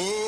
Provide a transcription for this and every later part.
Oh,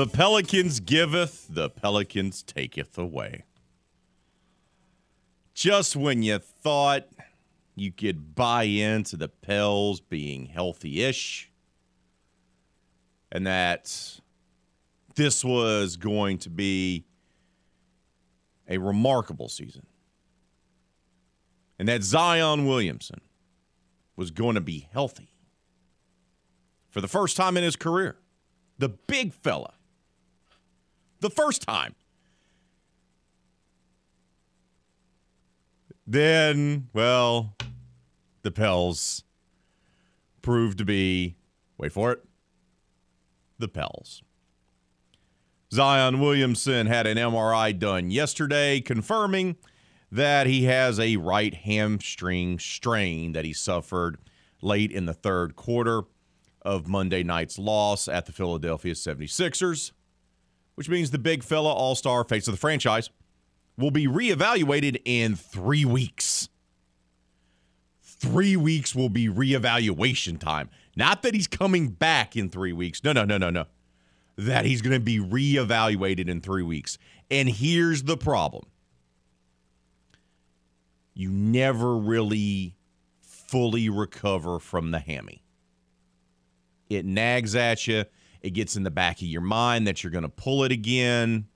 The Pelicans giveth, the Pelicans taketh away. Just when you thought you could buy into the Pels being healthy ish and that this was going to be a remarkable season and that Zion Williamson was going to be healthy for the first time in his career. The big fella the first time. Then, well, the Pels proved to be, wait for it, the Pels. Zion Williamson had an MRI done yesterday, confirming that he has a right hamstring strain that he suffered late in the third quarter of Monday night's loss at the Philadelphia 76ers which means the big fella all star face of the franchise will be reevaluated in three weeks. Three weeks will be reevaluation time. Not that he's coming back in three weeks. No, no, no, no, no. That he's going to be reevaluated in three weeks. And here's the problem you never really fully recover from the hammy. It nags at you it gets in the back of your mind that you're going to pull it again.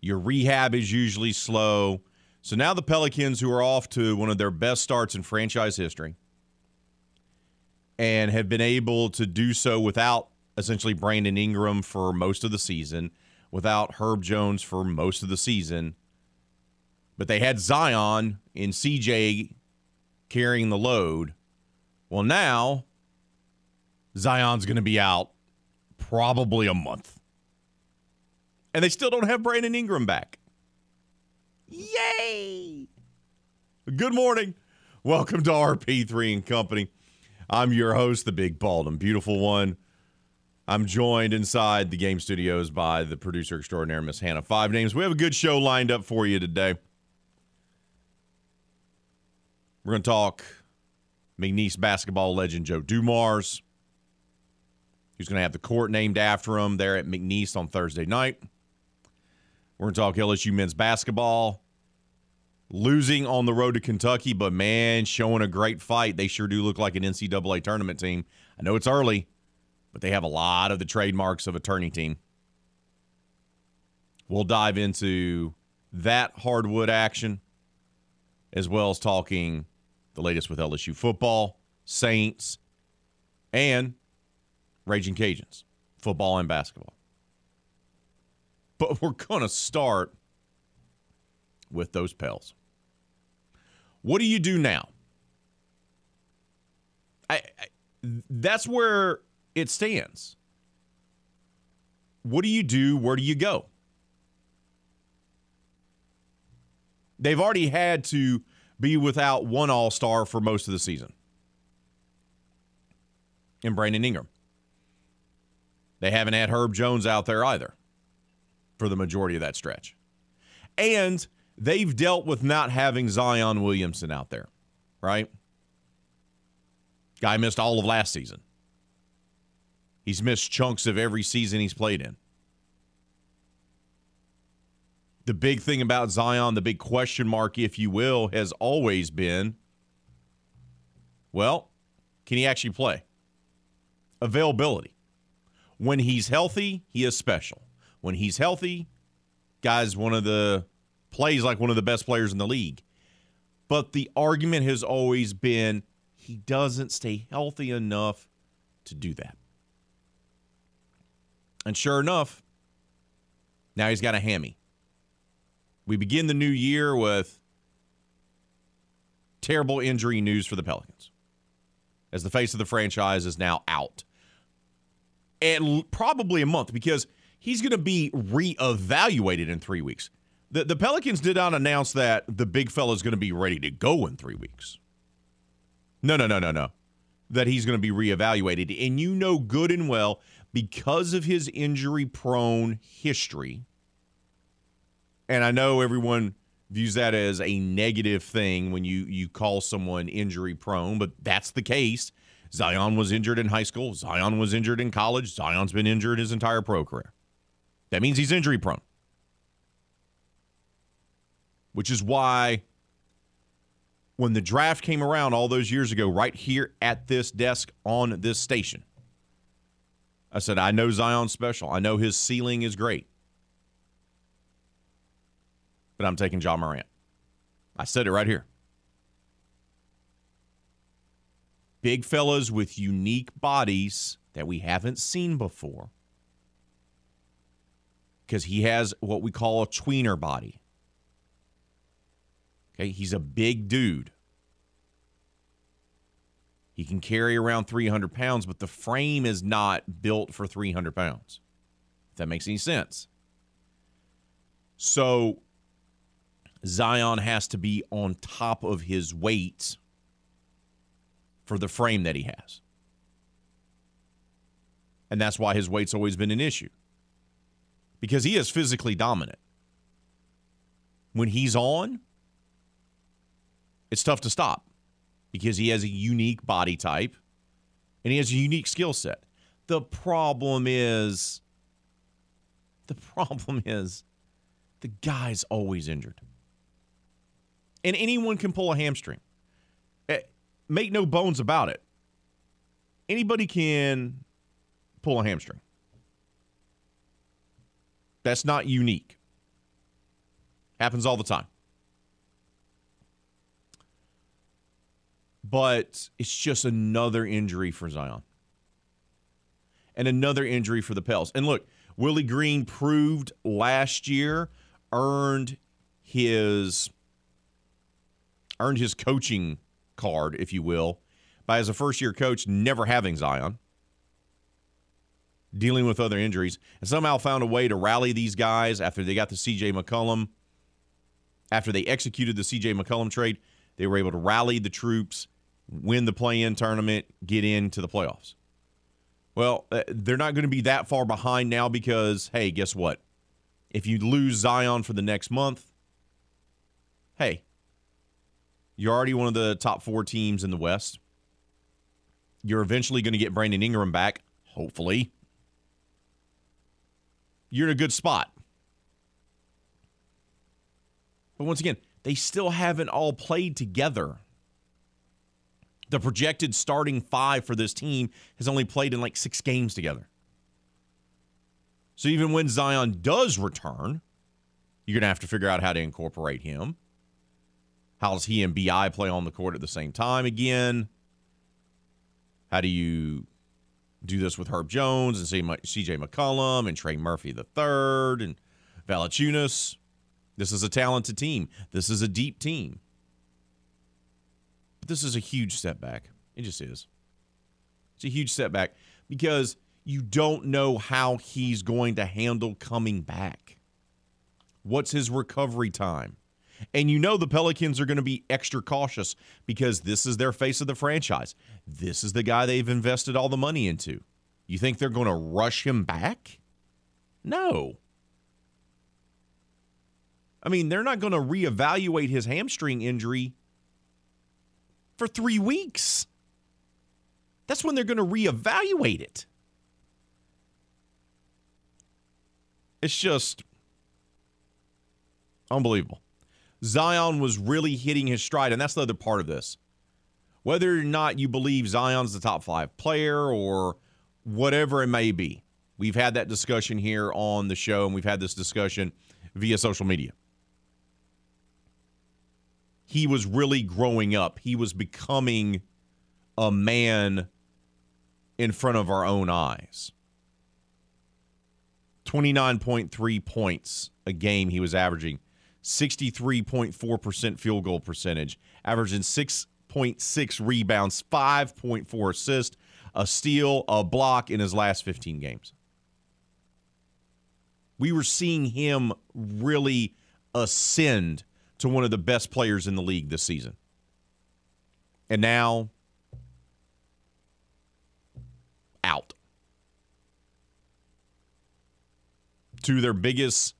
Your rehab is usually slow. So now the Pelicans, who are off to one of their best starts in franchise history and have been able to do so without essentially Brandon Ingram for most of the season, without Herb Jones for most of the season. But they had Zion and CJ carrying the load. Well, now Zion's going to be out probably a month. And they still don't have Brandon Ingram back. Yay! Good morning. Welcome to RP3 and Company. I'm your host, the big, bald, and beautiful one. I'm joined inside the game studios by the producer extraordinaire, Miss Hannah Five Names. We have a good show lined up for you today. We're going to talk McNeese basketball legend Joe Dumars. He's going to have the court named after him there at McNeese on Thursday night. We're going to talk LSU men's basketball. Losing on the road to Kentucky, but man, showing a great fight. They sure do look like an NCAA tournament team. I know it's early, but they have a lot of the trademarks of a tourney team. We'll dive into that hardwood action, as well as talking the latest with LSU football, Saints, and Raging Cajuns, football and basketball. But we're going to start with those Pels. What do you do now? I, I, that's where it stands. What do you do? Where do you go? They've already had to be without one All Star for most of the season. And Brandon Ingram. They haven't had Herb Jones out there either for the majority of that stretch. And they've dealt with not having Zion Williamson out there, right? Guy missed all of last season. He's missed chunks of every season he's played in. The big thing about Zion, the big question mark, if you will, has always been well, can he actually play? Availability. When he's healthy, he is special. When he's healthy, guy's one of the plays like one of the best players in the league. But the argument has always been he doesn't stay healthy enough to do that. And sure enough, now he's got a hammy. We begin the new year with terrible injury news for the Pelicans as the face of the franchise is now out. And probably a month because he's going to be reevaluated in three weeks. The, the Pelicans did not announce that the big fella is going to be ready to go in three weeks. No, no, no, no, no. That he's going to be reevaluated. And you know good and well, because of his injury prone history, and I know everyone views that as a negative thing when you you call someone injury prone, but that's the case. Zion was injured in high school. Zion was injured in college. Zion's been injured his entire pro career. That means he's injury prone. Which is why when the draft came around all those years ago, right here at this desk on this station, I said, I know Zion's special. I know his ceiling is great but I'm taking Ja Morant. I said it right here. Big fellas with unique bodies that we haven't seen before. Because he has what we call a tweener body. Okay, he's a big dude. He can carry around 300 pounds, but the frame is not built for 300 pounds. If that makes any sense. So Zion has to be on top of his weight for the frame that he has. And that's why his weight's always been an issue. Because he is physically dominant. When he's on, it's tough to stop because he has a unique body type and he has a unique skill set. The problem is the problem is the guy's always injured and anyone can pull a hamstring. Make no bones about it. Anybody can pull a hamstring. That's not unique. Happens all the time. But it's just another injury for Zion. And another injury for the Pels. And look, Willie Green proved last year, earned his earned his coaching card, if you will, by as a first year coach never having Zion, dealing with other injuries, and somehow found a way to rally these guys after they got the CJ McCollum. After they executed the CJ McCollum trade, they were able to rally the troops, win the play in tournament, get into the playoffs. Well, uh, they're not going to be that far behind now because, hey, guess what? If you lose Zion for the next month, hey, you're already one of the top four teams in the West. You're eventually going to get Brandon Ingram back, hopefully. You're in a good spot. But once again, they still haven't all played together. The projected starting five for this team has only played in like six games together. So even when Zion does return, you're going to have to figure out how to incorporate him. How does he and BI play on the court at the same time again? How do you do this with Herb Jones and CJ McCollum and Trey Murphy the third and Valanciunas? This is a talented team. This is a deep team. But this is a huge setback. It just is. It's a huge setback because you don't know how he's going to handle coming back. What's his recovery time? And you know the Pelicans are going to be extra cautious because this is their face of the franchise. This is the guy they've invested all the money into. You think they're going to rush him back? No. I mean, they're not going to reevaluate his hamstring injury for three weeks. That's when they're going to reevaluate it. It's just unbelievable. Zion was really hitting his stride, and that's the other part of this. Whether or not you believe Zion's the top five player or whatever it may be, we've had that discussion here on the show, and we've had this discussion via social media. He was really growing up. He was becoming a man in front of our own eyes. 29.3 points a game he was averaging, 63.4% field goal percentage, averaging 6.6 rebounds, 5.4 assists, a steal, a block in his last 15 games. We were seeing him really ascend to one of the best players in the league this season. And now, out. To their biggest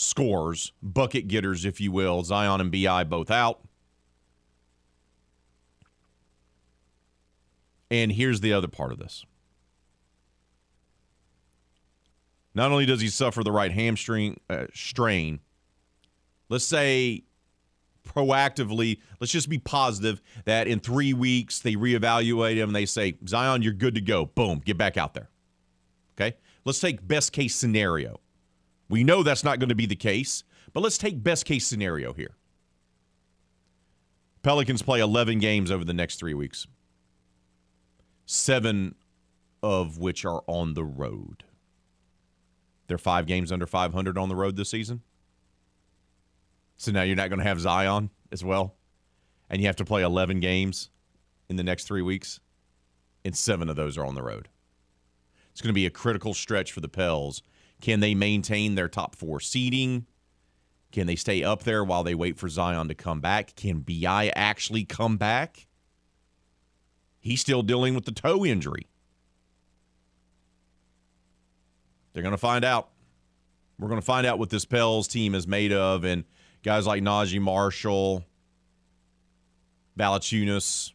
scores, bucket getters, if you will, Zion and BI both out. And here's the other part of this. Not only does he suffer the right hamstring uh, strain, let's say proactively, let's just be positive that in three weeks they reevaluate him and they say, Zion, you're good to go. Boom, get back out there. Okay? Let's take best case scenario. We know that's not going to be the case, but let's take best case scenario here. Pelicans play 11 games over the next three weeks, seven of which are on the road. They're five games under 500 on the road this season. So now you're not going to have Zion as well. And you have to play 11 games in the next three weeks, and seven of those are on the road. It's going to be a critical stretch for the Pels. Can they maintain their top four seeding? Can they stay up there while they wait for Zion to come back? Can BI actually come back? He's still dealing with the toe injury. They're going to find out. We're going to find out what this Pels team is made of. And guys like Naji Marshall, Valanciunas,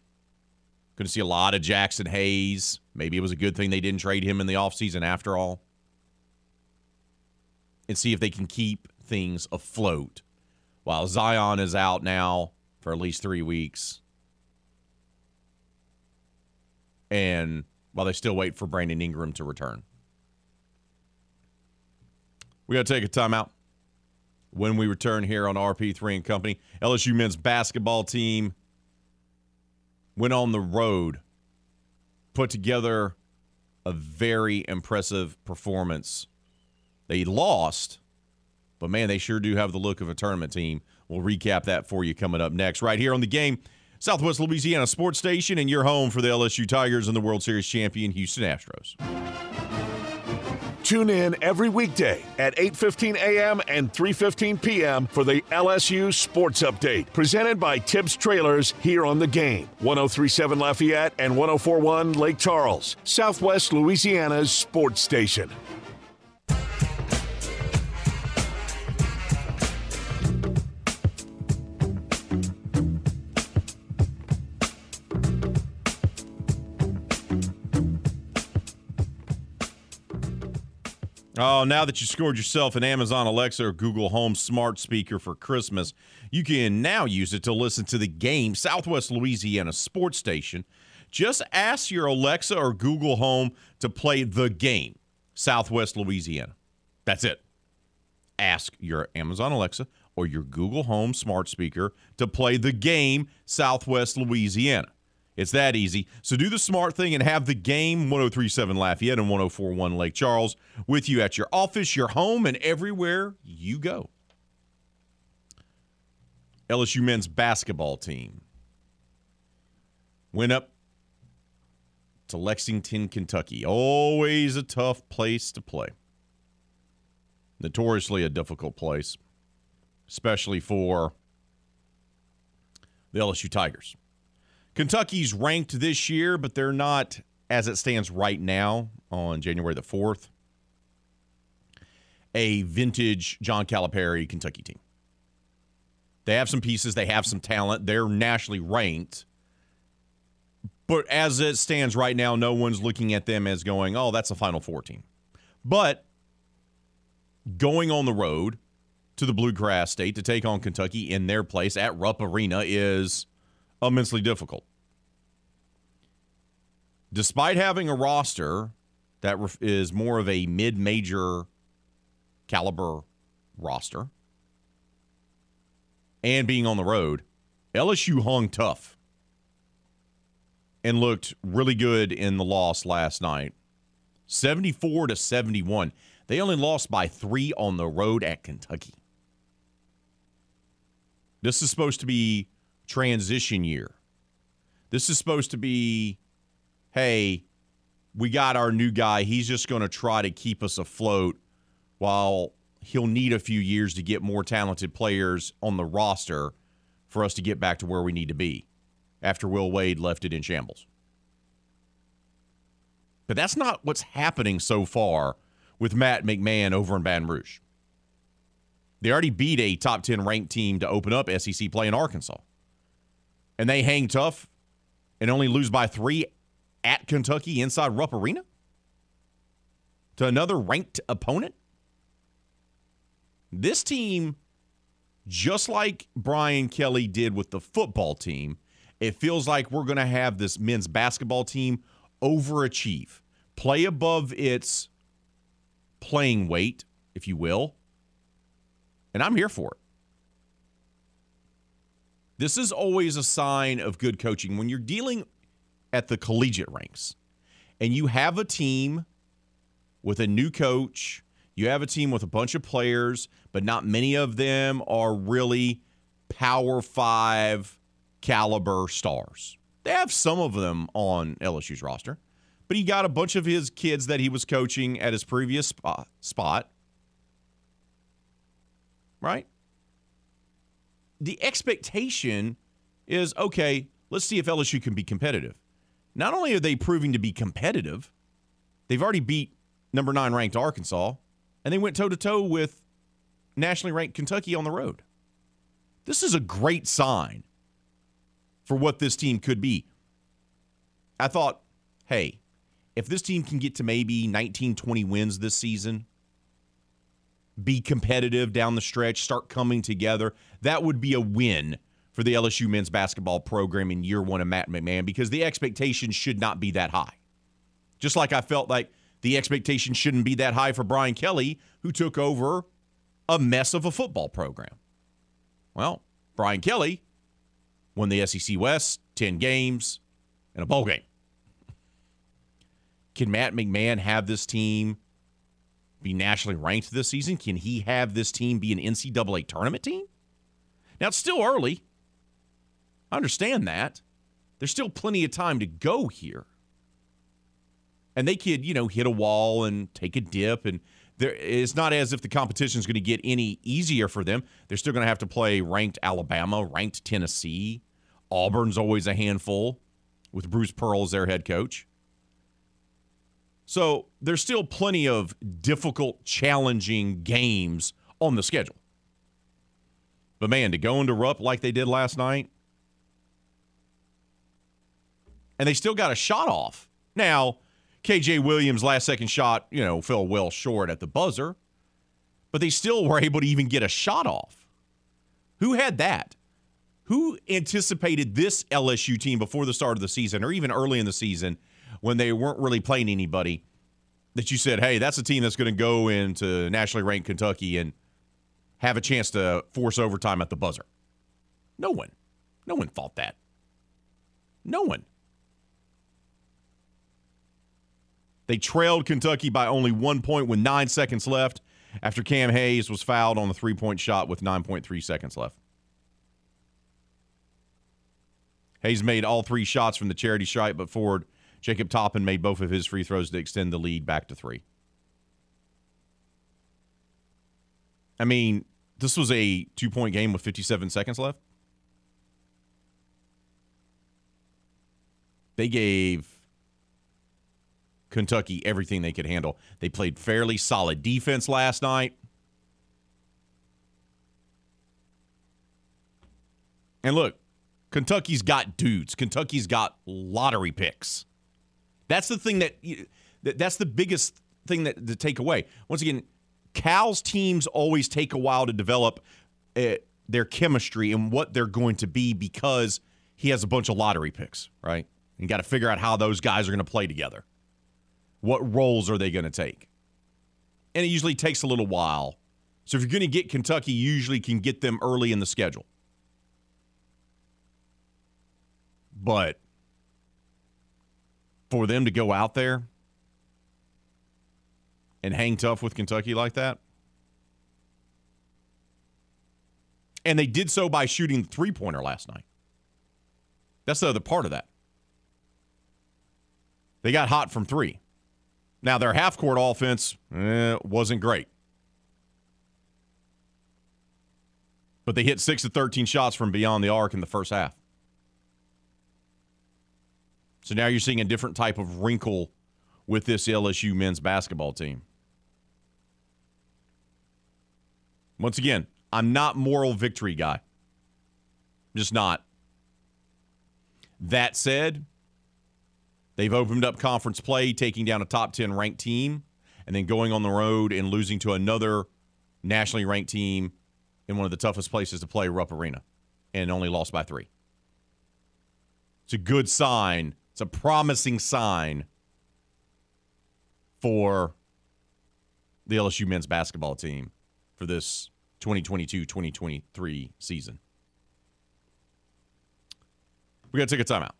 going to see a lot of Jaxson Hayes. Maybe it was a good thing they didn't trade him in the offseason after all. And see if they can keep things afloat while Zion is out now for at least three weeks. And while they still wait for Brandon Ingram to return. We got to take a timeout. When we return here on RP3 and Company, LSU men's basketball team went on the road, put together a very impressive performance. They lost, but man, they sure do have the look of a tournament team. We'll recap that for you coming up next, right here on the game. Southwest Louisiana Sports Station, and your home for the LSU Tigers and the World Series champion Houston Astros. Tune in every weekday at 8:15 a.m. and 3:15 p.m. for the LSU Sports Update, presented by Tibbs Trailers here on the game. 1037 Lafayette and 1041 Lake Charles, Southwest Louisiana's sports station. Oh, now that you scored yourself an Amazon Alexa or Google Home smart speaker for Christmas, you can now use it to listen to the game Southwest Louisiana Sports Station. Just ask your Alexa or Google Home to play the game Southwest Louisiana. That's it. Ask your Amazon Alexa or your Google Home smart speaker to play the game Southwest Louisiana. It's that easy. So do the smart thing and have the game 1037 Lafayette and 1041 Lake Charles with you at your office, your home, and everywhere you go. LSU men's basketball team went up to Lexington, Kentucky. Always a tough place to play. Notoriously a difficult place, especially for the LSU Tigers. Kentucky's ranked this year, but they're not as it stands right now on January the 4th. A vintage John Calipari Kentucky team. They have some pieces, they have some talent, they're nationally ranked. But as it stands right now, no one's looking at them as going, oh, that's a Final Four team. But going on the road to the Bluegrass State to take on Kentucky in their place at Rupp Arena is immensely difficult. Despite having a roster that is more of a mid major caliber roster and being on the road, LSU hung tough. and looked really good in the loss last night. 74 to 71. They only lost by 3 on the road at Kentucky. This is supposed to be transition year. This is supposed to be hey, we got our new guy. He's just going to try to keep us afloat while he'll need a few years to get more talented players on the roster for us to get back to where we need to be after Will Wade left it in shambles. But that's not what's happening so far with Matt McMahon over in Baton Rouge. They already beat a top 10 ranked team to open up SEC play in Arkansas. And they hang tough and only lose by three at Kentucky inside Rupp Arena to another ranked opponent. This team, just like Brian Kelly did with the football team, it feels like we're going to have this men's basketball team overachieve, play above its playing weight, if you will. And I'm here for it. This is always a sign of good coaching when you're dealing at the collegiate ranks and you have a team with a new coach, you have a team with a bunch of players, but not many of them are really power five caliber stars. They have some of them on LSU's roster, but he got a bunch of his kids that he was coaching at his previous spot. spot right? The expectation is okay, let's see if LSU can be competitive. Not only are they proving to be competitive, they've already beat number nine ranked Arkansas, and they went toe to toe with nationally ranked Kentucky on the road. This is a great sign for what this team could be. I thought, hey, if this team can get to maybe 19, 20 wins this season, be competitive down the stretch, start coming together, that would be a win for the LSU men's basketball program in year one of Matt McMahon because the expectation should not be that high. Just like I felt like the expectation shouldn't be that high for Brian Kelly, who took over a mess of a football program. Well, Brian Kelly won the SEC West, 10 games, and a bowl game. Can Matt McMahon have this team be nationally ranked this season? Can he have this team be an NCAA tournament team? Now, it's still early. I understand that. There's still plenty of time to go here. And they could, you know, hit a wall and take a dip. And there, it's not as if the competition is going to get any easier for them. They're still going to have to play ranked Alabama, ranked Tennessee. Auburn's always a handful with Bruce Pearl as their head coach. So there's still plenty of difficult, challenging games on the schedule. But man, to go into Rupp like they did last night, and they still got a shot off. Now, KJ Williams' last second shot, you know, fell well short at the buzzer, but they still were able to even get a shot off. Who had that? Who anticipated this LSU team before the start of the season or even early in the season when they weren't really playing anybody that you said, hey, that's a team that's going to go into nationally ranked Kentucky and have a chance to force overtime at the buzzer? No one. No one thought that. No one. They trailed Kentucky by only one point with nine seconds left after Cam Hayes was fouled on the three point shot with 9.3 seconds left. Hayes made all three shots from the charity stripe, but Ford Jacob Toppin made both of his free throws to extend the lead back to three. I mean, this was a two point game with 57 seconds left. They gave Kentucky everything they could handle. They played fairly solid defense last night. And look, Kentucky's got dudes. Kentucky's got lottery picks. That's the thing that that's the biggest thing that to take away. Once again, Cal's teams always take a while to develop uh, their chemistry and what they're going to be because he has a bunch of lottery picks, right? And got to figure out how those guys are going to play together. What roles are they going to take? And it usually takes a little while. So if you're going to get Kentucky, you usually can get them early in the schedule. But for them to go out there and hang tough with Kentucky like that. And they did so by shooting the three pointer last night. That's the other part of that. They got hot from three. Now, their half court offense eh, wasn't great. But they hit 6 to 13 shots from beyond the arc in the first half. So now you're seeing a different type of wrinkle with this LSU men's basketball team. Once again, I'm not moral victory guy. I'm just not. That said, they've opened up conference play, taking down a top 10 ranked team, and then going on the road and losing to another nationally ranked team in one of the toughest places to play, Rupp Arena, and only lost by three. It's a good sign it's a promising sign for the LSU men's basketball team for this 2022 2023 season. We got to take a timeout.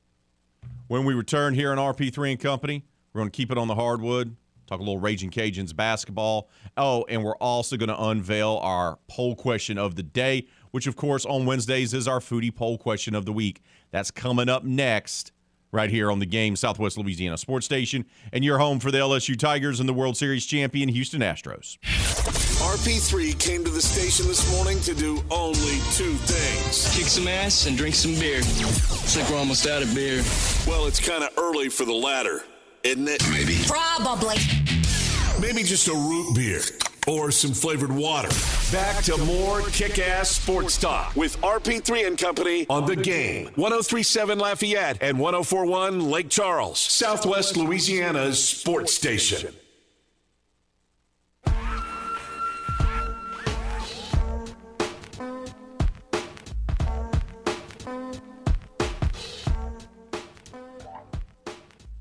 When we return here in RP3 and Company, we're going to keep it on the hardwood, talk a little Raging Cajuns basketball. Oh, and we're also going to unveil our poll question of the day, which, of course, on Wednesdays is our foodie poll question of the week. That's coming up next right here on the game, Southwest Louisiana Sports Station, and you're home for the LSU Tigers and the World Series champion Houston Astros. RP3 came to the station this morning to do only two things kick some ass and drink some beer. Looks like we're almost out of beer. Well, it's kind of early for the latter, isn't it? Maybe. Probably. Maybe just a root beer or some flavored water. Back to more kick ass sports talk with RP3 and Company on the game. 1037 Lafayette and 1041 Lake Charles, Southwest Louisiana's sports station.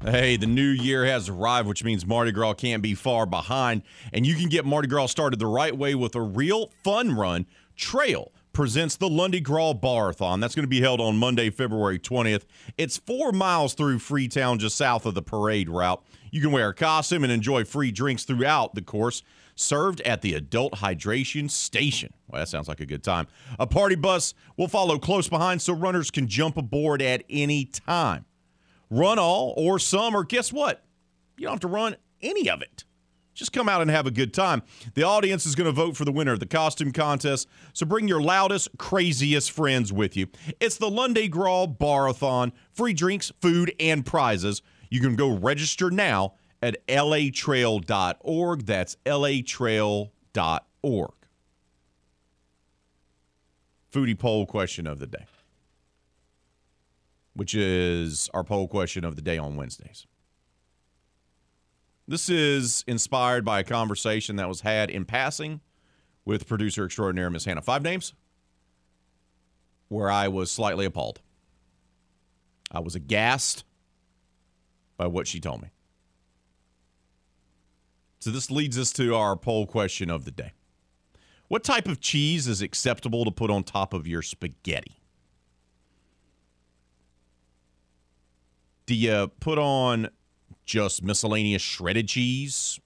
Hey, the new year has arrived, which means Mardi Gras can't be far behind. And you can get Mardi Gras started the right way with a real fun run. Trail presents the Lundi Gras Barathon. That's going to be held on Monday, February 20th. It's four miles through Freetown, just south of the parade route. You can wear a costume and enjoy free drinks throughout the course, served at the Adult Hydration Station. Well, that sounds like a good time. A party bus will follow close behind so runners can jump aboard at any time run all or some, or guess what? You don't have to run any of it. Just come out and have a good time. The audience is going to vote for the winner of the costume contest, so bring your loudest, craziest friends with you. It's the Lundi Gras Barathon. Free drinks, food, and prizes. You can go register now at latrail.org. That's latrail.org. Foodie poll question of the day which is our poll question of the day on Wednesdays. This is inspired by a conversation that was had in passing with producer extraordinaire Miss Hannah Five Names, where I was slightly appalled. I was aghast by what she told me. So this leads us to our poll question of the day. What type of cheese is acceptable to put on top of your spaghetti? Do you put on just miscellaneous shredded cheese?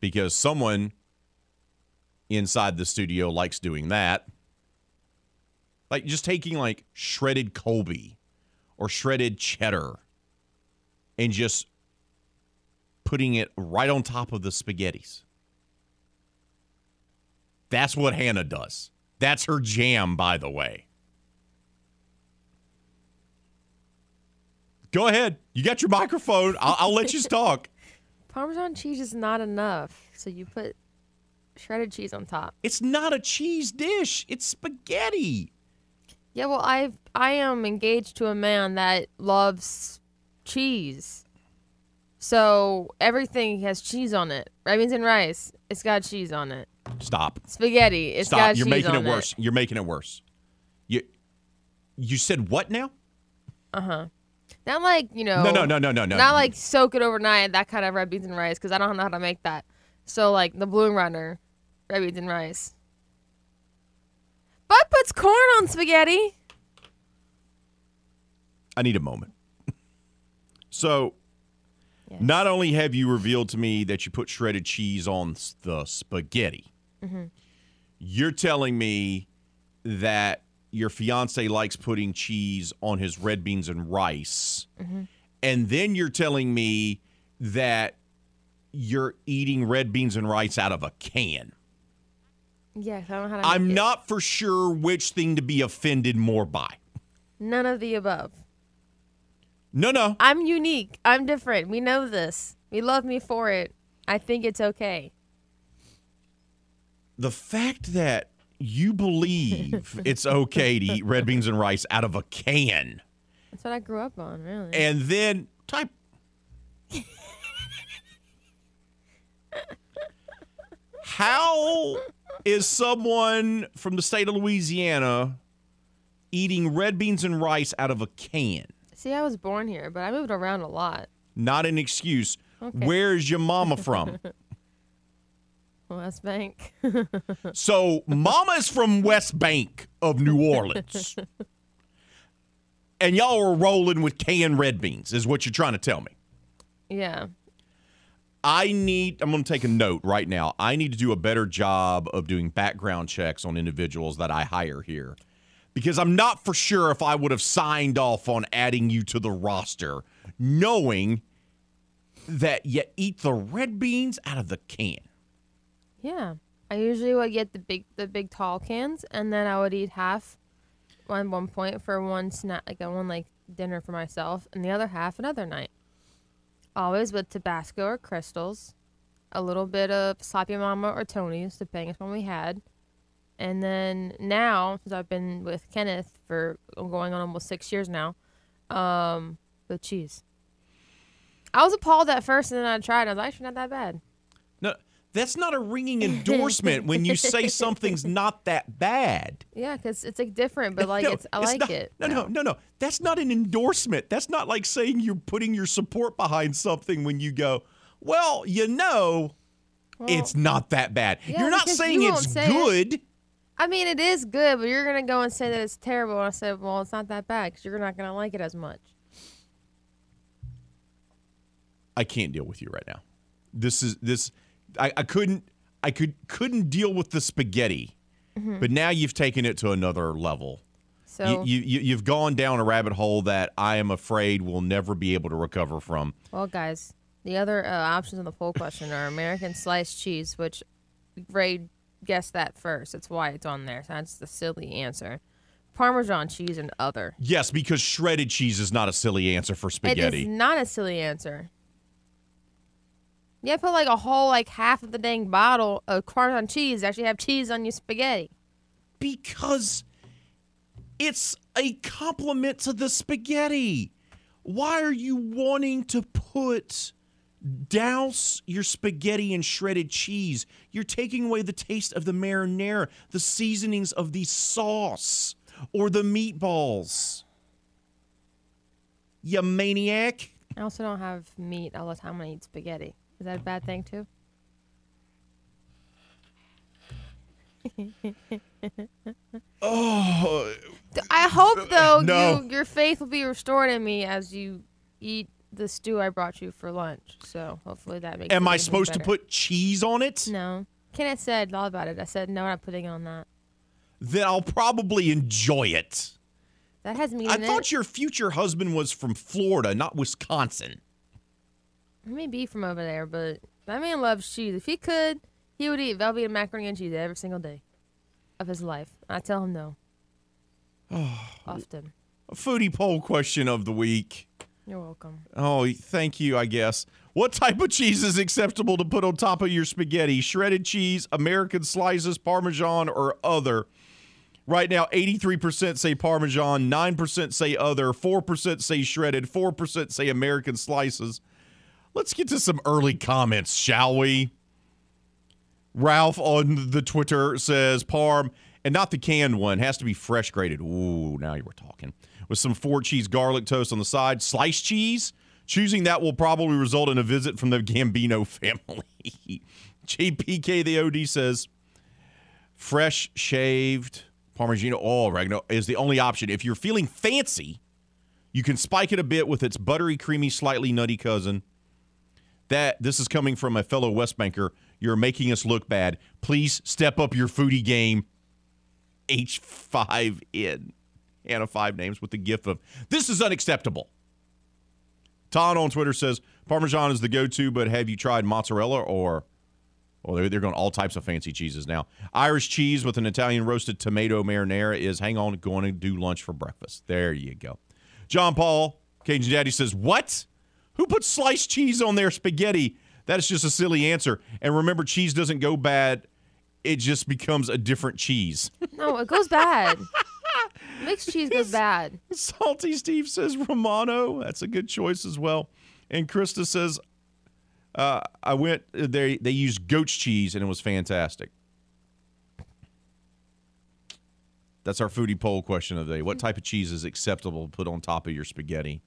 Because someone inside the studio likes doing that. Like just taking like shredded Colby or shredded cheddar and just putting it right on top of the spaghettis. That's what Hannah does. That's her jam, by the way. Go ahead. You got your microphone. I'll, I'll let you talk. Parmesan cheese is not enough, so you put shredded cheese on top. It's not a cheese dish. It's spaghetti. Yeah, well, I I am engaged to a man that loves cheese. So everything has cheese on it. Red beans and rice, it's got cheese on it. Stop. Spaghetti, it's Stop. got You're cheese making on it worse. You're making it worse. You you said what now? Uh huh. Not like you know. No, no, no, no, no, no. Not like soak it overnight. That kind of red beans and rice, because I don't know how to make that. So like the Blue Runner, red beans and rice. Bud puts corn on spaghetti. I need a moment. So, Yes. not only have you revealed to me that you put shredded cheese on the spaghetti, mm-hmm. you're telling me that your fiance likes putting cheese on his red beans and rice. Mm-hmm. And then you're telling me that you're eating red beans and rice out of a can. Yes, I don't know how to. I'm make it. not for sure which thing to be offended more by. None of the above. No, no. I'm unique. I'm different. We know this. We love me for it. I think it's okay. The fact that you believe it's okay to eat red beans and rice out of a can That's what I grew up on, really. and then type How is someone from the state of Louisiana eating red beans and rice out of a can? See, I was born here, but I moved around a lot. Not an excuse. Okay. Where's your mama from? West Bank. So, Mama's from West Bank of New Orleans. and y'all are rolling with canned red beans, is what you're trying to tell me. yeah. I need, I'm going to take a note right now. I need to do a better job of doing background checks on individuals that I hire here because I'm not for sure if I would have signed off on adding you to the roster, knowing that you eat the red beans out of the can. Yeah. I usually would get the big the big tall cans and then I would eat half on one point for one snack like a one like dinner for myself and the other half another night. Always with Tabasco or crystals, a little bit of Slap Ya Mama or Tony's, depending on what we had. And then now, since I've been with Kenneth for going on almost six years now, um, with cheese. I was appalled at first, and then I tried. I was actually not that bad. That's not a ringing endorsement when you say something's not that bad. Yeah, because it's like different, but like No, it's I like not- it. No, no, no, no. That's not an endorsement. That's not like saying you're putting your support behind something when you go, well, you know, it's not that bad. yeah, you're not saying you it's say it. good. I mean, it is good, but you're gonna go and say that it's terrible. And I said, well, it's not that bad because you're not gonna like it as much. I can't deal with you right now. This is this. I, I couldn't. I could couldn't deal with the spaghetti, but now you've taken it to another level. So, You, you, you you've gone down a rabbit hole that I am afraid we'll never be able to recover from. well, guys, the other uh, options on the poll question are American sliced cheese, which Ray guessed that first. That's why it's on there. So that's the silly answer. Parmesan cheese and other. Yes, because shredded cheese is not a silly answer for spaghetti. is not a silly answer. You have to put like a whole like half of the dang bottle of Parmesan cheese actually have cheese on your spaghetti. because it's a compliment to the spaghetti. Why are you wanting to put douse your spaghetti in shredded cheese? You're taking away the taste of the marinara, the seasonings of the sauce, or the meatballs. You maniac. I also don't have meat all the time when I eat spaghetti. Is that a bad thing too? Oh, I hope though No. you your faith will be restored in me as you eat the stew I brought you for lunch. So hopefully that makes. am I supposed to put cheese on it? No. Kenneth said all about it. I said no, I'm not putting it on that. Then I'll probably enjoy it. That has meat I thought it. your future husband was from Florida, not Wisconsin. He may be from over there, but that man loves cheese. If he could, he would eat Velveeta macaroni and cheese every single day of his life. I tell him no. Often. A foodie poll question of the week. You're welcome. Oh, thank you, I guess. What type of cheese is acceptable to put on top of your spaghetti? Shredded cheese, American slices, Parmesan, or other? Right now, 83% say Parmesan, 9% say other, 4% say shredded, 4% say American slices. Let's get to some early comments, shall we? Ralph on the Twitter says Parm, and not the canned one, has to be fresh grated. Ooh, now you were talking. With some four cheese garlic toast on the side, sliced cheese. Choosing that will probably result in a visit from the Gambino family. JPK the OD says fresh shaved Parmigiano oh, oregano is the only option. If you're feeling fancy, You can spike it a bit with its buttery, creamy, slightly nutty cousin. That this is coming from a fellow West Banker. You're making us look bad. Please step up your foodie game. H5N. Hannah Five Names with the gif of this is unacceptable. Todd on Twitter says Parmesan is the go-to, but have you tried mozzarella or well, they're, they're going all types of fancy cheeses now. Irish cheese with an Italian roasted tomato marinara is hang on, going to do lunch for breakfast. There you go. John Paul, Cajun Daddy says, What? Who puts sliced cheese on their spaghetti? That is just a silly answer. And remember, cheese doesn't go bad, it just becomes a different cheese. No, it goes bad. Mixed cheese goes bad. Salty Steve says Romano. That's a good choice as well. And Krista says, uh, I went, they, they used goat's cheese and it was fantastic. That's our foodie poll question of the day. What type of cheese is acceptable to put on top of your spaghetti?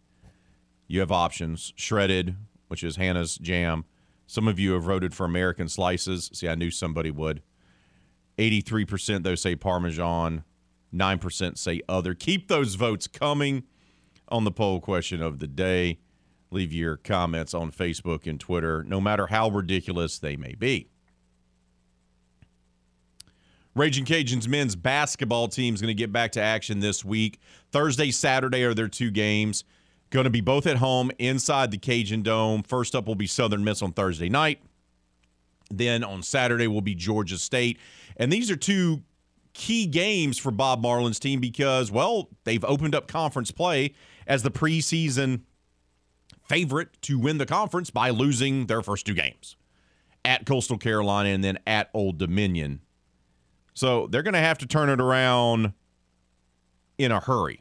You have options shredded, which is Hannah's jam. Some of you have voted for American slices. See, I knew somebody would. 83% though say Parmesan. 9% say other. Keep those votes coming on the poll question of the day. Leave your comments on Facebook and Twitter, no matter how ridiculous they may be. Raging Cajuns men's basketball team is going to get back to action this week. Thursday, Saturday are their two games. Going to be both at home inside the Cajun Dome. First up will be Southern Miss on Thursday night. Then on Saturday will be Georgia State. And these are two key games for Bob Marlin's team because, well, they've opened up conference play as the preseason favorite to win the conference by losing their first two games at Coastal Carolina and then at Old Dominion. So they're going to have to turn it around in a hurry,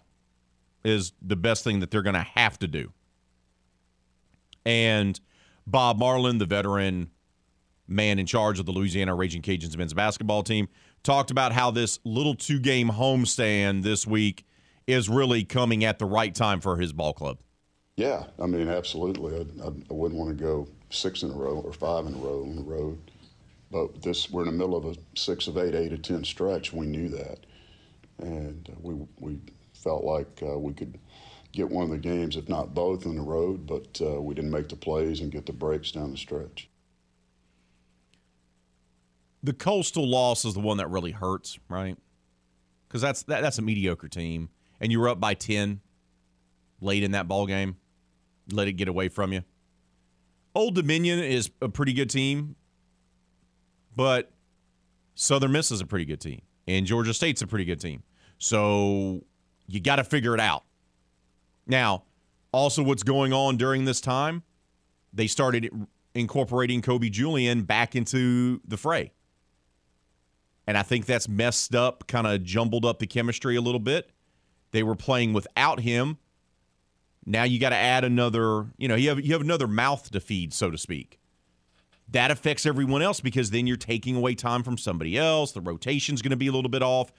is the best thing that they're going to have to do. And Bob Marlin, the veteran man in charge of the Louisiana Raging Cajuns men's basketball team, talked about how this little two game homestand this week is really coming at the right time for his ball club. Yeah, I mean, absolutely. I, I, wouldn't want to go six in a row or five in a row on the road. But this, we're in the middle of a six of eight, eight of ten stretch. We knew that, and uh, we we felt like uh, we could get one of the games, if not both, on the road. But uh, we didn't make the plays and get the breaks down the stretch. The coastal loss is the one that really hurts, right? Because that's that, that's a mediocre team, and you were up by ten late in that ball game. Let it get away from you. Old Dominion is a pretty good team, but Southern Miss is a pretty good team, and Georgia State's a pretty good team. So you got to figure it out. Now, also, what's going on during this time? They started incorporating Kobe Julien back into the fray. And I think that's messed up, kind of jumbled up the chemistry a little bit. They were playing without him. Now you got to add another, you know, you have you have another mouth to feed, so to speak. That affects everyone else because then you're taking away time from somebody else. The rotation's going to be a little bit off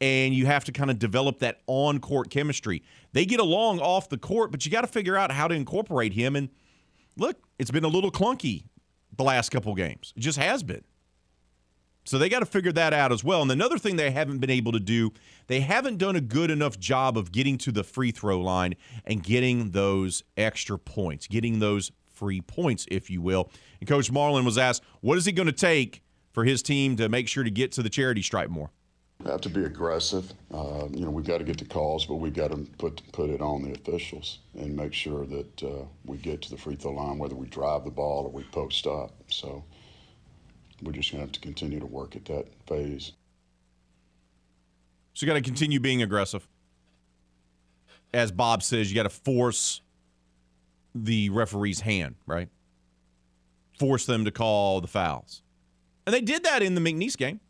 and you have to kind of develop that on-court chemistry. They get along off the court, but you got to figure out how to incorporate him and look, it's been a little clunky the last couple games. It just has been. So they got to figure that out as well. And another thing they haven't been able to do, they haven't done a good enough job of getting to the free throw line and getting those extra points, getting those free points, if you will. And Coach Marlin was asked, what is it going to take for his team to make sure to get to the charity stripe more? Have to be aggressive. Uh, you know, we've got to get the calls, but we've got to put put it on the officials and make sure that uh, we get to the free throw line, whether we drive the ball or we post up. So we're just going to have to continue to work at that phase. So you got to continue being aggressive. As Bob says, you got to force the referee's hand, right? Force them to call the fouls. And they did that in the McNeese game.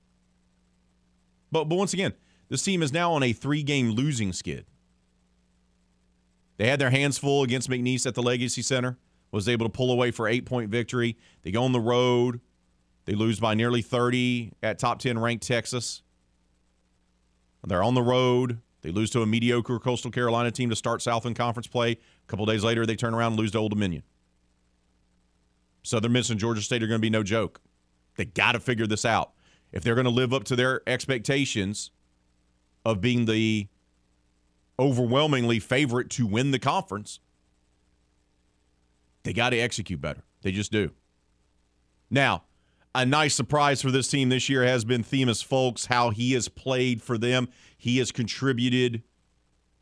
But but once again, this team is now on a three-game losing skid. They had their hands full against McNeese at the Legacy Center. Was able to pull away for eight-point victory. They go on the road. They lose by nearly 30 at top 10 ranked Texas. They're on the road. They lose to a mediocre Coastal Carolina team to start Southland Conference play. A couple days later, they turn around and lose to Old Dominion. Southern Miss and Georgia State are going to be no joke. They got to figure this out. If they're going to live up to their expectations of being the overwhelmingly favorite to win the conference. They got to execute better. They just do. Now, a nice surprise for this team this year has been Themus Fulks, how he has played for them. He has contributed.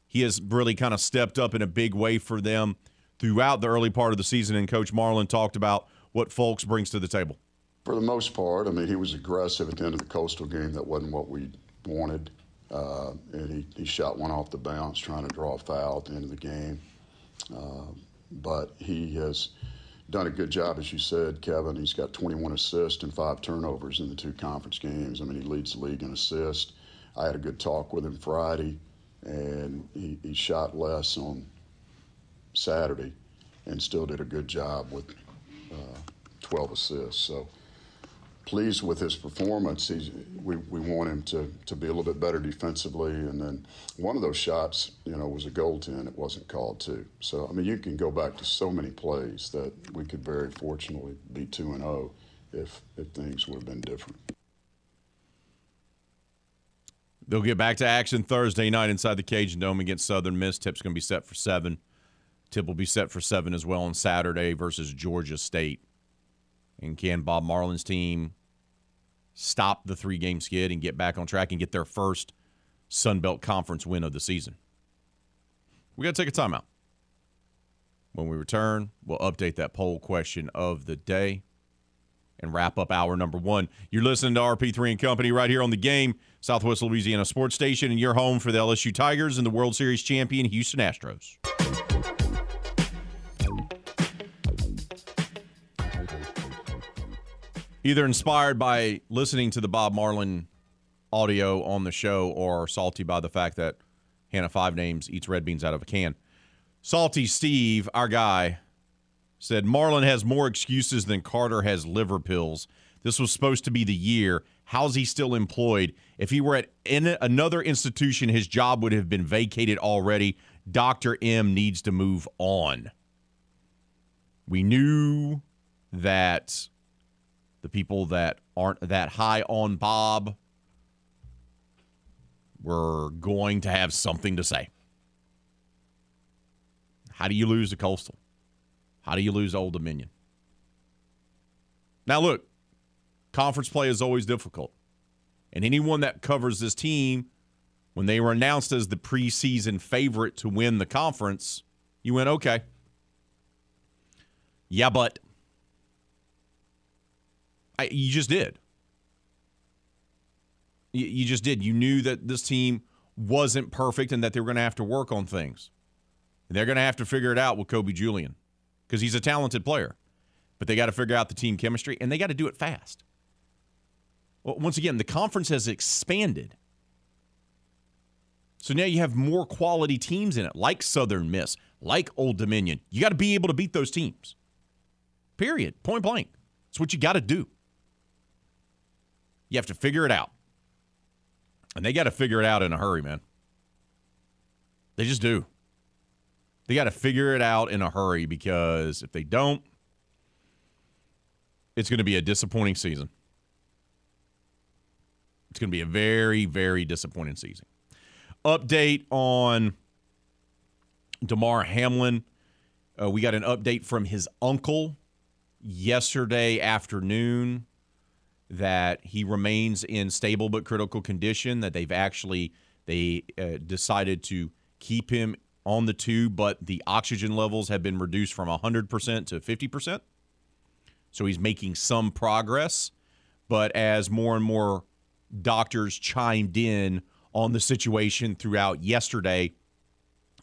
He has really kind of stepped up in a big way for them throughout the early part of the season. And Coach Marlin talked about what Fulks brings to the table. For the most part, I mean, he was aggressive at the end of the Coastal game. That wasn't what we wanted. Uh, and he, he shot one off the bounce trying to draw a foul at the end of the game. Uh, but he has done a good job, as you said, Kevin. He's got 21 assists and five turnovers in the two conference games. I mean, he leads the league in assists. I had a good talk with him Friday, and he, he shot less on Saturday and still did a good job with uh, 12 assists. So pleased with his performance. He's, we, we want him to, to be a little bit better defensively. And then one of those shots, you know, was a goaltend. It wasn't called too. So, I mean, you can go back to so many plays that we could very fortunately be 2 and 0 if, if things would have been different. They'll get back to action Thursday night inside the Cajun Dome against Southern Miss. Tip's going to be set for 7. Tip will be set for 7 as well on Saturday versus Georgia State. And can Bob Marlin's team stop the three game skid and get back on track and get their first Sun Belt Conference win of the season. We got to take a timeout. When we return, we'll update that poll question of the day and wrap up hour number one. You're listening to RP3 and Company right here on the game, Southwest Louisiana Sports Station, and your home for the LSU Tigers and the World Series champion Houston Astros. Either inspired by listening to the Bob Marlin audio on the show or salty by the fact that Hannah Five Names eats red beans out of a can. Salty Steve, our guy, said Marlin has more excuses than Carter has liver pills. This was supposed to be the year. How's he still employed? If he were at in another institution, his job would have been vacated already. Dr. M needs to move on. We knew that the people that aren't that high on Bob were going to have something to say. How do you lose to Coastal? How do you lose Old Dominion? Now, look, conference play is always difficult. And anyone that covers this team, when they were announced as the preseason favorite to win the conference, you went, okay. Yeah, but I, you just did. You, you just did. You knew that this team wasn't perfect and that they were going to have to work on things. And they're going to have to figure it out with Kobe Julien because he's a talented player. But they got to figure out the team chemistry and they got to do it fast. Well, once again, the conference has expanded. So now you have more quality teams in it, like Southern Miss, like Old Dominion. You got to be able to beat those teams. Period. Point blank. It's what you got to do. You have to figure it out. And they got to figure it out in a hurry, man. They just do. They got to figure it out in a hurry because if they don't, it's going to be a disappointing season. It's going to be a very, very disappointing season. Update on Damar Hamlin. Uh, we got an update from his uncle yesterday afternoon that he remains in stable but critical condition. That they've actually they uh, decided to keep him on the tube, but the oxygen levels have been reduced from 100% to 50%. So he's making some progress. But as more and more doctors chimed in on the situation throughout yesterday,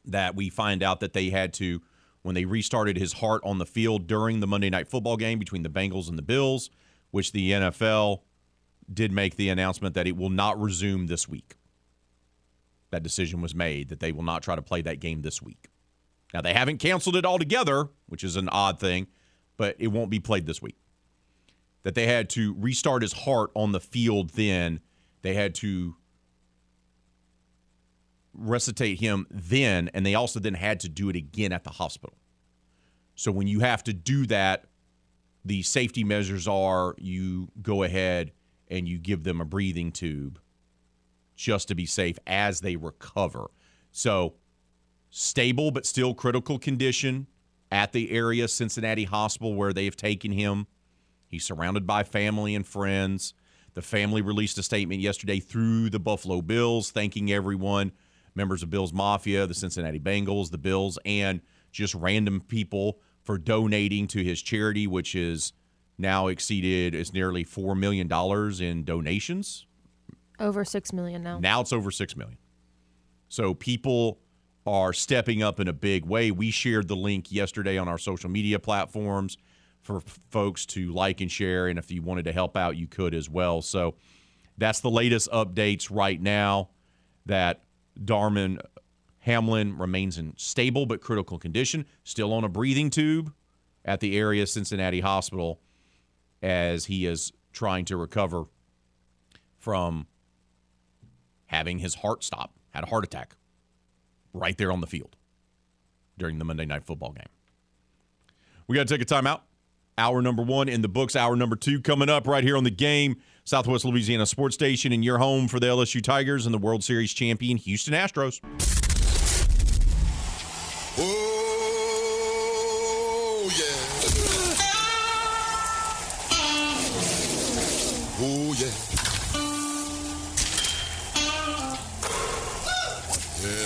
that we find out that they had to, when they restarted his heart on the field during the Monday night football game between the Bengals and the Bills, which the NFL did make the announcement that it will not resume this week. That decision was made that they will not try to play that game this week. Now, they haven't canceled it altogether, which is an odd thing, but it won't be played this week. That they had to restart his heart on the field then. They had to resuscitate him then, and they also then had to do it again at the hospital. So when you have to do that the safety measures are you go ahead and you give them a breathing tube just to be safe as they recover. So stable but still critical condition at the area Cincinnati hospital where they have taken him. He's surrounded by family and friends. The family released a statement yesterday through the Buffalo Bills thanking everyone, members of Bills Mafia, the Cincinnati Bengals, the Bills, and just random people for donating to his charity, which is now exceeded is nearly four million dollars in donations. Over six million now. Now it's over six million. So people are stepping up in a big way. We shared the link yesterday on our social media platforms for folks to like and share. And if you wanted to help out, you could as well. So that's the latest updates right now that Damar Hamlin remains in stable but critical condition, still on a breathing tube at the area Cincinnati hospital as he is trying to recover from having his heart stop, had a heart attack right there on the field during the Monday Night Football game. We got to take a timeout. Hour number one in the books. Hour number two coming up right here on the game. Southwest Louisiana Sports Station and your home for the LSU Tigers and the World Series champion Houston Astros.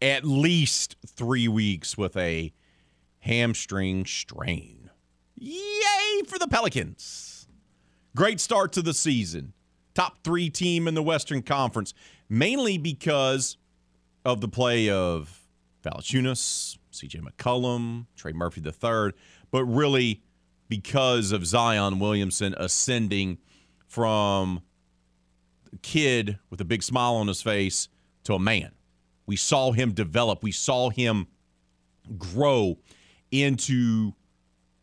at least three weeks with a hamstring strain. Yay for the Pelicans. Great start to the season. Top three team in the Western Conference, mainly because of the play of Valanciunas, CJ McCollum, Trey Murphy III, but really because of Zion Williamson ascending from kid with a big smile on his face to a man. We saw him develop. We saw him grow into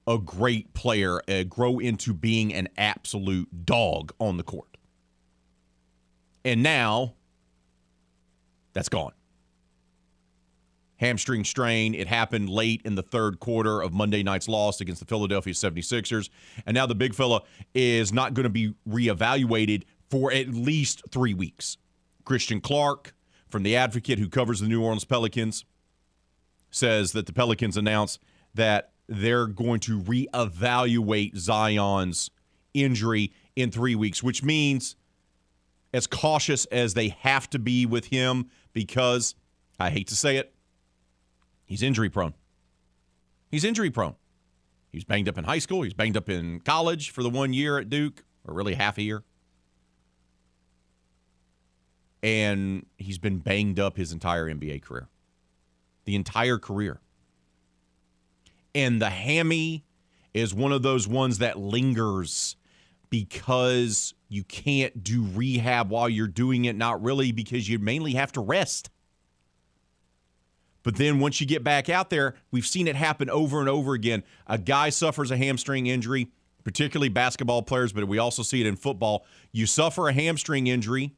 a great player, uh, grow into being an absolute dog on the court. And now that's gone. Hamstring strain. It happened late in the third quarter of Monday night's loss against the Philadelphia 76ers. And now the big fella is not going to be reevaluated for at least three weeks. Christian Clark from The Advocate, who covers the New Orleans Pelicans, says that the Pelicans announced that they're going to reevaluate Zion's injury in three weeks, which means as cautious as they have to be with him because I hate to say it, he's injury prone. He's injury prone. He's banged up in high school. He's banged up in college for the one year at Duke, or really half a year and he's been banged up his entire NBA career. The entire career. And the hammy is one of those ones that lingers because you can't do rehab while you're doing it, not really because you mainly have to rest. But then once you get back out there, we've seen it happen over and over again. A guy suffers a hamstring injury, particularly basketball players, but we also see it in football. You suffer a hamstring injury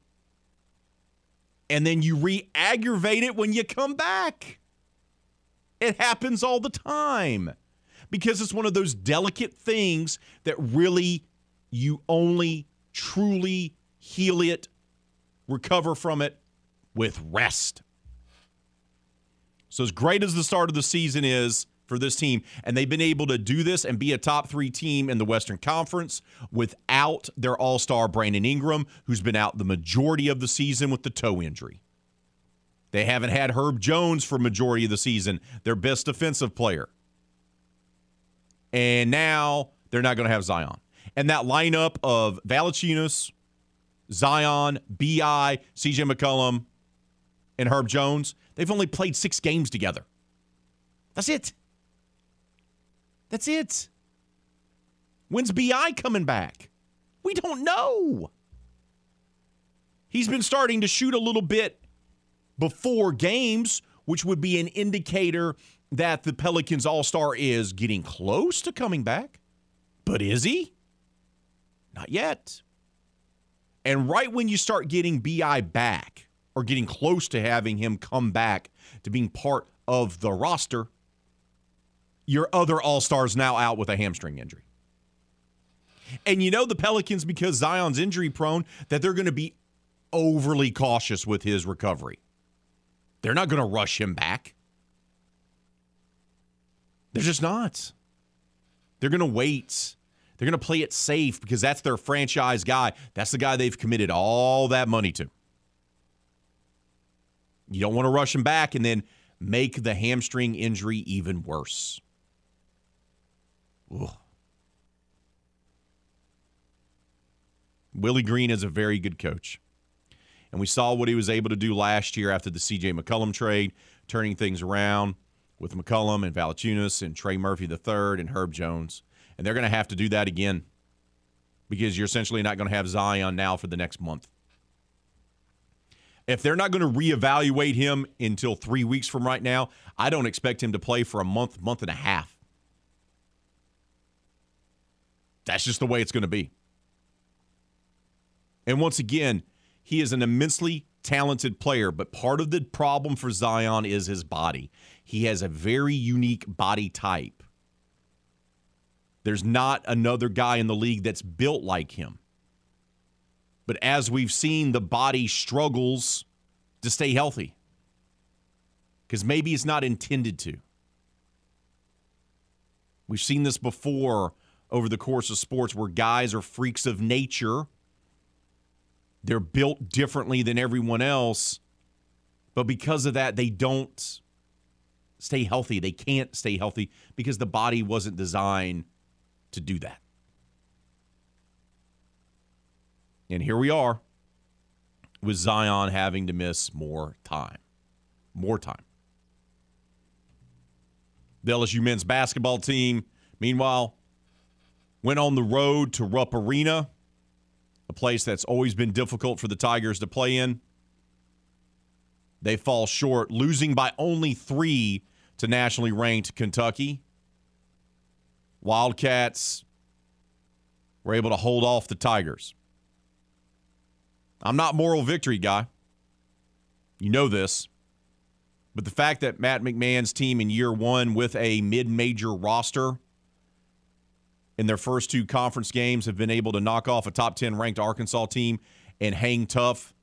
and then you re aggravate it when you come back. It happens all the time because it's one of those delicate things that really you only truly heal it, recover from it with rest. So, as great as the start of the season is, for this team. And they've been able to do this and be a top three team in the Western Conference without their all star Brandon Ingram, who's been out the majority of the season with the toe injury. They haven't had Herb Jones for majority of the season, their best defensive player. And now they're not going to have Zion. And that lineup of Valanciunas, Zion, BI, CJ McCollum, and Herb Jones, they've only played six games together. That's it. That's it. When's BI coming back? We don't know. He's been starting to shoot a little bit before games which would be an indicator that the Pelicans All Star is getting close to coming back. But is he? Not yet. And right when you start getting BI back or getting close to having him come back to being part of the roster, your other All Stars now out with a hamstring injury. And you know the Pelicans, because Zion's injury prone, that they're going to be overly cautious with his recovery. They're not going to rush him back. They're just not. They're going to wait. They're going to play it safe because that's their franchise guy. That's the guy they've committed all that money to. You don't want to rush him back and then make the hamstring injury even worse. Ugh. Willie Green is a very good coach. And we saw what he was able to do last year after the CJ McCollum trade, turning things around with McCollum and Valanciunas and Trey Murphy III and Herb Jones. And they're going to have to do that again because you're essentially not going to have Zion now for the next month. If they're not going to reevaluate him until three weeks from right now, I don't expect him to play for a month, month and a half. That's just the way it's going to be. And once again, he is an immensely talented player, but part of the problem for Zion is his body. He has a very unique body type. There's not another guy in the league that's built like him. But as we've seen, the body struggles to stay healthy because maybe it's not intended to. We've seen this before over the course of sports where guys are freaks of nature they're built differently than everyone else, but because of that, they don't stay healthy. They can't stay healthy because the body wasn't designed to do that. And here we are with Zion having to miss more time. More time. The LSU men's basketball team, meanwhile, went on the road to Rupp Arena a place that's always been difficult for the Tigers to play in. They fall short, losing by only three to nationally ranked Kentucky. Wildcats were able to hold off the Tigers. I'm not moral victory guy. You know this. But the fact that Matt McMahon's team in year one with a mid major roster in their first two conference games have been able to knock off a top 10 ranked Arkansas team and hang tough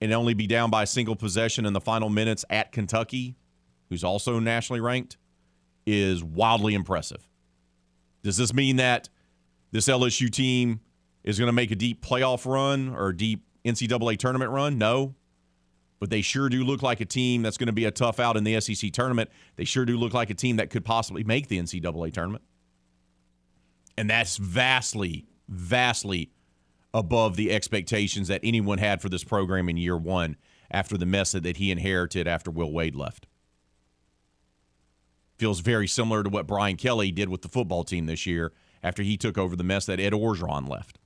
and only be down by a single possession in the final minutes at Kentucky, who's also nationally ranked, is wildly impressive. Does this mean that this LSU team is going to make a deep playoff run or a deep NCAA tournament run? No. But they sure do look like a team that's going to be a tough out in the SEC tournament. They sure do look like a team that could possibly make the NCAA tournament. And that's vastly, vastly above the expectations that anyone had for this program in year one after the mess that he inherited after Will Wade left. Feels very similar to what Brian Kelly did with the football team this year after he took over the mess that Ed Orgeron left.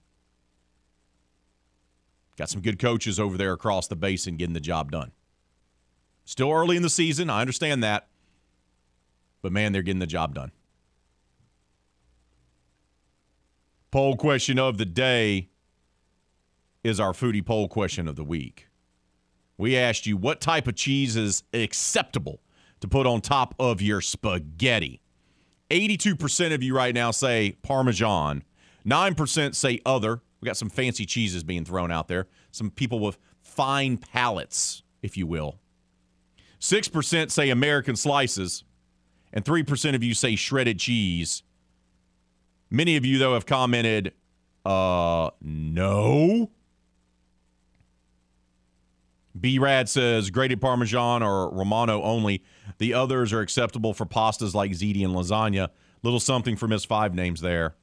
Got some good coaches over there across the basin getting the job done. Still early in the season, I understand that. But man, they're getting the job done. Poll question of the day is our foodie poll question of the week. We asked you what type of cheese is acceptable to put on top of your spaghetti. 82% of you right now say Parmesan. 9% say other. We got some fancy cheeses being thrown out there. Some people with fine palates, if you will. 6% say American slices. And 3% of you say shredded cheese. Many of you, though, have commented, uh, no. B Rad says grated Parmesan or Romano only. The others are acceptable for pastas like ziti and lasagna. Little something for Miss Five names there.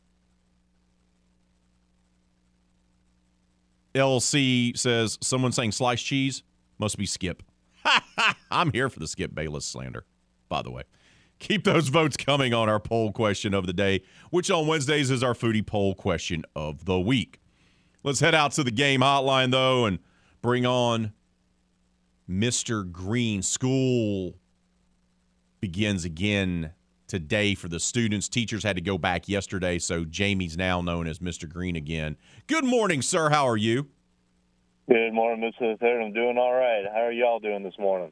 LC says someone saying sliced cheese must be Skip. I'm here for the Skip Bayless slander, by the way. Keep those votes coming on our poll question of the day, which on Wednesdays is our foodie poll question of the week. Let's head out to the game hotline, though, and bring on Mr. Green school begins again today for the students. Teachers had to go back yesterday, so Jamie's now known as Mr. Green again. Good morning, sir. How are you? Good morning, Mr. Third. I'm doing all right. How are y'all doing this morning?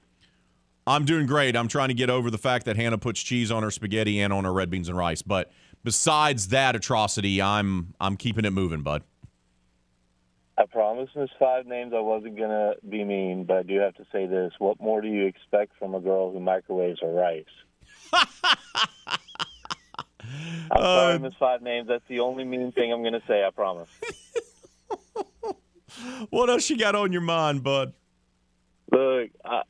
I'm doing great. I'm trying to get over the fact that Hannah puts cheese on her spaghetti and on her red beans and rice. But besides that atrocity, I'm I'm keeping it moving, bud. I promised Miss Five Names I wasn't gonna be mean, but I do have to say this: What more do you expect from a girl who microwaves her rice? I'm sorry, uh, Miss Five Names. That's the only mean thing I'm gonna say. I promise. What else you got on your mind, bud? Look, I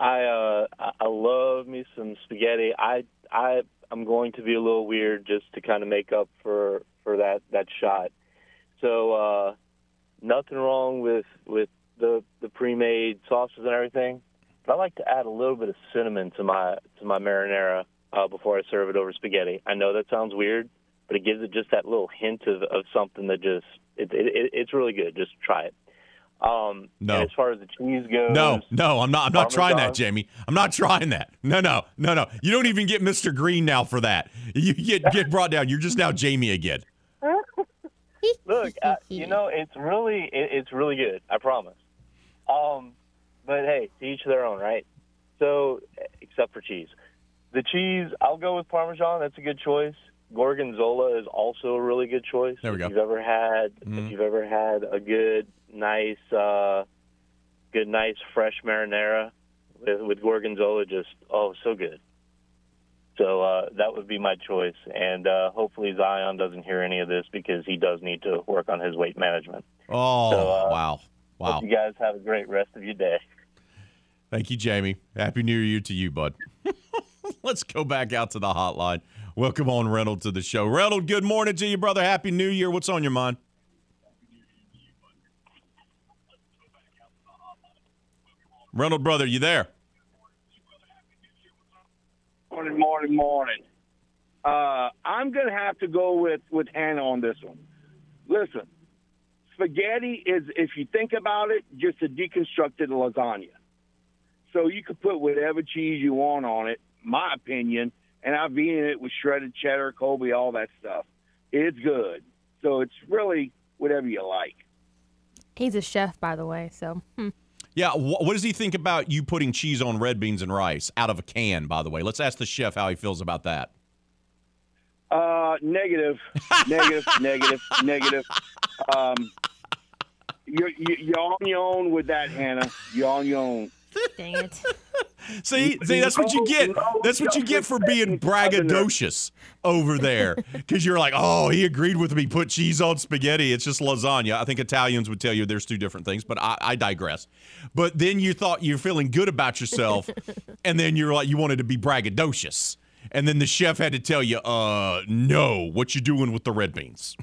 I, uh, I- love me some spaghetti. I I I'm going to be a little weird just to kind of make up for for that that shot. So uh, nothing wrong with with the the pre-made sauces and everything. But I like to add a little bit of cinnamon to my to my marinara uh, before I serve it over spaghetti. I know that sounds weird, but it gives it just that little hint of, of something that just it, it it's really good. Just try it. Um, No. as far as the cheese goes, No, no, I'm not. I'm not trying that, Jamie. I'm not trying that. No, no, no, no. You don't even get Mr. Green now for that. You get get brought down. You're just now Jamie again. Look, uh, you know, it's really it, it's really good. I promise. Um, but hey, to each their own, right? So, except for cheese, the cheese I'll go with Parmesan. That's a good choice. Gorgonzola is also a really good choice. There we if go. You've ever had Mhm. if you've ever had a good, nice, uh, good, nice fresh marinara with with Gorgonzola, just oh, so good. So uh, that would be my choice, and uh, hopefully Zion doesn't hear any of this because he does need to work on his weight management. Oh, So, uh, wow, wow. Hope you guys have a great rest of your day. Thank you, Jamie. Happy New Year to you, bud. Let's go back out to the hotline. Welcome on Reynolds to the show. Reynolds, good morning to you, brother. Happy New Year. What's on your mind? Reynolds, brother, you there? Morning, morning, morning. Uh, I'm going to have to go with, with Hannah on this one. Listen, spaghetti is, if you think about it, just a deconstructed lasagna. So you could put whatever cheese you want on it, my opinion, and I've eaten it with shredded cheddar, Colby, all that stuff. It's good. So it's really whatever you like. He's a chef, by the way. So hmm. Yeah, wh- what does he think about you putting cheese on red beans and rice out of a can, by the way? Let's ask the chef how he feels about that. Uh, negative, negative, negative, negative. Um, you're, you- you're on your own with that, Hannah. You're on your own. Dang it. See, see, that's what you get. That's what you get for being braggadocious over there. Because you're like, oh, he agreed with me. Put cheese on spaghetti. It's just lasagna. I think Italians would tell you there's two different things, but I, I digress. But then you thought you're feeling good about yourself, and then you're like, you wanted to be braggadocious, and then the chef had to tell you, uh, no, what you doing with the red beans?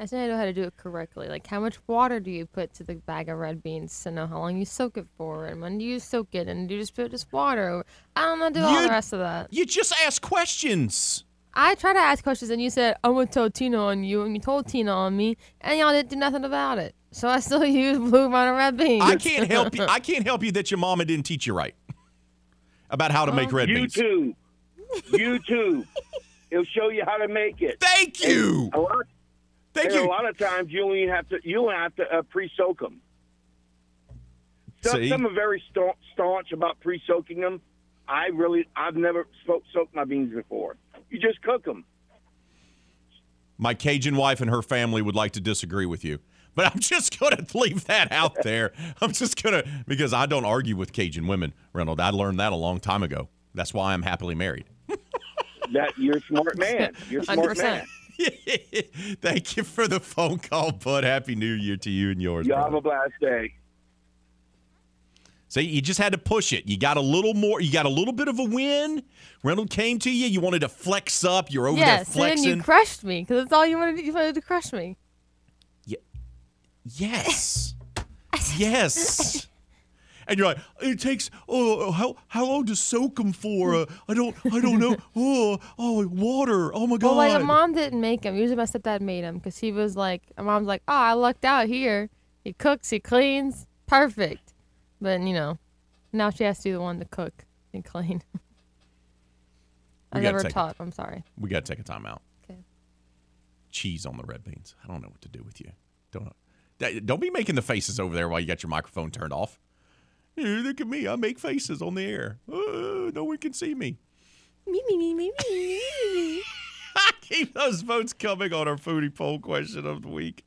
I just need to know how to do it correctly. Like, how much water do you put to the bag of red beans to know how long you soak it for, and when do you soak it, and do you just put just water? over- I don't know. Do all You- the rest of that. You just ask questions. I tried to ask questions, and you said I'm gonna tell Tina on you, and you told Tina on me, and y'all didn't do nothing about it. So I still use blue mountain red beans. I can't help you. I can't help you that your mama didn't teach you right about how to make oh. red beans. YouTube, YouTube. It'll show you how to make it. Thank you. A lot, Thank and a lot of times you only have to you have to uh, pre-soak them. Some, See? some are very sta- staunch about pre-soaking them. I really I've never soaked, soaked my beans before. You just cook them. My Cajun wife and her family would like to disagree with you. But I'm just going to leave that out there. I'm just going to, because I don't argue with Cajun women, Reynolds. I learned that a long time ago. That's why I'm happily married. That you're a smart man. You're a smart 100%. man. Thank you for the phone call, bud. Happy New Year to you and yours. You have a blessed day. See, you just had to push it. You got a little more. You got a little bit of a win. Reynolds came to you. You wanted to flex up. You're over yes, there and then flexing. you crushed me because that's all you wanted. You wanted to crush me. Yeah. Yes. yes. And you're like, it takes oh how how long to soak them for? Uh, I don't I don't know. Oh oh water. Oh my god. Well, like my mom didn't make them. Usually my stepdad made them because he was like, my mom's like, oh, I lucked out here. He cooks, he cleans, perfect. But you know, Now she has to be the one to cook and clean. I never taught. I'm sorry. We got to take a timeout. Okay. Cheese on the red beans. I don't know what to do with you. Don't know. Don't be making the faces over there while you got your microphone turned off. Look at me. I make faces on the air. Oh, no one can see me. Me me me me me me me. Keep those votes coming on our foodie poll question of the week.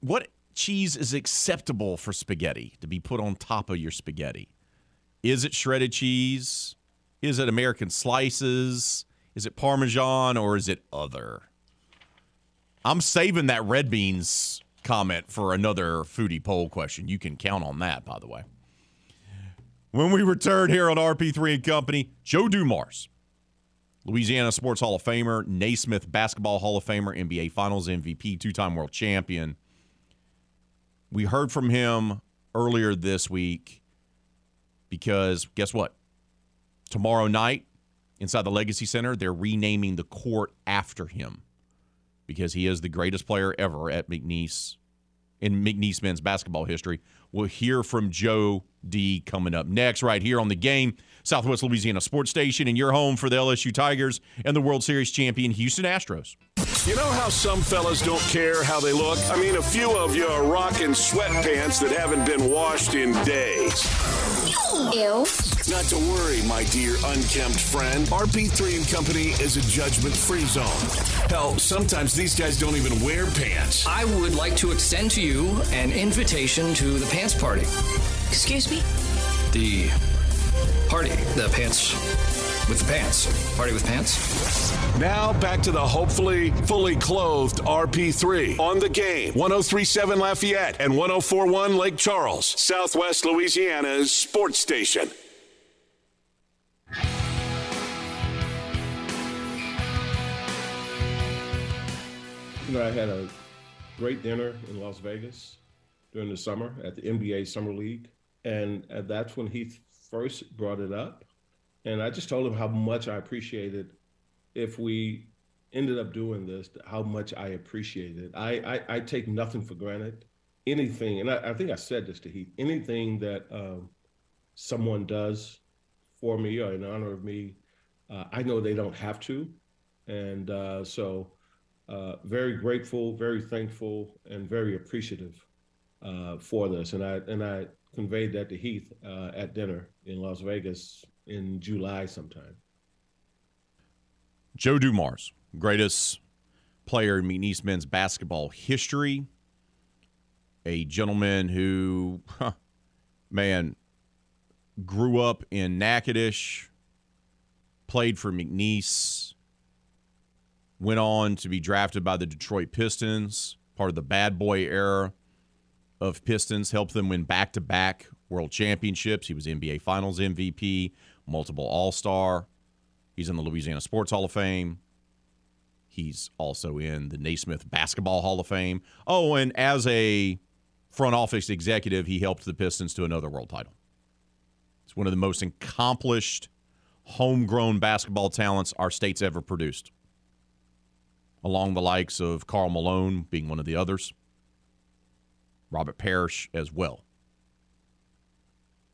What cheese is acceptable for spaghetti to be put on top of your spaghetti? Is it shredded cheese? Is it American slices? Is it Parmesan or is it other? I'm saving that red beans comment for another foodie poll question. You can count on that, by the way. When we return here on RP3 and Company, Joe Dumars, Louisiana Sports Hall of Famer, Naismith Basketball Hall of Famer, NBA Finals MVP, two time world champion. We heard from him earlier this week because guess what? Tomorrow night, inside the Legacy Center, they're renaming the court after him because he is the greatest player ever at McNeese in McNeese men's basketball history. We'll hear from Joe D coming up next, right here on the game, Southwest Louisiana Sports Station, and your home for the LSU Tigers and the World Series champion Houston Astros. You know how some fellas don't care how they look? I mean, a few of you are rocking sweatpants that haven't been washed in days. Ew. Not to worry, my dear unkempt friend. RP3 and Company is a judgment-free zone. Hell, sometimes these guys don't even wear pants. I would like to extend to you an invitation to the pants party. Excuse me? The party. The pants with the pants. Party with pants. Now back to the hopefully fully clothed RP3 on the game. 1037 Lafayette and 1041 Lake Charles, Southwest Louisiana's sports station. You know, I had a great dinner in Las Vegas during the summer at the NBA Summer League. And uh, that's when he first brought it up. And I just told him how much I appreciated if we ended up doing this, how much I appreciate it. I, I, I take nothing for granted. Anything, and I, I think I said this to Heath, anything that um, someone does for me or in honor of me, uh, I know they don't have to. And uh, so, uh, very grateful, very thankful, and very appreciative uh, for this. And I and I conveyed that to Heath uh, at dinner in Las Vegas in July sometime. Joe Dumars, greatest player in McNeese men's basketball history. A gentleman who, huh, man, grew up in Natchitoches, played for McNeese, went on to be drafted by the Detroit Pistons, part of the bad boy era of Pistons, helped them win back to back world championships. He was NBA Finals MVP, multiple All Star. He's in the Louisiana Sports Hall of Fame. He's also in the Naismith Basketball Hall of Fame. Oh, and as a front office executive, he helped the Pistons to another world title. It's one of the most accomplished homegrown basketball talents our state's ever produced, along the likes of Karl Malone being one of the others, Robert Parish as well.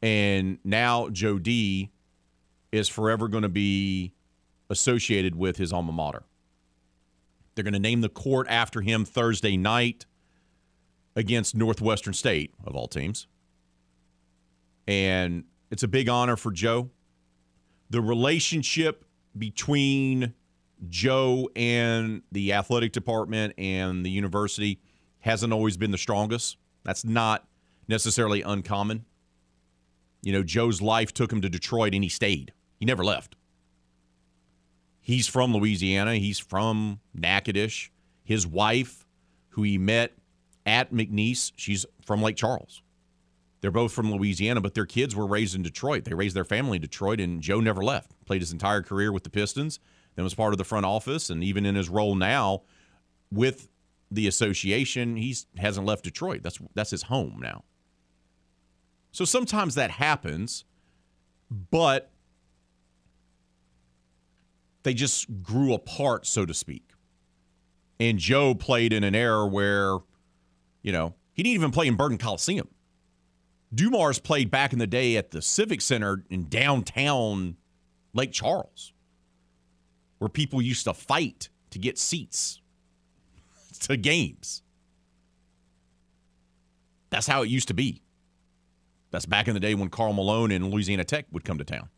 And now Joe D is forever going to be associated with his alma mater. They're going to name the court after him Thursday night against Northwestern State, of all teams. And it's a big honor for Joe. The relationship between Joe and the athletic department and the university hasn't always been the strongest. That's not necessarily uncommon. You know, Joe's life took him to Detroit and he stayed. He never left. He's from Louisiana. He's from Natchitoches. His wife, who he met at McNeese, she's from Lake Charles. They're both from Louisiana, but their kids were raised in Detroit. They raised their family in Detroit, and Joe never left. Played his entire career with the Pistons, then was part of the front office, and even in his role now with the association, he hasn't left Detroit. That's that's his home now. So sometimes that happens, but they just grew apart, so to speak. And Joe played in an era where, you know, he didn't even play in Burton Coliseum. Dumars played back in the day at the Civic Center in downtown Lake Charles, where people used to fight to get seats to games. That's how it used to be. That's back in the day when Karl Malone and Louisiana Tech would come to town.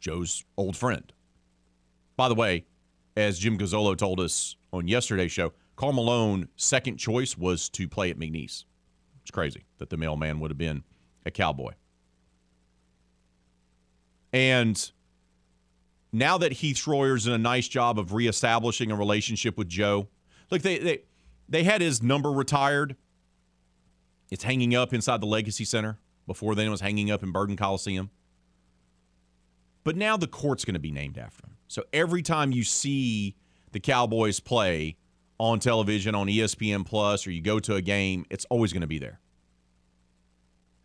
Joe's old friend. By the way, as Jim Gazzolo told us on yesterday's show, Karl Malone second choice was to play at McNeese. It's crazy that the mailman would have been a cowboy. And now that Heath Schroyer's done a nice job of reestablishing a relationship with Joe, look, they they they had his number retired. It's hanging up inside the Legacy Center. Before then, it was hanging up in Burton Coliseum. But now the court's going to be named after him. So every time you see the Cowboys play on television on ESPN Plus or you go to a game, it's always going to be there.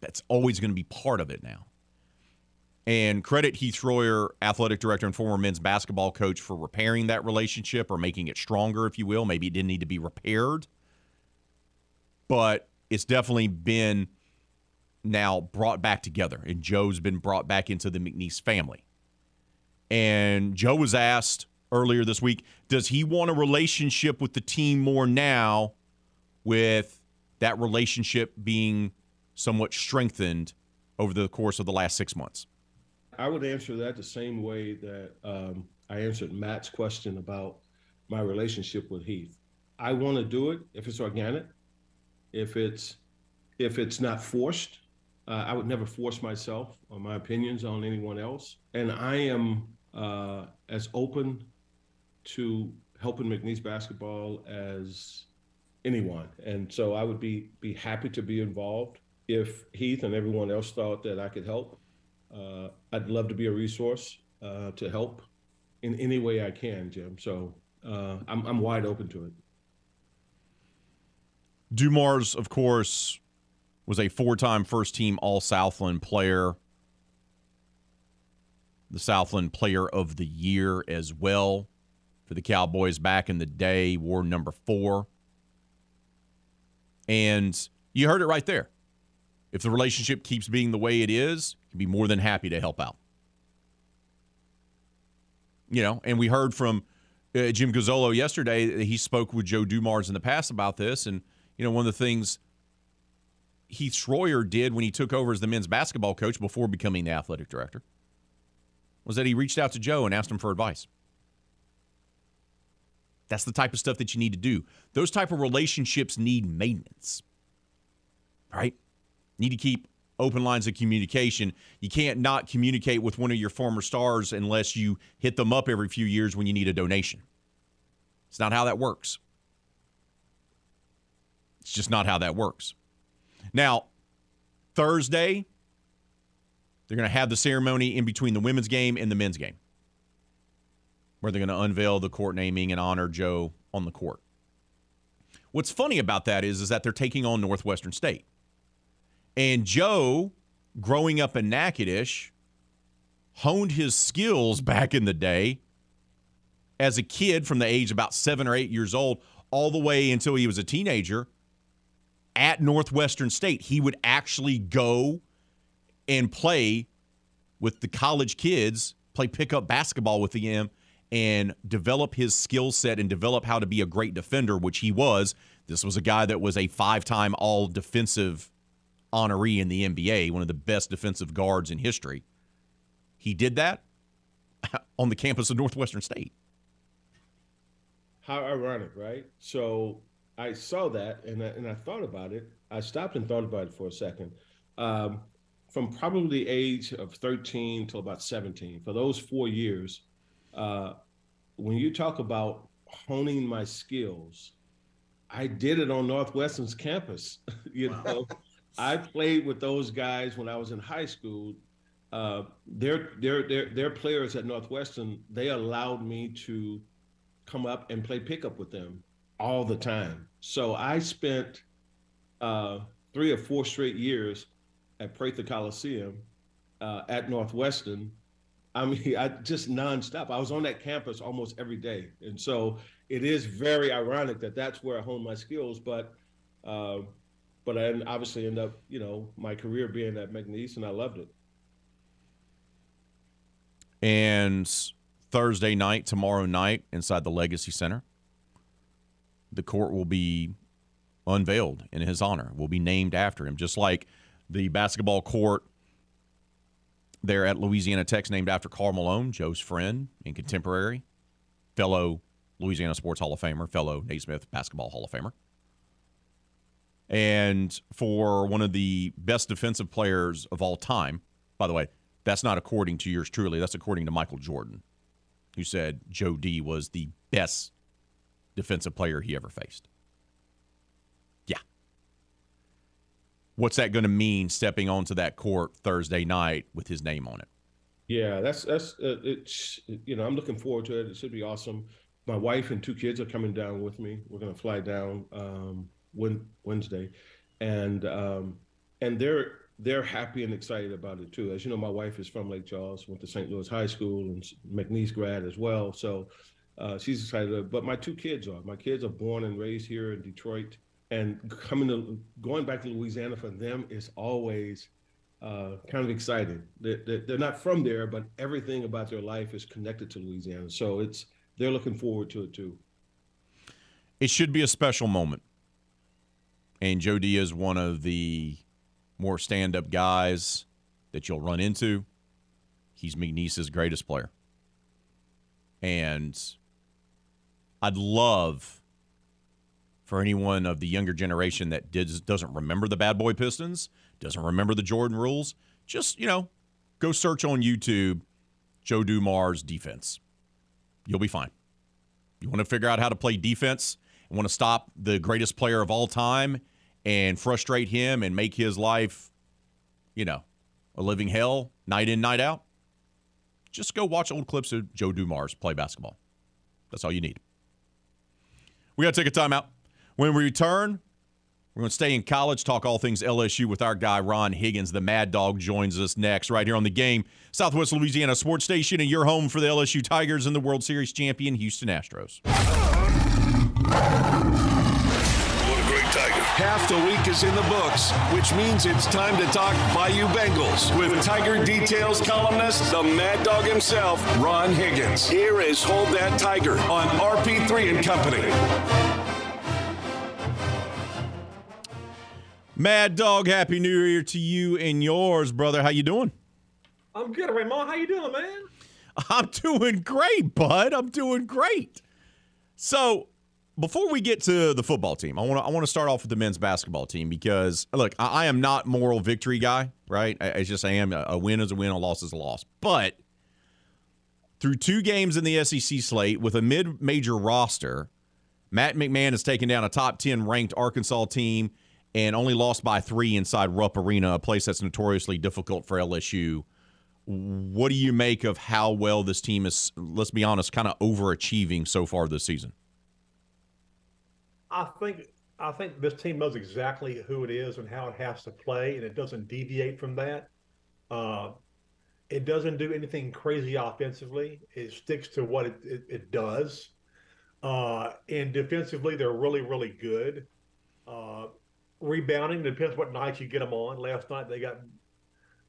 That's always going to be part of it now. And credit Heath Schroyer, athletic director and former men's basketball coach, for repairing that relationship or making it stronger, if you will. Maybe it didn't need to be repaired, but it's definitely been now brought back together. And Joe's been brought back into the McNeese family. And Joe was asked earlier this week does he want a relationship with the team more now with that relationship being somewhat strengthened over the course of the last six months? I would answer that the same way that um, I answered Matt's question about my relationship with Heath. I want to do it if it's organic, if it's if it's not forced. Uh, I would never force myself or my opinions on anyone else, and I am uh, as open to helping McNeese basketball as anyone. And so I would be be happy to be involved if Heath and everyone else thought that I could help. Uh, I'd love to be a resource uh, to help in any way I can, Jim. So uh, I'm, I'm wide open to it. Dumars, of course, was a four time first team All Southland player the Southland Player of the Year as well for the Cowboys back in the day, wore number four. And you heard it right there. If the relationship keeps being the way it is, can be more than happy to help out. You know, and we heard from uh, Jim Gazzolo yesterday. He spoke with Joe Dumars in the past about this. And, you know, one of the things Heath Schroyer did when he took over as the men's basketball coach before becoming the athletic director was that he reached out to Joe and asked him for advice. That's the type of stuff that you need to do. Those type of relationships need maintenance. Right? Need to keep open lines of communication. You can't not communicate with one of your former stars unless you hit them up every few years when you need a donation. It's not how that works. It's just not how that works. Now, Thursday, they're going to have the ceremony in between the women's game and the men's game, where they're going to unveil the court naming and honor Joe on the court. What's funny about that is, is that they're taking on Northwestern State. And Joe, growing up in Natchitoches, honed his skills back in the day as a kid from the age about seven or eight years old, all the way until he was a teenager at Northwestern State. He would actually go and play with the college kids, play pickup basketball with them, and develop his skill set and develop how to be a great defender, which he was. This was a guy that was a five time all defensive honoree in the NBA, one of the best defensive guards in history. He did that on the campus of Northwestern State. How ironic, right? So I saw that and I, and I thought about it. I stopped and thought about it for a second. Um, from probably the age of 13 till about 17, for those four years, uh, when you talk about honing my skills, I did it on Northwestern's campus. you know, I played with those guys when I was in high school. Uh, they're, they're, they're, they're players at Northwestern. They allowed me to come up and play pickup with them all the time. So I spent uh, three or four straight years at Prather Coliseum uh, at Northwestern. I mean, I just nonstop. I was on that campus almost every day, and so it is very ironic that that's where I honed my skills. But uh, but I obviously end up, you know, my career being at McNeese, and I loved it. And Thursday night, tomorrow night, inside the Legacy Center, the court will be unveiled in his honor, will be named after him, just like the basketball court there at Louisiana Tech's named after Karl Malone, Joe's friend and contemporary, fellow Louisiana Sports Hall of Famer, fellow Naismith Basketball Hall of Famer. And for one of the best defensive players of all time, by the way, that's not according to yours truly, that's according to Michael Jordan, who said Joe D was the best defensive player he ever faced. Yeah. What's that going to mean stepping onto that court Thursday night with his name on it? Yeah, that's that's uh, it's you know I'm looking forward to it. It should be awesome. My wife and two kids are coming down with me. We're going to fly down um, Wednesday, and um, and they're they're happy and excited about it too. As you know, my wife is from Lake Charles, went to St. Louis High School and McNeese grad as well. So uh, she's excited. But my two kids are. My kids are born and raised here in Detroit, and coming to going back to Louisiana for them is always uh, kind of exciting. They're, they're not from there, but everything about their life is connected to Louisiana. So it's they're looking forward to it too. It should be a special moment. And Joe D is one of the more stand up guys that you'll run into. He's McNeese's greatest player. And I'd love for anyone of the younger generation that did, doesn't remember the Bad Boy Pistons, doesn't remember the Jordan rules, just, you know, go search on YouTube Joe Dumars defense. You'll be fine. You want to figure out how to play defense and want to stop the greatest player of all time and frustrate him and make his life, you know, a living hell night in, night out, just go watch old clips of Joe Dumars play basketball. That's all you need. We got to take a timeout. When we return, we're going to stay in college, talk all things LSU with our guy, Ron Higgins. The Mad Dog joins us next, right here on the game. Southwest Louisiana Sports Station, and your home for the LSU Tigers and the World Series champion, Houston Astros. Half the week is in the books, which means it's time to talk Bayou Bengals with Tiger Details columnist, the Mad Dog himself, Ron Higgins. Here is Hold That Tiger on RP3 and Company. Mad Dog, happy New Year to you and yours, brother. How you doing? I'm good, Raymond. How you doing, man? I'm doing great, bud. I'm doing great. So, before we get to the football team, I want to I want to start off with the men's basketball team because look, I, I am not moral victory guy, right? I, I just I am a win is a win, a loss is a loss. But through two games in the SEC slate with a mid-major roster, Matt McMahon has taken down a top 10 ranked Arkansas team and only lost by 3 inside Rupp Arena, a place that's notoriously difficult for LSU. What do you make of how well this team is let's be honest, kind of overachieving so far this season? I think I think this team knows exactly who it is and how it has to play, and it doesn't deviate from that. Uh, it doesn't do anything crazy offensively. It sticks to what it, it, it does. Uh, and defensively, they're really, really good. Uh, rebounding depends what night you get them on. Last night they got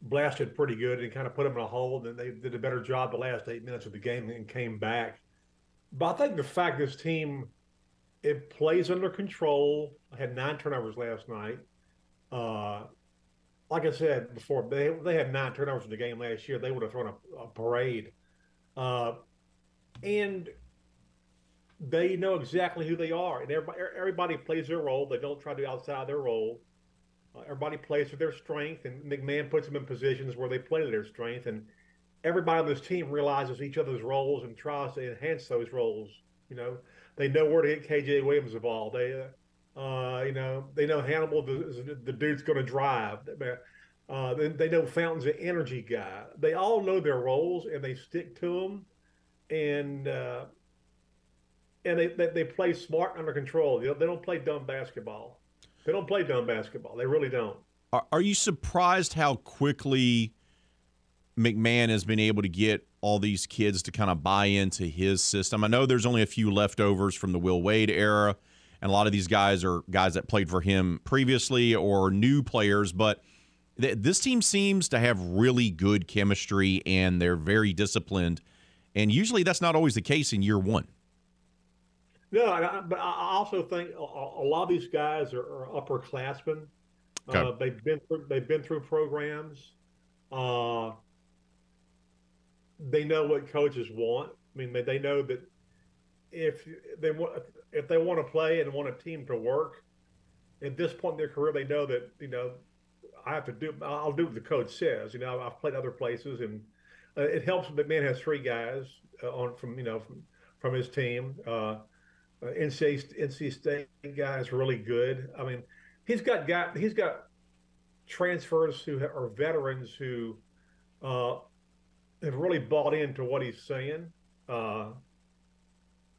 blasted pretty good and kind of put them in a hole. And they did a better job the last eight minutes of the game and came back. But I think the fact this team it plays under control. I had nine turnovers last night. Uh, like I said before, they they had nine turnovers in the game last year. They would have thrown a, a parade. Uh, and they know exactly who they are, and everybody everybody plays their role. They don't try to outside their role. Uh, everybody plays to their strength, and McMahon puts them in positions where they play to their strength. And everybody on this team realizes each other's roles and tries to enhance those roles. You know, they know where to hit KJ Williams ball. They, uh, you know, they know Hannibal the, the dude's going to drive. Uh, they, they know Fountain's an energy guy. They all know their roles and they stick to them, and uh, and they, they, they play smart under control. They don't, they don't play dumb basketball. They don't play dumb basketball. They really don't. Are, are you surprised how quickly McMahon has been able to get all these kids to kind of buy into his system. I know there's only a few leftovers from the Will Wade era, and a lot of these guys are guys that played for him previously or new players, but th- this team seems to have really good chemistry and they're very disciplined. And usually that's not always the case in year one. No, I, but I also think a, a lot of these guys are, are upperclassmen. Okay. Uh, they've been through, they've been through programs. Uh, they know what coaches want. I mean, they, they know that if they want if they want to play and want a team to work, at this point in their career, they know that you know I have to do. I'll do what the coach says. You know, I've played other places, and uh, it helps. But man has three guys uh, on from you know from from his team. Uh, uh, NC NC State guy is really good. I mean, he's got got he's got transfers who are veterans who uh, have really bought into what he's saying. Uh,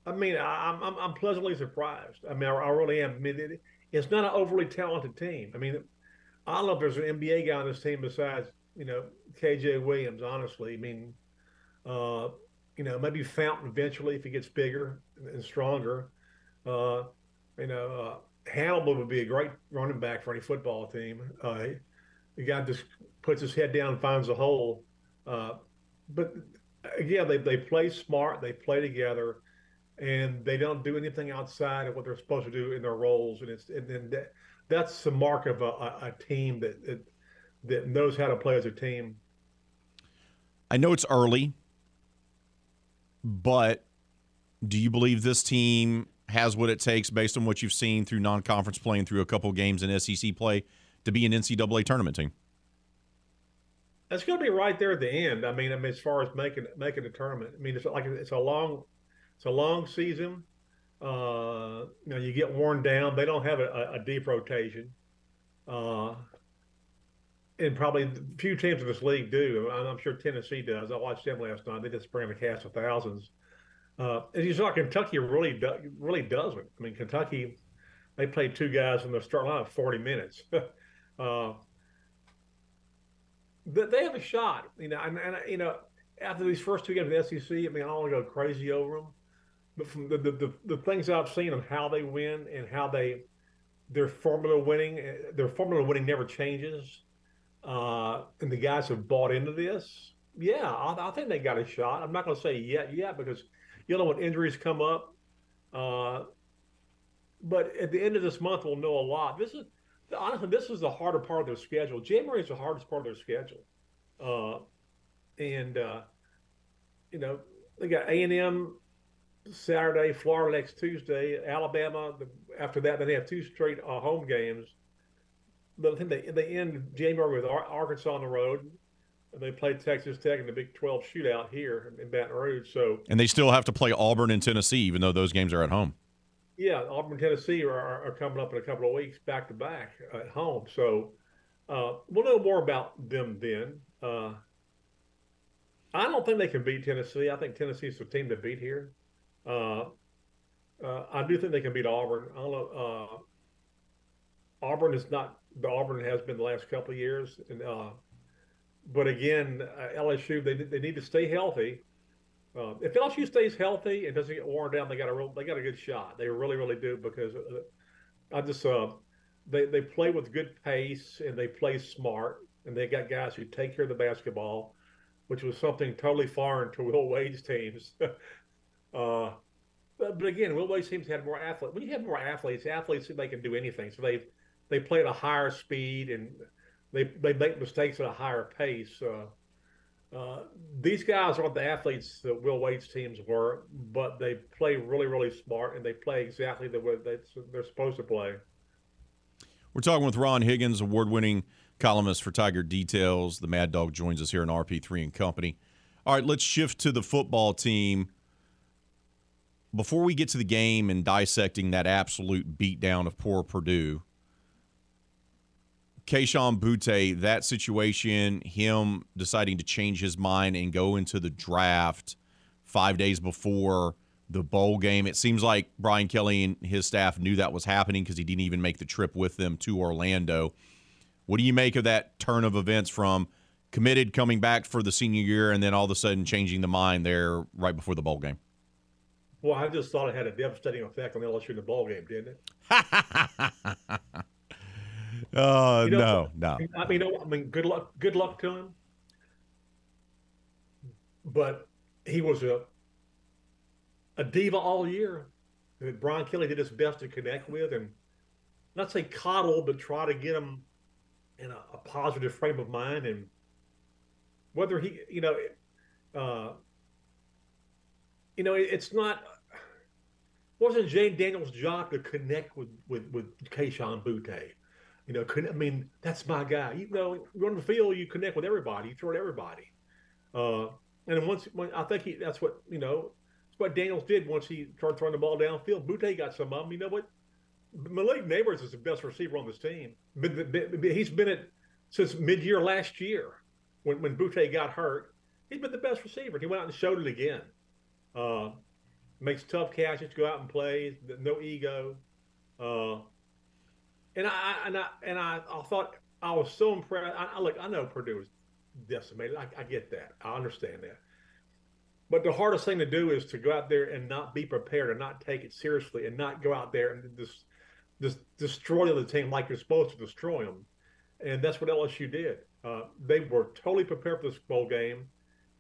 I mean, I, am I'm, I'm pleasantly surprised. I mean, I, I really am. I mean, it, it's not an overly talented team. I mean, I don't know if there's an NBA guy on this team besides you know KJ Williams. Honestly, I mean, uh, you know, maybe Fountain eventually if he gets bigger and stronger. Uh, you know, uh, Hannibal would be a great running back for any football team. Uh, the guy just puts his head down and finds a hole. But again, they, they play smart, they play together, and they don't do anything outside of what they're supposed to do in their roles. And it's and that, that's the mark of a, a, a team that, that that knows how to play as a team. I know it's early, but do you believe this team has what it takes based on what you've seen through non-conference play and through a couple games in SEC play to be an NCAA tournament team? It's going to be right there at the end. I mean, I mean, as far as making making a tournament, I mean, it's like it's a long, it's a long season. Uh, you know, you get worn down. They don't have a, a deep rotation, uh, and probably few teams in this league do. I'm sure Tennessee does. I watched them last night. They just bring a cast of thousands. Uh, as you saw, Kentucky really do, really doesn't. I mean, Kentucky, they played two guys in the start line of 40 minutes. uh, they have a shot, you know, and, and, you know, after these first two games of the SEC, I mean, I don't want to go crazy over them, but from the, the, the, the things I've seen of how they win and how they their formula winning, their formula winning never changes, uh, and the guys have bought into this. Yeah, I, I think they got a shot. I'm not going to say yet, yet because you know when injuries come up. Uh, but at the end of this month, we'll know a lot. This is honestly, this is the harder part of their schedule. January is the hardest part of their schedule, uh, and uh, you know they got A and M Saturday, Florida next Tuesday, Alabama. The, after that, then they have two straight uh, home games. But I think they they end January with Arkansas on the road. And they play Texas Tech in the Big 12 shootout here in Baton Rouge. So and they still have to play Auburn and Tennessee, even though those games are at home. Yeah, Auburn, Tennessee are, are coming up in a couple of weeks back to back at home. So uh, we'll know more about them then. Uh, I don't think they can beat Tennessee. I think Tennessee's the team to beat here. Uh, uh I do think they can beat Auburn. I don't know. Uh, Auburn is not the Auburn has been the last couple of years, and uh, but again, LSU they they need to stay healthy. Uh, if LSU stays healthy and doesn't get worn down, they got a real, they got a good shot. They really, really do because uh, I just uh, they they play with good pace and they play smart and they got guys who take care of the basketball, which was something totally foreign to Will Wade's teams. uh, but, but, again, Will Wade's teams had more athletes. When you have more athletes, athletes they can do anything. So they they play at a higher speed and they they make mistakes at a higher pace. Uh, uh, these guys aren't the athletes that Will Wade's teams were, but they play really, really smart and they play exactly the way they're supposed to play. We're talking with Ron Higgins, award winning columnist for Tiger Details. The Mad Dog joins us here in RP3 and Company. All right, let's shift to the football team. Before we get to the game and dissecting that absolute beatdown of poor Purdue, Kayshon Boutte, that situation, him deciding to change his mind and go into the draft five days before the bowl game. It seems like Brian Kelly and his staff knew that was happening because he didn't even make the trip with them to Orlando. What do you make of that turn of events from committed coming back for the senior year and then all of a sudden changing the mind there right before the bowl game? Well, I just thought it had a devastating effect on LSU in the ball game, didn't it? Oh You know, no, no. I mean, I mean, good luck, good luck to him. But he was a a diva all year. that Brian Kelly did his best to connect with and not say coddle, but try to get him in a, a positive frame of mind. And whether he, you know, uh, you know, it, it's not. Wasn't Jayden Daniels' job to connect with with with Kayshon Boutte? You know, I mean that's my guy. You know, you on the field, you connect with everybody, you throw at everybody. Uh, and once, when, I think he, that's what you know, that's what Daniels did once he started throwing the ball downfield. Boutte got some of them. You know what? Malik Nabers is the best receiver on this team. He's been it since mid-year last year when when Boutte got hurt. He's been the best receiver. He went out and showed it again. Uh, makes tough catches, go out and play, no ego. Uh, and I and I and I, I thought I was so impressed. I, I look, I know Purdue was decimated. I, I get that. I understand that. But the hardest thing to do is to go out there and not be prepared and not take it seriously and not go out there and just just destroy the team like you're supposed to destroy them. And that's what LSU did. Uh, they were totally prepared for this bowl game.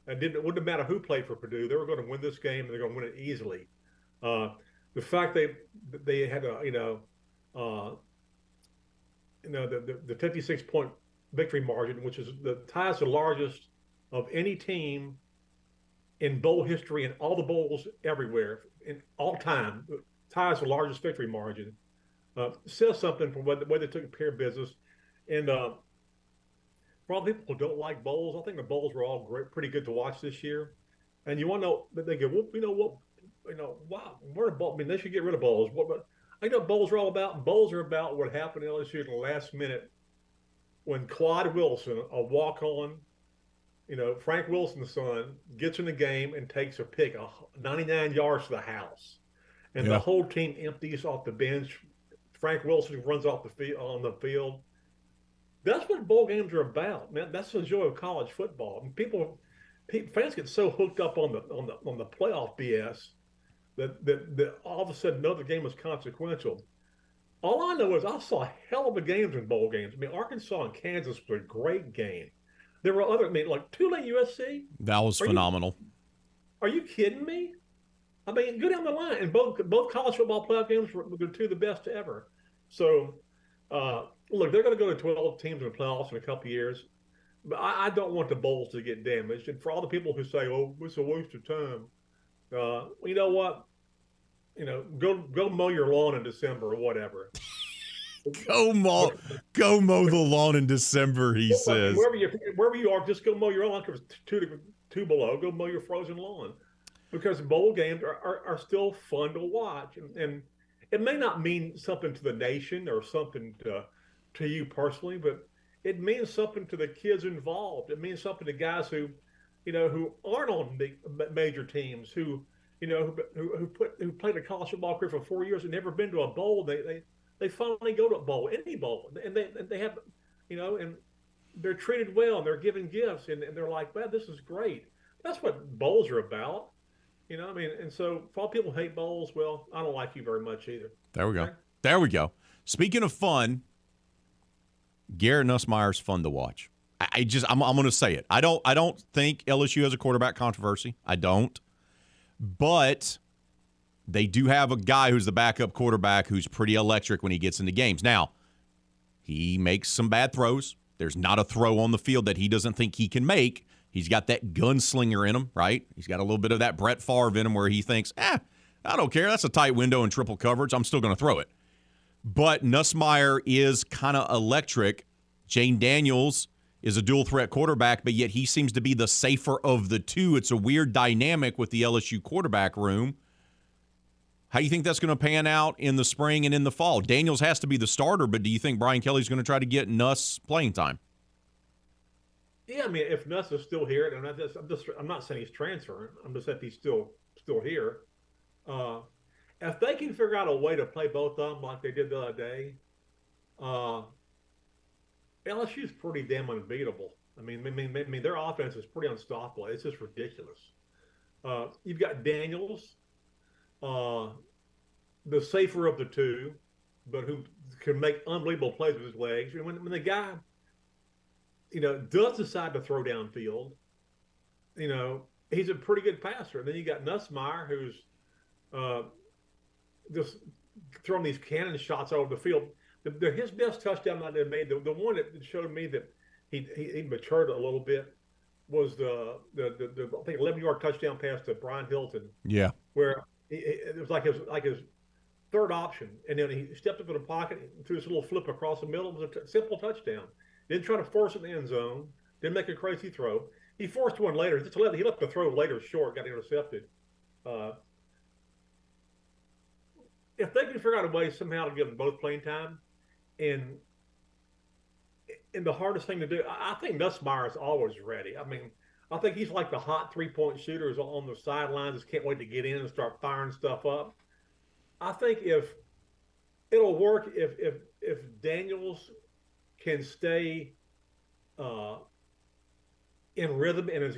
And didn't it wouldn't matter who played for Purdue. They were going to win this game and they're going to win it easily. Uh, the fact they they had a you know uh, you know the, the, the 56 point victory margin, which is the ties the largest of any team in bowl history and all the bowls everywhere in all time. Ties the largest victory margin. Uh, says something for what the way they took care of business. And uh, for all the people who don't like bowls, I think the bowls were all great, pretty good to watch this year. And you want to know that they go, well, you know what, you know, wow, what a bowl. I mean, they should get rid of bowls. What, but I know bowls are all about. Bowls are about what happened in LSU in the last minute when Quad Wilson, a walk on, you know, Frank Wilson's son, gets in the game and takes a pick, a 99 yards to the house. And Yeah. the whole team empties off the bench. Frank Wilson runs off the field on the field. That's what bowl games are about, man. That's the joy of college football. And people, pe- fans get so hooked up on the on the on the playoff BS that that, that all of a sudden another game is consequential. All I know is I saw hell of a games in bowl games. I mean, Arkansas and Kansas was a great game. There were other, I mean, like Tulane USC. That was Are you- phenomenal. Are you kidding me? I mean, go down the line, and both both college football playoff games were, were two of the best ever. So, uh, look, they're going to go to twelve teams in the playoffs in a couple of years, but I, I don't want the bowls to get damaged. And for all the people who say, "Oh, it's a waste of time," uh, you know what? You know, go go mow your lawn in December or whatever. Go mow, go mow the lawn in December. He says. wherever you wherever you are, just go mow your lawn. Because two to, two below, go mow your frozen lawn. Because bowl games are, are, are still fun to watch, and, and it may not mean something to the nation or something to to you personally, but it means something to the kids involved. It means something to guys who, you know, who aren't on big, major teams, who, you know, who, who, put who played a college football career for four years and never been to a bowl. They they they finally go to a bowl, any bowl, and they and they have, you know, and they're treated well and they're given gifts and, and they're like, man, this is great. That's what bowls are about. You know, I mean, and so for all people who hate bowls, well, I don't like you very much either. There we go. There we go. Speaking of fun, Garrett Nussmeier's fun to watch. I, just I'm, I'm going to say it. I don't I don't think LSU has a quarterback controversy. I don't. But they do have a guy who's the backup quarterback who's pretty electric when he gets into games. Now, he makes some bad throws. There's not a throw on the field that he doesn't think he can make. He's got that gunslinger in him, right? He's got a little bit of that Brett Favre in him where he thinks, eh, I don't care. That's a tight window and triple coverage. I'm still going to throw it. But Nussmeier is kind of electric. Jayden Daniels is a dual threat quarterback, but yet he seems to be the safer of the two. It's a weird dynamic with the LSU quarterback room. How do you think that's going to pan out in the spring and in the fall? Daniels has to be the starter, but do you think Brian Kelly's going to try to get Nuss playing time? Yeah, I mean, if Nuss is still here, and I'm just, I'm just, I'm not saying he's transferring. I'm just saying he's still, still here. Uh, if they can figure out a way to play both of them like they did the other day, uh, LSU's pretty damn unbeatable. I mean, I mean, I mean, their offense is pretty unstoppable. It's just ridiculous. Uh, you've got Daniels. uh, the safer of the two, but who can make unbelievable plays with his legs. And when, when the guy, you know, does decide to throw downfield, you know, he's a pretty good passer. And then you got Nussmeier, who's uh, just throwing these cannon shots over the field. The, the, his best touchdown that they made, the, the one that showed me that he, he, he matured a little bit, was the the, the, the I think 11 yard touchdown pass to Brian Hilton. Yeah. Where it was like his like his third option, and then he stepped up in the pocket, threw this little flip across the middle. It was a t- simple touchdown. Didn't try to force it in the end zone. Didn't make a crazy throw. He forced one later. Just let, he left the throw later short, got intercepted. Uh, if they can figure out a way somehow to give them both playing time, and and the hardest thing to do, I think Nussmeier is always ready. I mean, I think he's like the hot three point shooters on the sidelines. Just can't wait to get in and start firing stuff up. I think if it'll work if if if Daniels can stay uh, in rhythm and as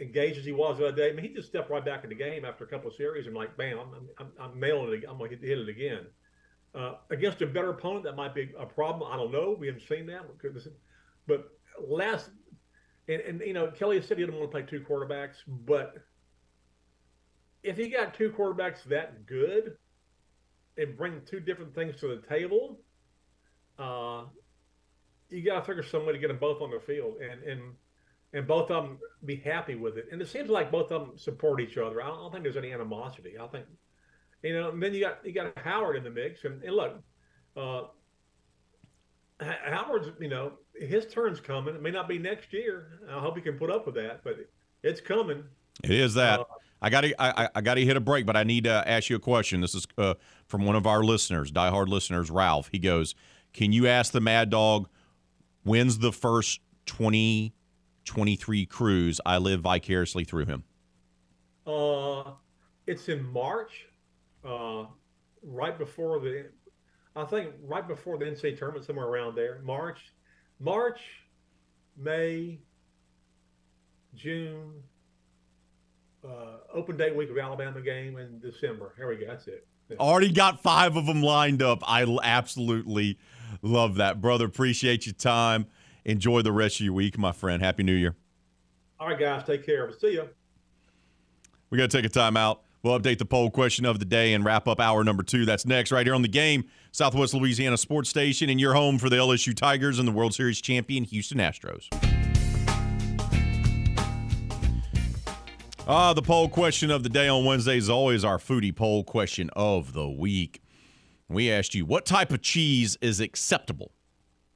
engaged as he was the other day. I mean, he just stepped right back in the game after a couple of series and like, bam, I'm, I'm, I'm nailing it. I'm going to hit it again. Uh, against a better opponent, that might be a problem. I don't know. We haven't seen that. But last, and, and you know, Kelly said he didn't want to play two quarterbacks, but if he got two quarterbacks that good and bring two different things to the table, uh, you got to figure some way to get them both on the field and and and both of them be happy with it. And it seems like both of them support each other. I don't, I don't think there's any animosity. I think you know. And then you got you got Howard in the mix, and, and look, uh, Howard's you know his turn's coming. It may not be next year. I hope he can put up with that, but it's coming. It is that. Uh, I got to I, I got to hit a break, but I need to ask you a question. This is uh, from one of our listeners, diehard listeners, Ralph. He goes, "Can you ask the Mad Dog when's the first 2023 cruise I live vicariously through him?" Uh, it's in March, uh, right before the, I think right before the NCAA tournament, somewhere around there. March, March, May, June, uh, open day week of Alabama game in December. Here we go. That's it. Already got five of them lined up. I absolutely love that, brother. Appreciate your time. Enjoy the rest of your week, my friend. Happy New Year. All right, guys. Take care. We'll see you. We got to take a time out. We'll update the poll question of the day and wrap up hour number two. That's next, right here on the game, Southwest Louisiana Sports Station, and your home for the LSU Tigers and the World Series champion Houston Astros. Ah, the poll question of the day on Wednesday is always our foodie poll question of the week. We asked you what type of cheese is acceptable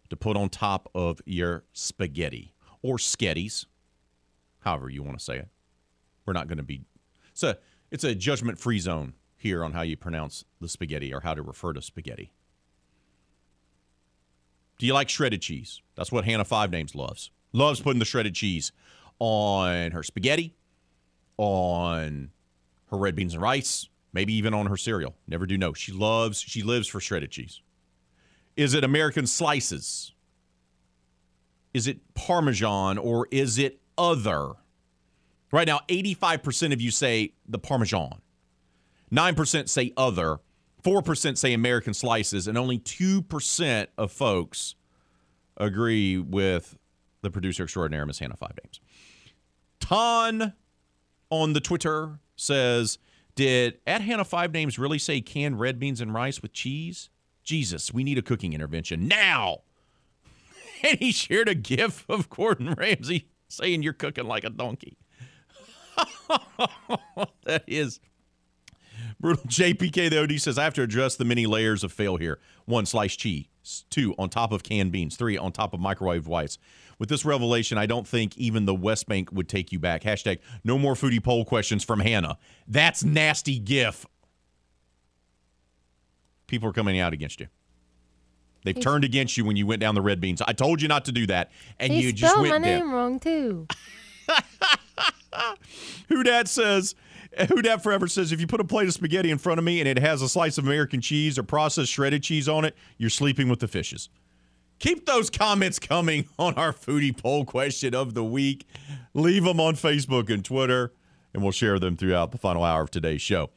to put on top of your spaghetti or sketties, however you want to say it. We're not going to be so it's a judgment free zone here on how you pronounce the spaghetti or how to refer to spaghetti. Do you like shredded cheese? That's what Hannah Five Names loves. Loves putting the shredded cheese on her spaghetti, on her red beans and rice, maybe even on her cereal. Never do know. She loves, she lives for shredded cheese. Is it American slices? Is it Parmesan or is it other? Right now, 85% of you say the Parmesan, 9% say other, 4% say American slices, and only 2% of folks agree with the producer extraordinaire, Miss Hannah Five Names. Ton on the Twitter says, Did at Hannah Five Names really say canned red beans and rice with cheese? Jesus, we need a cooking intervention now. And he shared a gif of Gordon Ramsay saying, You're cooking like a donkey. that is brutal. JPK, the OD says, I have to address the many layers of fail here. One, sliced cheese. Two, on top of canned beans. Three, on top of microwave whites. With this revelation, I don't think even the West Bank would take you back. Hashtag no more foodie poll questions from Hannah. That's nasty gif. People are coming out against you. They've turned against you when you went down the red beans. I told you not to do that, and you just went my name wrong too. Who dat says, Who dat forever says, if you put a plate of spaghetti in front of me and it has a slice of American cheese or processed shredded cheese on it, you're sleeping with the fishes. Keep those comments coming on our foodie poll question of the week. Leave them on Facebook and Twitter, and we'll share them throughout the final hour of today's show.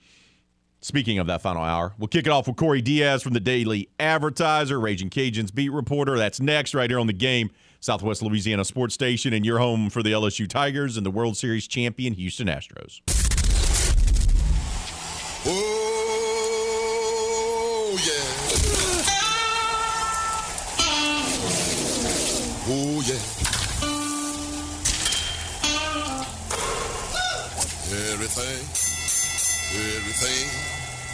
Speaking of that final hour, we'll kick it off with Corey Diaz from the Daily Advertiser, Raging Cajuns beat reporter. That's next, right here on the game, Southwest Louisiana Sports Station, and your home for the LSU Tigers and the World Series champion Houston Astros. Oh, yeah. Oh, yeah. Everything, everything,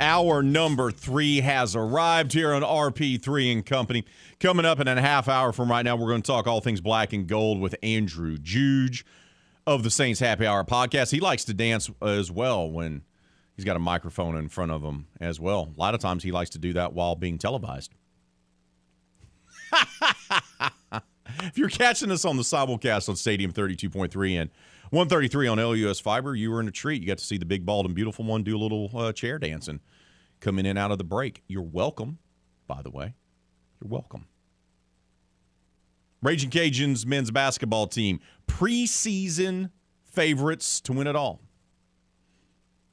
Hour number three has arrived here on RP3 and Company. Coming up in a half hour from right now, we're going to talk all things black and gold with Andrew Juge of the Saints Happy Hour podcast. He likes to dance as well when he's got a microphone in front of him as well. A lot of times he likes to do that while being televised. if you're catching us on the simulcast on Stadium 32.3 and 133 on LUS Fiber, you were in a treat. You got to see the big, bald, and beautiful one do a little uh, chair dancing coming in out of the break. You're welcome, by the way. You're welcome. Raging Cajuns men's basketball team, preseason favorites to win it all.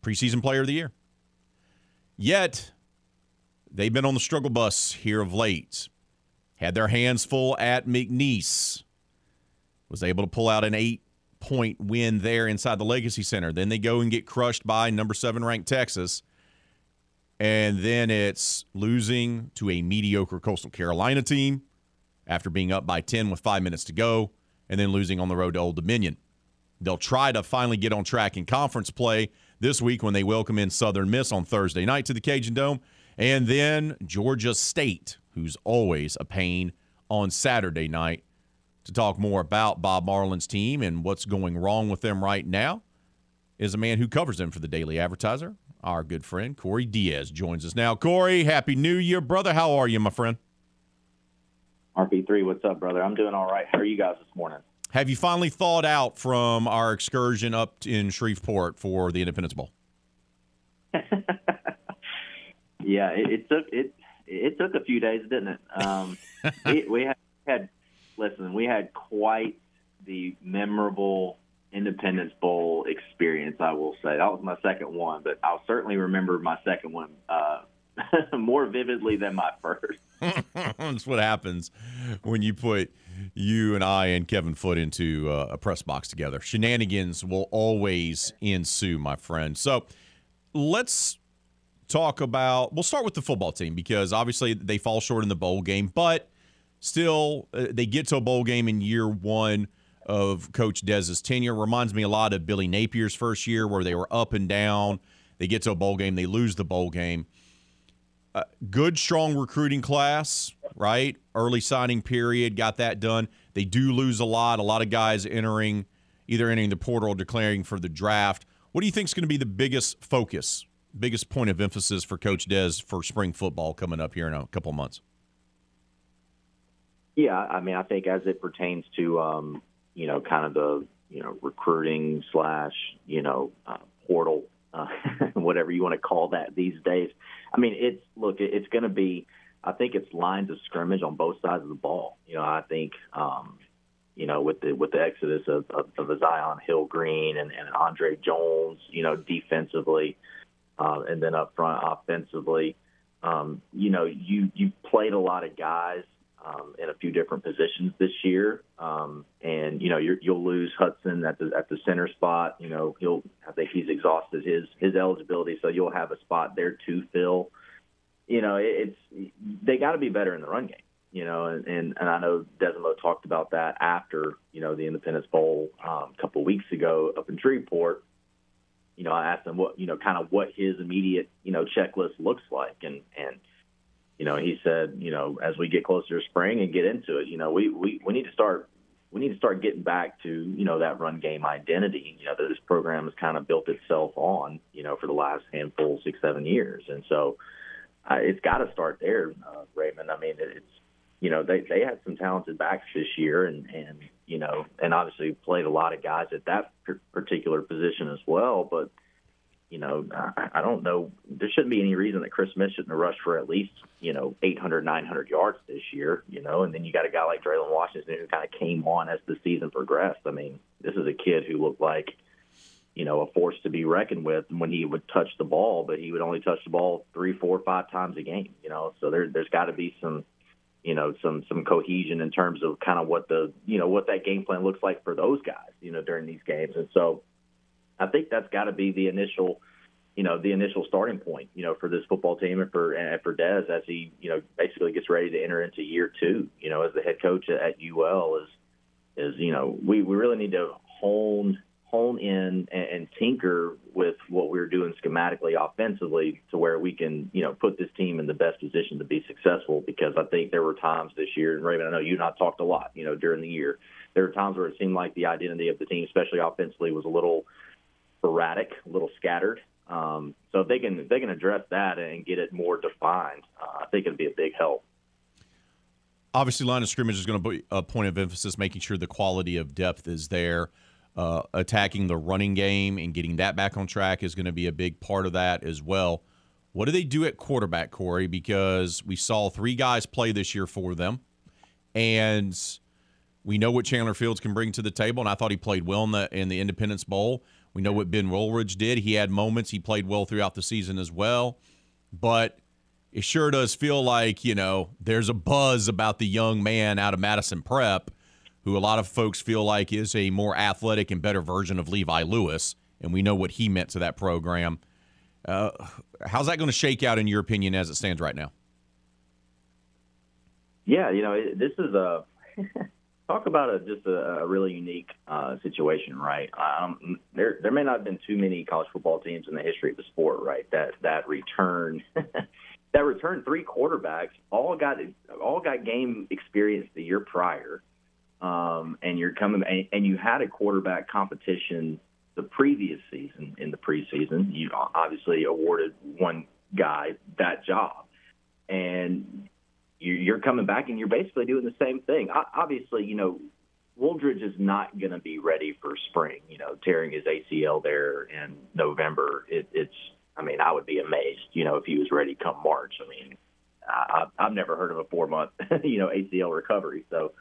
Preseason player of the year. Yet, they've been on the struggle bus here of late. Had their hands full at McNeese. Was able to pull out an eight point win there inside the Legacy Center. Then they go and get crushed by number seven ranked Texas. And then it's losing to a mediocre Coastal Carolina team after being up by 10 with five minutes to go, and then losing on the road to Old Dominion. They'll try to finally get on track in conference play this week when they welcome in Southern Miss on Thursday night to the Cajun Dome. And then Georgia State, who's always a pain on Saturday night to talk more about Bob Marlin's team and what's going wrong with them right now is a man who covers them for the Daily Advertiser. Our good friend Corey Diaz joins us now. Corey, happy New Year, brother. How are you, my friend? RP3, what's up, brother? I'm doing all right. How are you guys this morning? Have you finally thawed out from our excursion up in Shreveport for the Independence Bowl? yeah, it, it, took it it took a few days, didn't it? Um, we, we had, had listen, we had quite the memorable Independence Bowl experience. I will say that was my second one, but I'll certainly remember my second one uh, more vividly than my first. That's what happens when you put you and I and Kevin Foote into uh, a press box together. Shenanigans will always ensue, my friend. So let's talk about. We'll start with the football team because obviously they fall short in the bowl game, but still uh, they get to a bowl game in year one of Coach Dez's tenure. Reminds me a lot of Billy Napier's first year where they were up and down. They get to a bowl game, they lose the bowl game. Uh, good, strong recruiting class, right? Early signing period, got that done. They do lose a lot. A lot of guys entering, either entering the portal or declaring for the draft. What do you think is going to be the biggest focus, biggest point of emphasis for Coach Dez for spring football coming up here in a couple months? Yeah, I mean, I think as it pertains to, um, you know, kind of the, you know, recruiting slash, you know, uh, portal, uh, whatever you want to call that these days. I mean, it's look, it's going to be. I think it's lines of scrimmage on both sides of the ball. You know, I think, um, you know, with the with the exodus of, of, of a Zi'Yon Hill-Green and, and Andre Jones, you know, defensively, uh, and then up front offensively, um, you know, you you played a lot of guys um, in a few different positions this year. Um, and you know you will lose Hudson at the at the center spot. You know he'll I think he's exhausted his his eligibility, so you'll have a spot there to fill. You know it, it's they got to be better in the run game. You know, and, and, and I know Desormeaux talked about that after you know the Independence Bowl um, a couple weeks ago up in Shreveport. You know, I asked him what you know kind of what his immediate you know checklist looks like, and and you know, he said, you know, as we get closer to spring and get into it, you know, we, we, we need to start we need to start getting back to, you know, that run game identity, you know, that this program has kind of built itself on, you know, for the last handful, six, seven years. And so uh, it's got to start there, uh, Raymond. I mean, it's you know they they had some talented backs this year, and and you know, and obviously played a lot of guys at that particular position as well. But you know, I, I don't know. There shouldn't be any reason that Chris Smith shouldn't have rushed for at least you know 800, 900 yards this year. You know, and then you got a guy like Dre'lyn Washington who kind of came on as the season progressed. I mean, this is a kid who looked like you know, a force to be reckoned with when he would touch the ball, but he would only touch the ball three, four, five times a game. You know, so there, there's got to be some, you know, some some cohesion in terms of kind of what the, you know, what that game plan looks like for those guys, you know, during these games. And so, I think that's got to be the initial, you know, the initial starting point, you know, for this football team and for and for Dez as he, you know, basically gets ready to enter into year two, you know, as the head coach at UL is, is you know, we we really need to hone hone in and, and tinker with what we're doing schematically offensively to where we can, you know, put this team in the best position to be successful because I think there were times this year, and Raven, I know you and I talked a lot, you know, during the year. There were times where it seemed like the identity of the team, especially offensively, was a little erratic, a little scattered. Um, so if they can if they can address that and get it more defined, uh, I think it'd be a big help. Obviously, line of scrimmage is going to be a point of emphasis, making sure the quality of depth is there uh, attacking the running game and getting that back on track is going to be a big part of that as well. What do they do at quarterback, Corey? Because we saw three guys play this year for them, and we know what Chandler Fields can bring to the table. And I thought he played well in the in the Independence Bowl. We know what Ben Wooldridge did. He had moments. He played well throughout the season as well, but it sure does feel like you know there's a buzz about the young man out of Madison Prep who a lot of folks feel like is a more athletic and better version of Levi Lewis, and we know what he meant to that program. Uh, how's that going to shake out, in your opinion, as it stands right now? Yeah, you know, this is a talk about a just a, a really unique uh, situation, right? Um, there, there may not have been too many college football teams in the history of the sport, right? That that return. that return three quarterbacks all got all got game experience the year prior um, and you're coming and, and you had a quarterback competition the previous season in the preseason. You obviously awarded one guy that job, and you're coming back and you're basically doing the same thing. Obviously, you know, Wooldridge is not going to be ready for spring. You know, tearing his ACL there in November, it, it's. I mean, I would be amazed. You know, if he was ready come March. I mean, I, I've never heard of a four month, you know, ACL recovery. So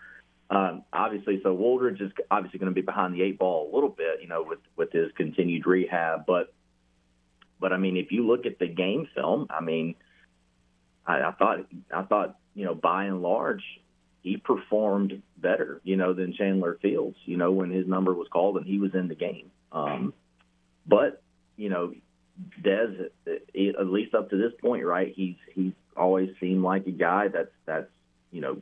um, obviously, so Wooldridge is obviously going to be behind the eight ball a little bit, you know, with with his continued rehab. But, but I mean, if you look at the game film, I mean, I thought I thought you know by and large he performed better, you know, than Chandler Fields, you know, when his number was called and he was in the game. Um, but you know, Dez, at least up to this point, right? He's he's always seemed like a guy that's that's you know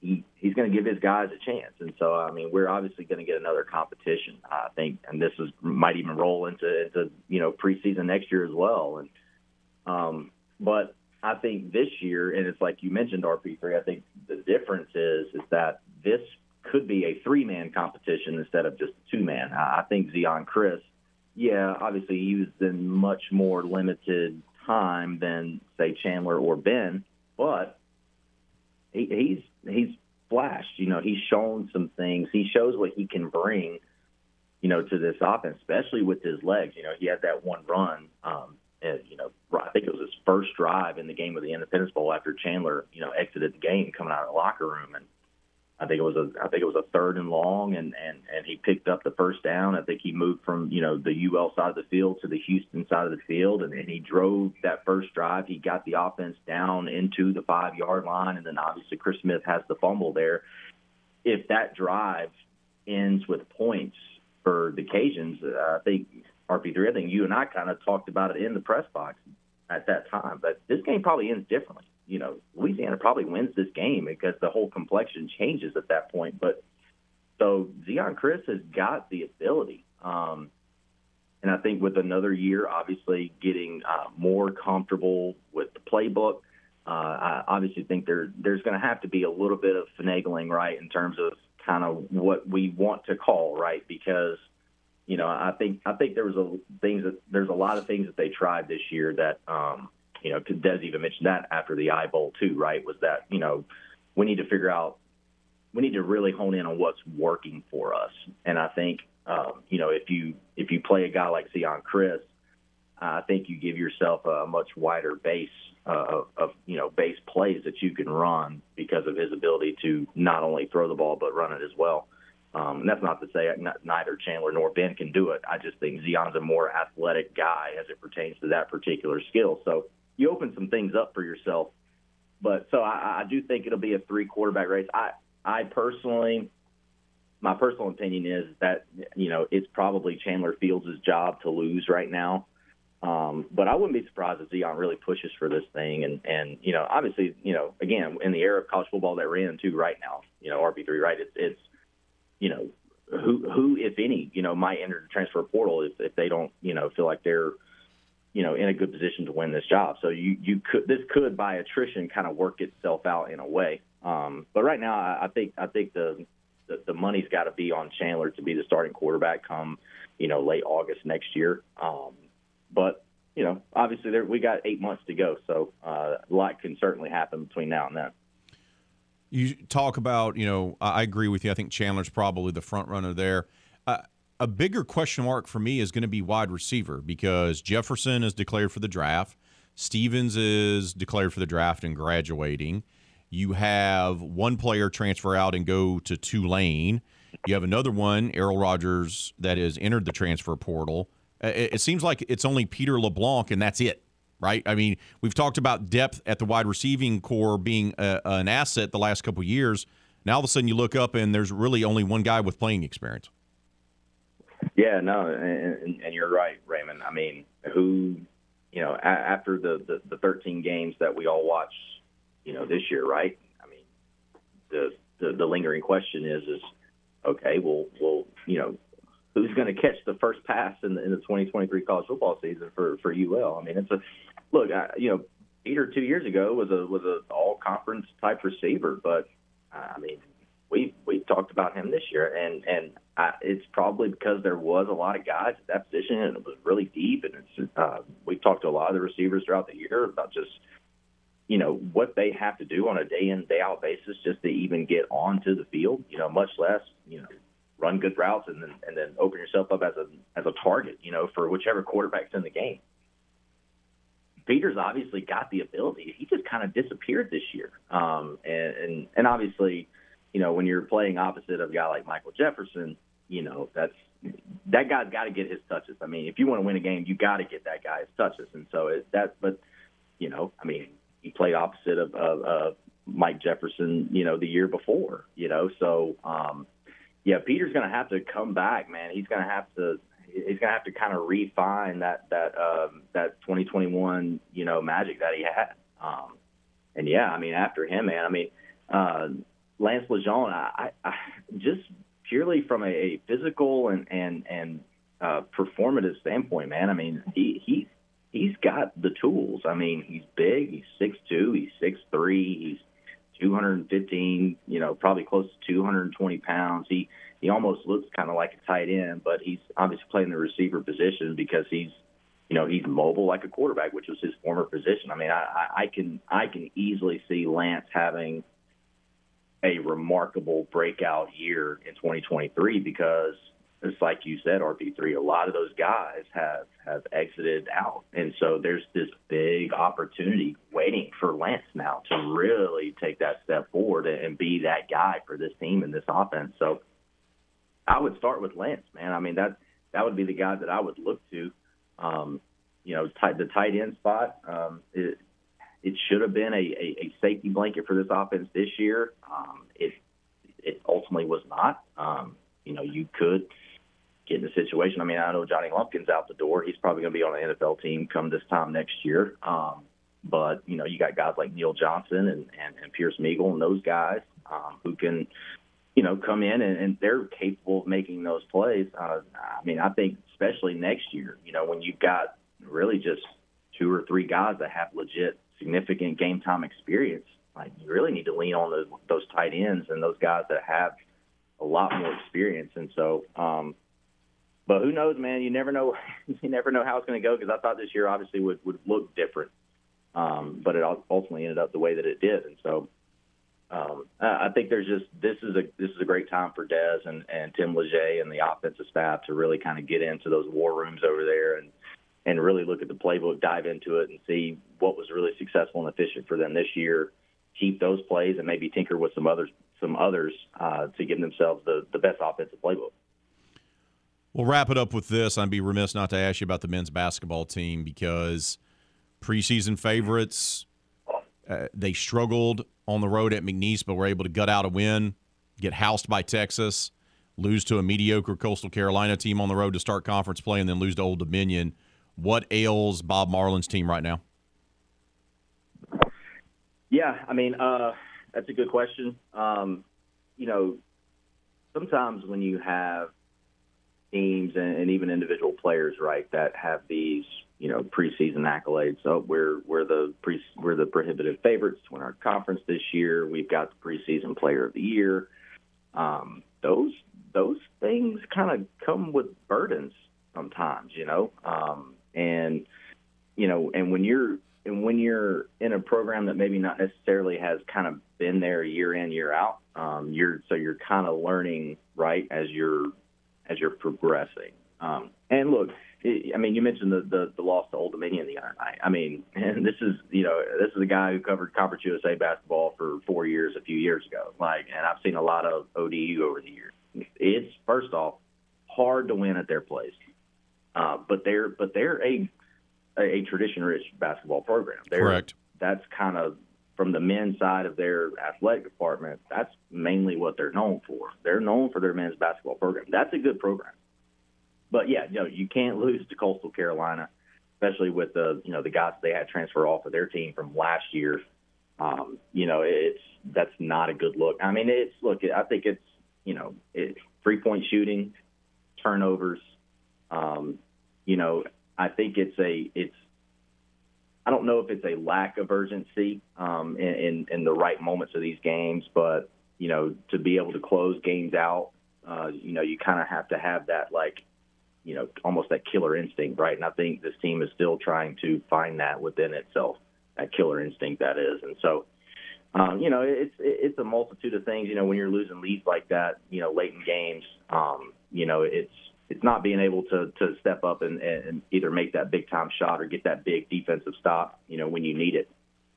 he he's going to give his guys a chance. And so, I mean, we're obviously going to get another competition, I think, and this is might even roll into into you know preseason next year as well. And um, but I think this year, and it's like you mentioned RP3. I think the difference is is that this could be a three man competition instead of just two man. I think Zeon Chriss, yeah, obviously he was in much more limited time than say Chandler or Ben, but he, he's he's flashed. You know, he's shown some things. He shows what he can bring. You know, to this offense, especially with his legs. You know, he had that one run. Um, you know, I think it was his first drive in the game of the Independence Bowl after Chandler, you know, exited the game coming out of the locker room, and I think it was a I think it was a third and long, and and and he picked up the first down. I think he moved from you know the UL side of the field to the Houston side of the field, and, and he drove that first drive. He got the offense down into the five yard line, and then obviously Chris Smith has the fumble there. If that drive ends with points for the Cajuns, uh, I think RP3. I think you and I kind of talked about it in the press box at that time, but this game probably ends differently you know, Louisiana probably wins this game because the whole complexion changes at that point. But so Zeon Chriss has got the ability. Um, and I think with another year, obviously getting uh, more comfortable with the playbook, uh, I obviously think there there's going to have to be a little bit of finagling, right, in terms of kind of what we want to call, right, because you know I think I think there was a things that there's a lot of things that they tried this year that um, you know, Dez even mentioned that after the eye bowl too, right? Was that you know we need to figure out we need to really hone in on what's working for us. And I think um, you know if you if you play a guy like Zeon Chriss, I think you give yourself a much wider base uh, of you know base plays that you can run because of his ability to not only throw the ball but run it as well. Um, and that's not to say not, neither Chandler nor Ben can do it. I just think Zeon's a more athletic guy as it pertains to that particular skill. So you open some things up for yourself. But so I, I do think it'll be a three quarterback race. I I personally, my personal opinion is that you know it's probably Chandler Fields' job to lose right now. Um, but I wouldn't be surprised if Zeon really pushes for this thing, and and you know obviously you know again in the era of college football that we're in too right now, you know RP three right, it's it's you know who who if any you know might enter the transfer portal if if they don't you know feel like they're you know in a good position to win this job. So you you could this could by attrition kind of work itself out in a way. Um, but right now I, I think I think the the, the money's got to be on Chandler to be the starting quarterback come you know late August next year. Um, but you know, obviously, there we got eight months to go, so uh, a lot can certainly happen between now and then. You talk about, you know, I agree with you. I think Chandler's probably the front runner there. Uh, a bigger question mark for me is going to be wide receiver because Jefferson is declared for the draft. Stevens is declared for the draft and graduating. You have one player transfer out and go to Tulane. You have another one, Errol Rogers, that has entered the transfer portal. Uh, it, it seems like it's only Peter LeBlanc, and that's it, right? I mean, we've talked about depth at the wide receiving core being a, an asset the last couple years. Now all of a sudden you look up and there's really only one guy with playing experience. Yeah, no, and, and you're right, Raymond. I mean, who, you know, a- after the, the the 13 games that we all watched, you know, this year, right? I mean, the the, the lingering question is, is okay, well, well, you know, who's going to catch the first pass in the, in the 2023 college football season for for UL. I mean, it's a look. I, you know, Peter two years ago was a was a all conference type receiver, but I mean, we we talked about him this year, and and I, it's probably because there was a lot of guys at that position, and it was really deep. And it's uh, we talked to a lot of the receivers throughout the year about just you know what they have to do on a day in day out basis just to even get onto the field. You know, much less you know run good routes and then and then open yourself up as a as a target, you know, for whichever quarterback's in the game. Peters obviously got the ability. He just kind of disappeared this year. Um, and, and and obviously, you know, when you're playing opposite of a guy like Michael Jefferson, you know, that's that guy's got to get his touches. I mean, if you want to win a game, you got to get that guy's touches. And so it, that, but you know, I mean, he played opposite of, of, of Mike Jefferson, you know, the year before, you know, so um, yeah, Peter's going to have to come back, man. He's going to have to he's to have to kind of refine that that um, that 2021 you know magic that he had. Um, and yeah, I mean after him, man. I mean uh, Lance LeGendre, I, I, I just purely from a, a physical and and and uh, performative standpoint, man. I mean he he he's got the tools. I mean he's big. He's six two. He's six three. He's 215, you know, probably close to 220 pounds. He he almost looks kind of like a tight end, but he's obviously playing the receiver position because he's, you know, he's mobile like a quarterback, which was his former position. I mean, I, I can I can easily see Lance having a remarkable breakout year in 2023 because it's like you said, RP3. A lot of those guys have have exited out, and so there's this big opportunity waiting for Lance now to really take that step forward and be that guy for this team and this offense. So I would start with Lance, man. I mean that that would be the guy that I would look to. Um, you know, tight, the tight end spot. Um, it, it should have been a, a, a safety blanket for this offense this year. Um, it it ultimately was not. Um, you know, you could get in a situation. I mean, I know Johnny Lumpkin's out the door. He's probably going to be on an NFL team come this time next year. Um, but you know, you got guys like Neal Johnson and and, and Pearse Migl and those guys um, who can, you know, come in and, and they're capable of making those plays. Uh, I mean, I think especially next year, you know, when you've got really just two or three guys that have legit significant game time experience, like you really need to lean on those those tight ends and those guys that have a lot more experience. And so, um, but who knows, man? You never know. you never know how it's going to go because I thought this year obviously would would look different. um, but it ultimately ended up the way that it did. And so um, I think there's just this is a this is a great time for Dez and, and Tim Leger and the offensive staff to really kind of get into those war rooms over there and and really look at the playbook, dive into it, and see what was really successful and efficient for them this year. Keep those plays and maybe tinker with some others some others uh, to give themselves the the best offensive playbook. We'll wrap it up with this. I'd be remiss not to ask you about the men's basketball team because preseason favorites. Uh, they struggled on the road at McNeese, but were able to gut out a win, get housed by Texas, lose to a mediocre Coastal Carolina team on the road to start conference play, and then lose to Old Dominion. What ails Bob Marlin's team right now? Yeah, I mean, uh, that's a good question. Um, you know, sometimes when you have teams and, and, even individual players, right, that have these, you know, preseason accolades. So we're we're the pre we're the prohibitive favorites to win our conference this year. We've got the preseason player of the year. Um, those those things kind of come with burdens sometimes, you know. Um, and you know, and when you're and when you're in a program that maybe not necessarily has kind of been there year in year out, um, you're so you're kind of learning right as you're as you're progressing. Um, and look, I mean, you mentioned the, the, the loss to Old Dominion the other night. I mean, and this is you know this is a guy who covered Conference USA basketball for four years a few years ago. Like, and I've seen a lot of ODU over the years. It's first off hard to win at their place, uh, but they're but they're a a, tradition-rich basketball program. They're, Correct. That's kind of from the men's side of their athletic department, that's mainly what they're known for. They're known for their men's basketball program. That's a good program. But yeah, you know, you can't lose to Coastal Carolina, especially with the you know the guys they had transfer off of their team from last year. Um, you know, it's that's not a good look. I mean, it's look. I think it's you know, three point shooting, turnovers. Um, you know, I think it's a it's I don't know if it's a lack of urgency um, in, in, in the right moments of these games, but you know, to be able to close games out, uh, you know, you kind of have to have that like, you know, almost that killer instinct, right? And I think this team is still trying to find that within itself, that killer instinct that is. And so, um, you know, it's it's a multitude of things. You know, when you're losing leads like that, you know, late in games, um, you know, it's it's not being able to to step up and, and either make that big time shot or get that big defensive stop, you know, when you need it.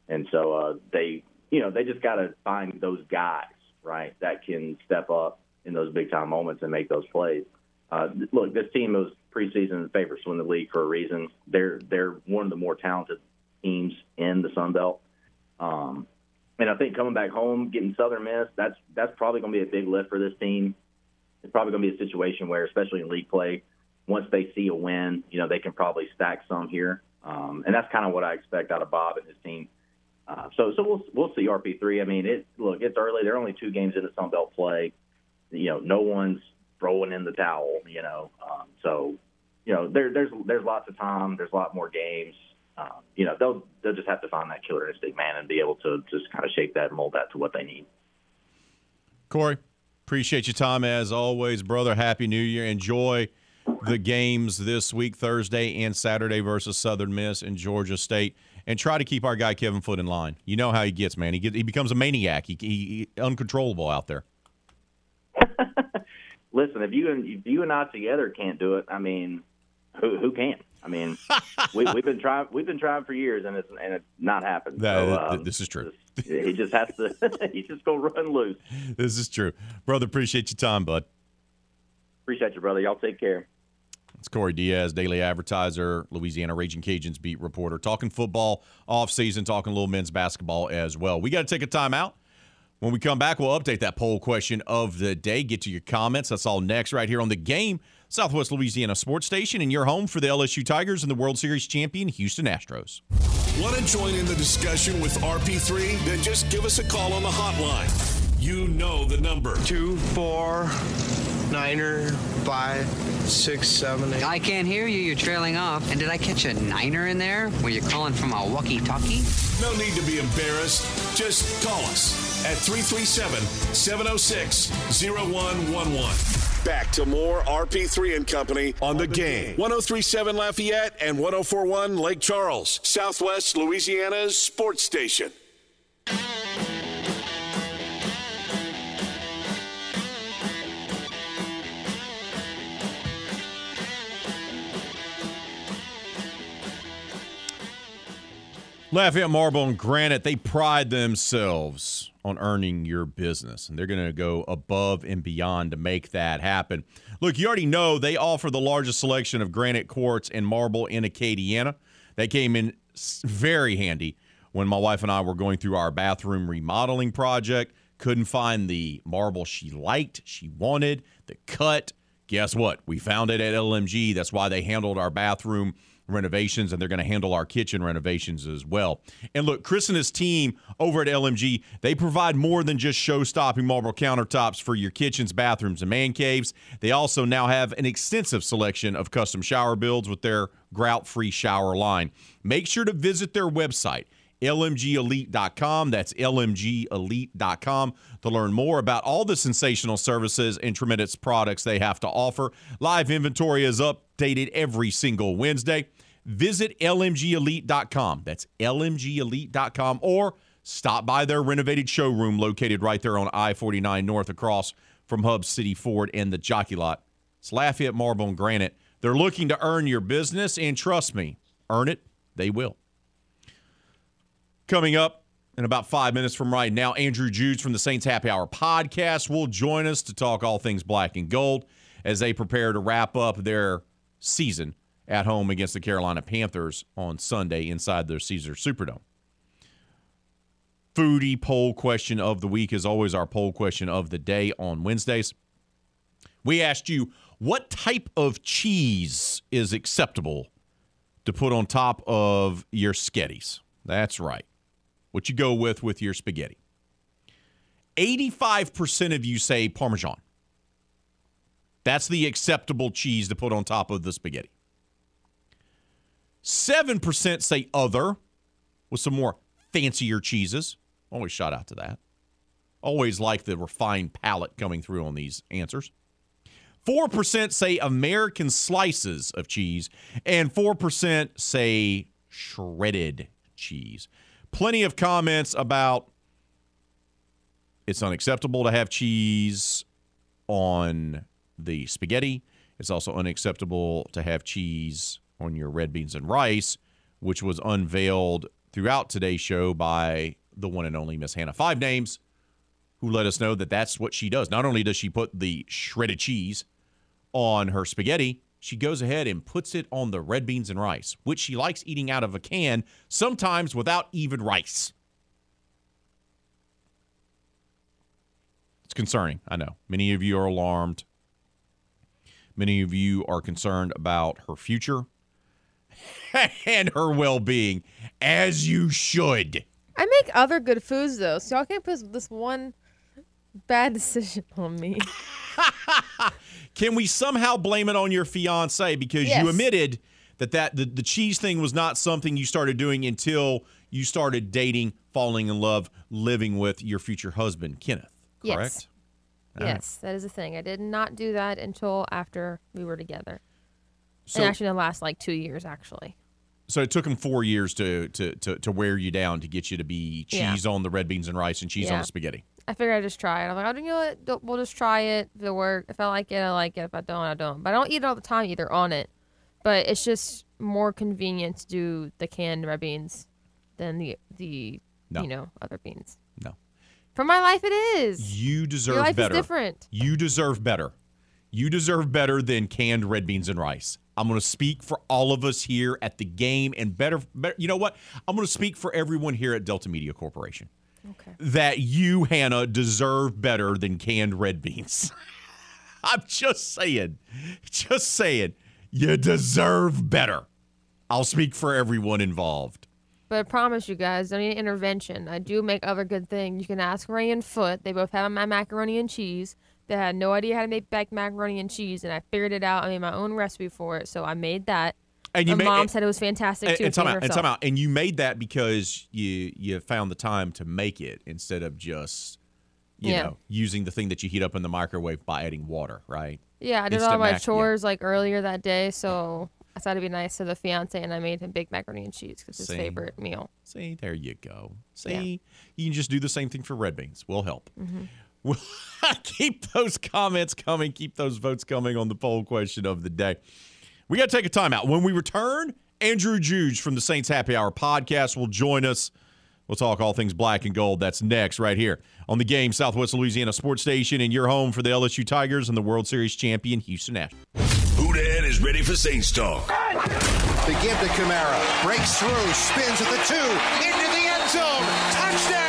And so uh, they, you know, they just got to find those guys, right, that can step up in those big time moments and make those plays. Uh, look, this team was preseason favorites to win the league for a reason. They're they're one of the more talented teams in the Sun Belt. Um, and I think coming back home, getting Southern Miss, that's that's probably going to be a big lift for this team it's probably going to be a situation where, especially in league play, once they see a win, you know, they can probably stack some here. Um, and that's kind of what I expect out of Bob and his team. Uh, so, so we'll we'll see RP3. I mean, it look, it's early. They're only two games into Sun Belt play. You know, no one's throwing in the towel. You know, um, so you know, there, there's there's lots of time. There's a lot more games. Um, you know, they'll they'll just have to find that killer instinct man and be able to just kind of shape that and mold that to what they need. Corey, Appreciate your time as always, brother. Happy New Year. Enjoy the games this week, Thursday and Saturday versus Southern Miss and Georgia State, and try to keep our guy Kevin Foot in line. You know how he gets, man. He get, he becomes a maniac. He, he, he uncontrollable out there. Listen, if you and if you and I together can't do it, I mean, who who can? I mean, we, have been trying we've been trying for years, and it's and it's not happened. That, so, um, this is true. he just has to. he's just gonna run loose. This is true, brother. Appreciate your time, bud. Appreciate you, brother. Y'all take care. It's Corey Diaz, Daily Advertiser, Louisiana Raging Cajuns beat reporter, talking football off season, talking a little men's basketball as well. We got to take a timeout. When we come back, we'll update that poll question of the day. Get to your comments. That's all next, right here on the game. Southwest Louisiana Sports Station, and your home for the LSU Tigers and the World Series champion Houston Astros. Want to join in the discussion with RP3? Then just give us a call on the hotline. You know the number. Two, four, niner, five, six, seven, eight. I can't hear you. You're trailing off. And did I catch a niner in there? Were you calling from a walkie-talkie? No need to be embarrassed. Just call us at 337 706 0111. Back to more RP3 and Company on the game. 1037 Lafayette and 1041 Lake Charles, Southwest Louisiana's sports station. Lafayette Marble and Granite, they pride themselves on earning your business, and they're going to go above and beyond to make that happen. Look, you already know they offer the largest selection of granite quartz and marble in Acadiana. That came in very handy when my wife and I were going through our bathroom remodeling project. Couldn't find the marble she liked, she wanted, the cut. Guess what? We found it at LMG. That's why they handled our bathroom renovations and they're going to handle our kitchen renovations as well. And look, Chris and his team over at LMG, they provide more than just show-stopping marble countertops for your kitchens, bathrooms, and man caves. They also now have an extensive selection of custom shower builds with their grout-free shower line. Make sure to visit their website lmgelite.com. That's lmgelite.com to learn more about all the sensational services and tremendous products they have to offer. Live inventory is updated every single Wednesday. Visit lmgelite.com. That's lmgelite.com or stop by their renovated showroom located right there on I 49 North across from Hub City Ford and the Jockey Lot. It's Lafayette Marble and Granite. They're looking to earn your business, and trust me, earn it, they will. Coming up in about five minutes from right now, Andrew Juge from the Saints Happy Hour podcast will join us to talk all things black and gold as they prepare to wrap up their season at home against the Carolina Panthers on Sunday inside their Caesars Superdome. Foodie poll question of the week is always our poll question of the day on Wednesdays. We asked you what type of cheese is acceptable to put on top of your sketties. That's right what you go with with your spaghetti. 85% of you say Parmesan. That's the acceptable cheese to put on top of the spaghetti. 7% say other with some more fancier cheeses. Always shout out to that. Always like the refined palate coming through on these answers. 4% say American slices of cheese, and 4% say shredded cheese plenty of comments about it's unacceptable to have cheese on the spaghetti. It's also unacceptable to have cheese on your red beans and rice, which was unveiled throughout today's show by the one and only Miss Hannah Five Names, who let us know that that's what she does. Not only does she put the shredded cheese on her spaghetti, she goes ahead and puts it on the red beans and rice, which she likes eating out of a can, sometimes without even rice. It's concerning, I know. Many of you are alarmed. Many of you are concerned about her future and her well being, as you should. I make other good foods though, so I can't put this one bad decision on me. Can we somehow blame it on your fiance because Yes. you admitted that that the, the cheese thing was not something you started doing until you started dating, falling in love, living with your future husband, Kenneth. Yes. Correct? Right. yes, that is the thing. I did not do that until after we were together. So- and actually, the last like two years, actually. So it took him four years to to to, to wear you down to get you to be Yeah. cheese on the red beans and rice and cheese on the spaghetti. I figured I'd just try it. I'm like, oh, you know what? We'll just try it. If it works, if I like it, I like it. If I don't, I don't. But I don't eat it all the time either on it. But it's just more convenient to do the canned red beans than the the No. you know other beans. No. For my life, it is. You deserve Your life better. is different. You deserve better. You deserve better than canned red beans and rice. I'm going to speak for all of us here at the game and better, better you know what? I'm going to speak for everyone here at Delta Media Corporation. Okay. That you, Hannah, deserve better than canned red beans. I'm just saying. Just saying. You deserve better. I'll speak for everyone involved. But I promise you guys, don't need intervention. I do make other good things. You can ask Ray and Foot. They both have my macaroni and cheese. They had no idea how to make baked macaroni and cheese, and I figured it out. I made my own recipe for it, so I made that. And you my ma- mom and- said it was fantastic And, too. and time out, and time out. And you made that because you you found the time to make it instead of just you Yeah. know, using the thing that you heat up in the microwave by adding water, right? Yeah, I did all my mac- yeah. chores like earlier that day, so I thought it'd be nice to the fiance, and I made him big macaroni and cheese because his favorite meal. See, there you go. See, Yeah. you can just do the same thing for red beans. We'll help. Mhm. Well, keep those comments coming. Keep those votes coming on the poll question of the day. We got to take a timeout. When we return, Andrew Juge from the Saints Happy Hour podcast will join us. We'll talk all things black and gold. That's next, right here on the game, Southwest Louisiana Sports Station, and your home for the LSU Tigers and the World Series champion Houston Astros. Houdan is ready for Saints talk. They give to Kamara. Breaks through. Spins at the two. Into the end zone. Touchdown.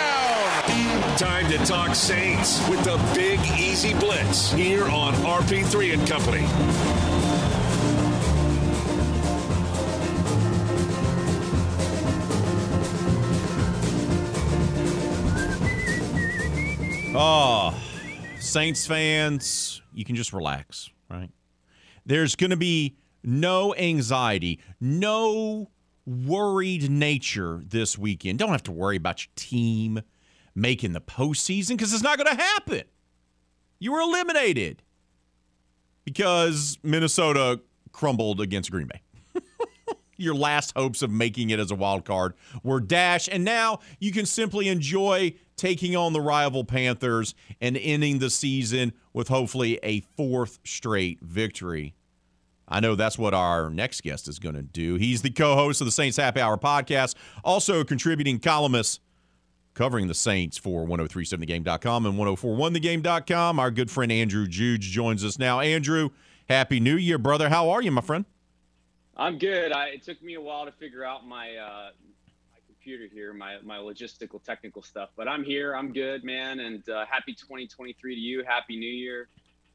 Time to talk Saints with the Big Easy Blitz here on RP3 and Company. Oh, Saints fans, you can just relax, right? There's going to be no anxiety, no worried nature this weekend. Don't have to worry about your team making the postseason because it's not going to happen. You were eliminated because Minnesota crumbled against Green Bay your last hopes of making it as a wild card were dashed, and now you can simply enjoy taking on the rival Panthers and ending the season with hopefully a fourth straight victory. I know that's what our next guest is going to do. He's the co-host of the Saints Happy Hour podcast, also a contributing columnist covering the Saints for 1037thegame.com and 1041thegame.com. Our good friend Andrew Juge joins us now. Andrew, happy new year, brother. How are you, my friend? I'm good. I, it took me a while to figure out my uh, my computer here, my my logistical technical stuff, but I'm here. I'm good, man. And uh, happy 2023 to you. Happy New Year.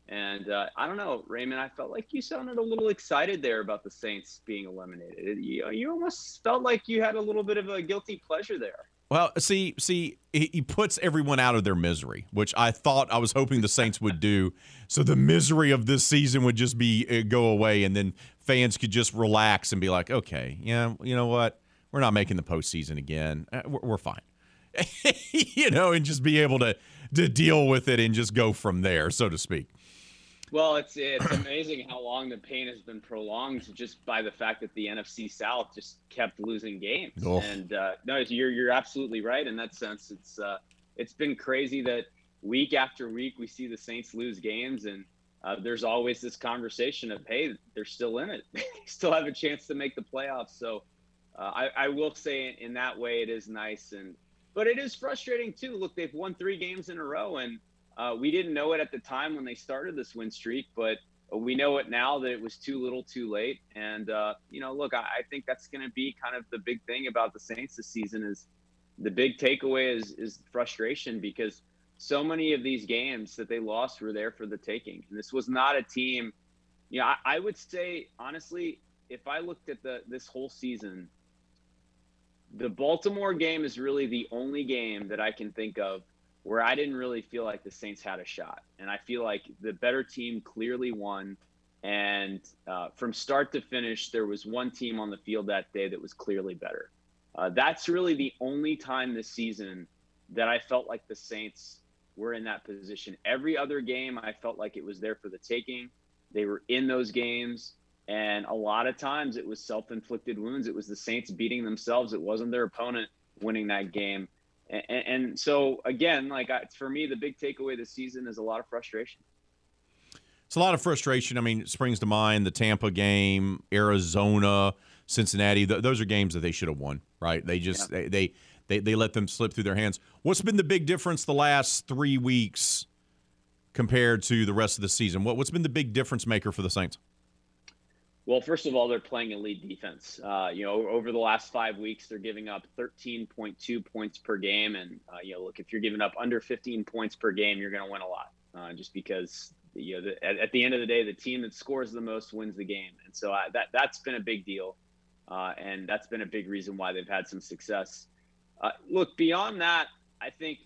And uh, I don't know, Raymond. I felt like you sounded a little excited there about the Saints being eliminated. You, you almost felt like you had a little bit of a guilty pleasure there. Well, see, see, he, puts everyone out of their misery, which I thought I was hoping the Saints would do, so the misery of this season would just be uh, go away, and then fans could just relax and be like, okay, yeah, you know what, we're not making the postseason again, Uh, we're, we're fine, you know, and just be able to to deal with it and just go from there, so to speak. Well, it's it's amazing how long the pain has been prolonged just by the fact that the NFC South just kept losing games. Oh. And uh, no, you're you're absolutely right in that sense. It's uh, it's been crazy that week after week we see the Saints lose games, and uh, there's always this conversation of hey, they're still in it, they still have a chance to make the playoffs. So uh, I, I will say in that way it is nice, and but it is frustrating too. Look, they've won three games in a row, and uh, we didn't know it at the time when they started this win streak, but we know it now that it was too little, too late. And uh, you know, look, I, I think that's going to be kind of the big thing about the Saints this season is the big takeaway is is frustration because so many of these games that they lost were there for the taking. And this was not a team. You know, I, I would say honestly, if I looked at the this whole season, the Baltimore game is really the only game that I can think of where I didn't really feel like the Saints had a shot. And I feel like the better team clearly won. And uh, from start to finish, there was one team on the field that day that was clearly better. Uh, that's really the only time this season that I felt like the Saints were in that position. Every other game, I felt like it was there for the taking. They were in those games. And a lot of times it was self inflicted wounds. It was the Saints beating themselves. It wasn't their opponent winning that game. And, and so, again, like I, for me, the big takeaway this season is a lot of frustration. It's a lot of frustration. I mean, it springs to mind the Tampa game, Arizona, Cincinnati. Th- those are games that they should have won, right? They just they, they they they let them slip through their hands. What's been the big difference the last three weeks compared to the rest of the season? What what's been the big difference maker for the Saints? Well, first of all, they're playing elite defense. Uh, you know, over the last five weeks, they're giving up 13.2 points per game. And, uh, you know, look, if you're giving up under 15 points per game, you're going to win a lot uh, just because, you know, the, at, at, the end of the day, the team that scores the most wins the game. And so I, that, that's been a big deal. Uh, and that's been a big reason why they've had some success. Uh, look, beyond that, I think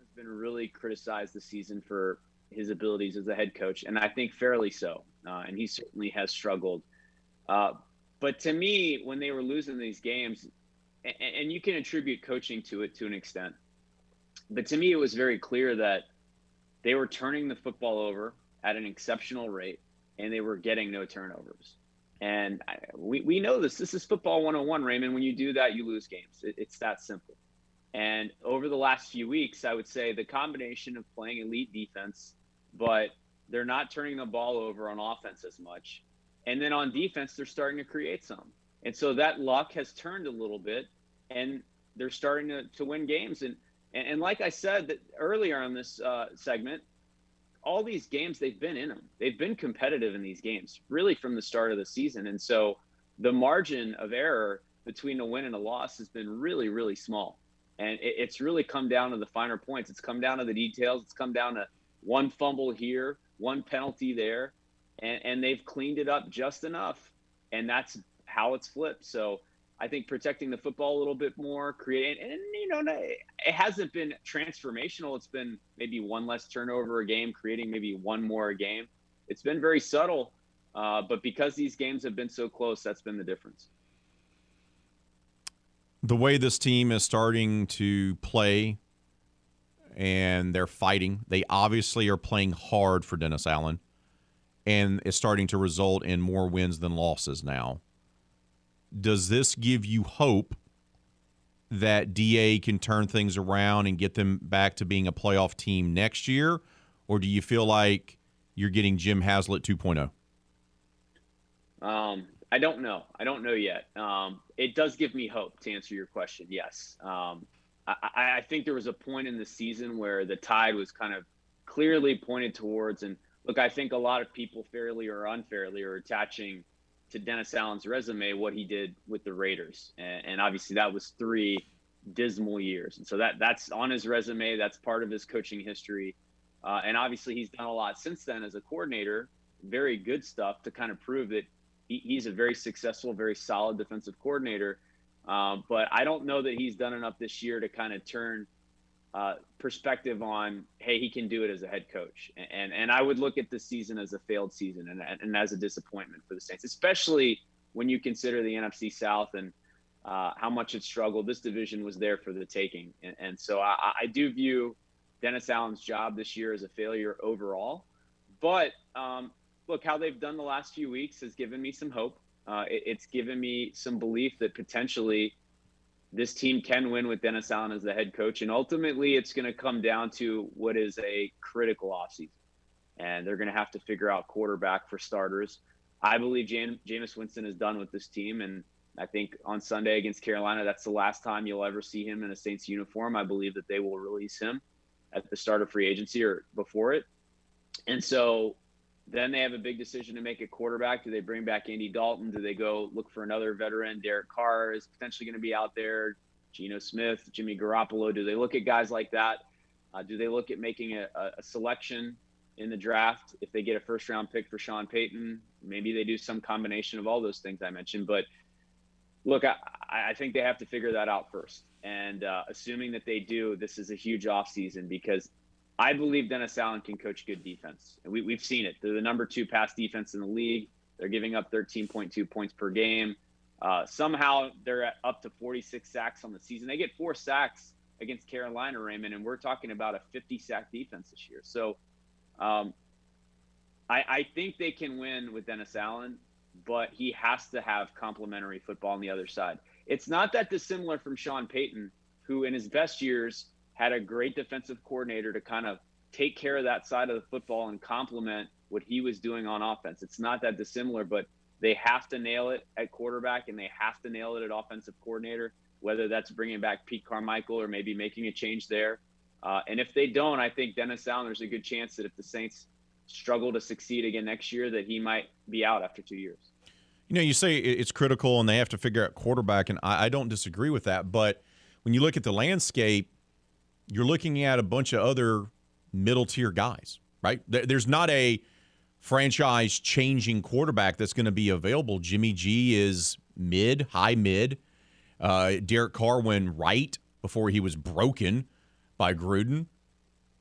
has been really criticized this season for his abilities as a head coach, and I think fairly so. Uh, and he certainly has struggled. Uh, but to me, when they were losing these games, and, and, you can attribute coaching to it to an extent, but to me, it was very clear that they were turning the football over at an exceptional rate, and they were getting no turnovers. And I, we, we know this. This is football 101, Raymond. When you do that, you lose games. It, it's that simple. And over the last few weeks, I would say the combination of playing elite defense, but they're not turning the ball over on offense as much. And then on defense, they're starting to create some. And so that luck has turned a little bit, and they're starting to, to win games. And, and, and like I said that earlier on this uh, segment, all these games they've been in them. They've been competitive in these games, really from the start of the season. And so the margin of error between a win and a loss has been really, really small. And it, it's really come down to the finer points. It's come down to the details. It's come down to one fumble here, one penalty there, and, and they've cleaned it up just enough. And that's how it's flipped. So I think protecting the football a little bit more, creating, and, you know, it hasn't been transformational. It's been maybe one less turnover a game, creating maybe one more a game. It's been very subtle, uh, but because these games have been so close, that's been the difference. The way this team is starting to play and they're fighting, they obviously are playing hard for Dennis Allen, and it's starting to result in more wins than losses now does this give you hope that DA can turn things around and get them back to being a playoff team next year? Or do you feel like you're getting Jim Haslett 2.0? Um, I don't know. I don't know yet. Um, it does give me hope to answer your question. Yes. Um, I, I, think there was a point in the season where the tide was kind of clearly pointed towards, and look, I think a lot of people fairly or unfairly are attaching to Dennis Allen's resume what he did with the Raiders, and, and, obviously that was three dismal years, and so that that's on his resume. That's part of his coaching history, uh, and obviously he's done a lot since then as a coordinator. Very good stuff to kind of prove that he, he's a very successful, very solid defensive coordinator. Um, but I don't know that he's done enough this year to kind of turn uh, perspective on, hey, he can do it as a head coach. And and I would look at this season as a failed season and, and as a disappointment for the Saints, especially when you consider the NFC South and uh, how much it struggled. This division was there for the taking. And, and so I, I, do view Dennis Allen's job this year as a failure overall. But um, look, how they've done the last few weeks has given me some hope. Uh, it, it's given me some belief that potentially – this team can win with Dennis Allen as the head coach. And ultimately, it's going to come down to what is a critical offseason. And they're going to have to figure out quarterback for starters. I believe Jan- Jameis Winston is done with this team. And I think on Sunday against Carolina, that's the last time you'll ever see him in a Saints uniform. I believe that they will release him at the start of free agency or before it. And so then they have a big decision to make at quarterback. Do they bring back Andy Dalton? Do they go look for another veteran? Derek Carr is potentially going to be out there. Geno Smith, Jimmy Garoppolo. Do they look at guys like that? Uh, do they look at making a, a, selection in the draft if they get a first round pick for Sean Payton? Maybe they do some combination of all those things I mentioned. But look, I, I think they have to figure that out first. And uh, assuming that they do, this is a huge offseason because I believe Dennis Allen can coach good defense. And we, we've seen it. They're the number two pass defense in the league. They're giving up 13.2 points per game. Uh, somehow they're up to 46 sacks on the season. They get four sacks against Carolina, Raymond, and we're talking about a 50 sack defense this year. So um, I, I think they can win with Dennis Allen, but he has to have complementary football on the other side. It's not that dissimilar from Sean Payton, who in his best years had a great defensive coordinator to kind of take care of that side of the football and complement what he was doing on offense. It's not that dissimilar, but they have to nail it at quarterback and they have to nail it at offensive coordinator, whether that's bringing back Pete Carmichael or maybe making a change there. Uh, and if they don't, I think Dennis Allen, there's a good chance that if the Saints struggle to succeed again next year, that he might be out after two years. You know, you say it's critical and they have to figure out quarterback, and I, I don't disagree with that. But when you look at the landscape, you're looking at a bunch of other middle tier guys, right? There's not a franchise changing quarterback that's going to be available. Jimmy G is mid, high mid. Uh, Derek Carr went right before he was broken by Gruden,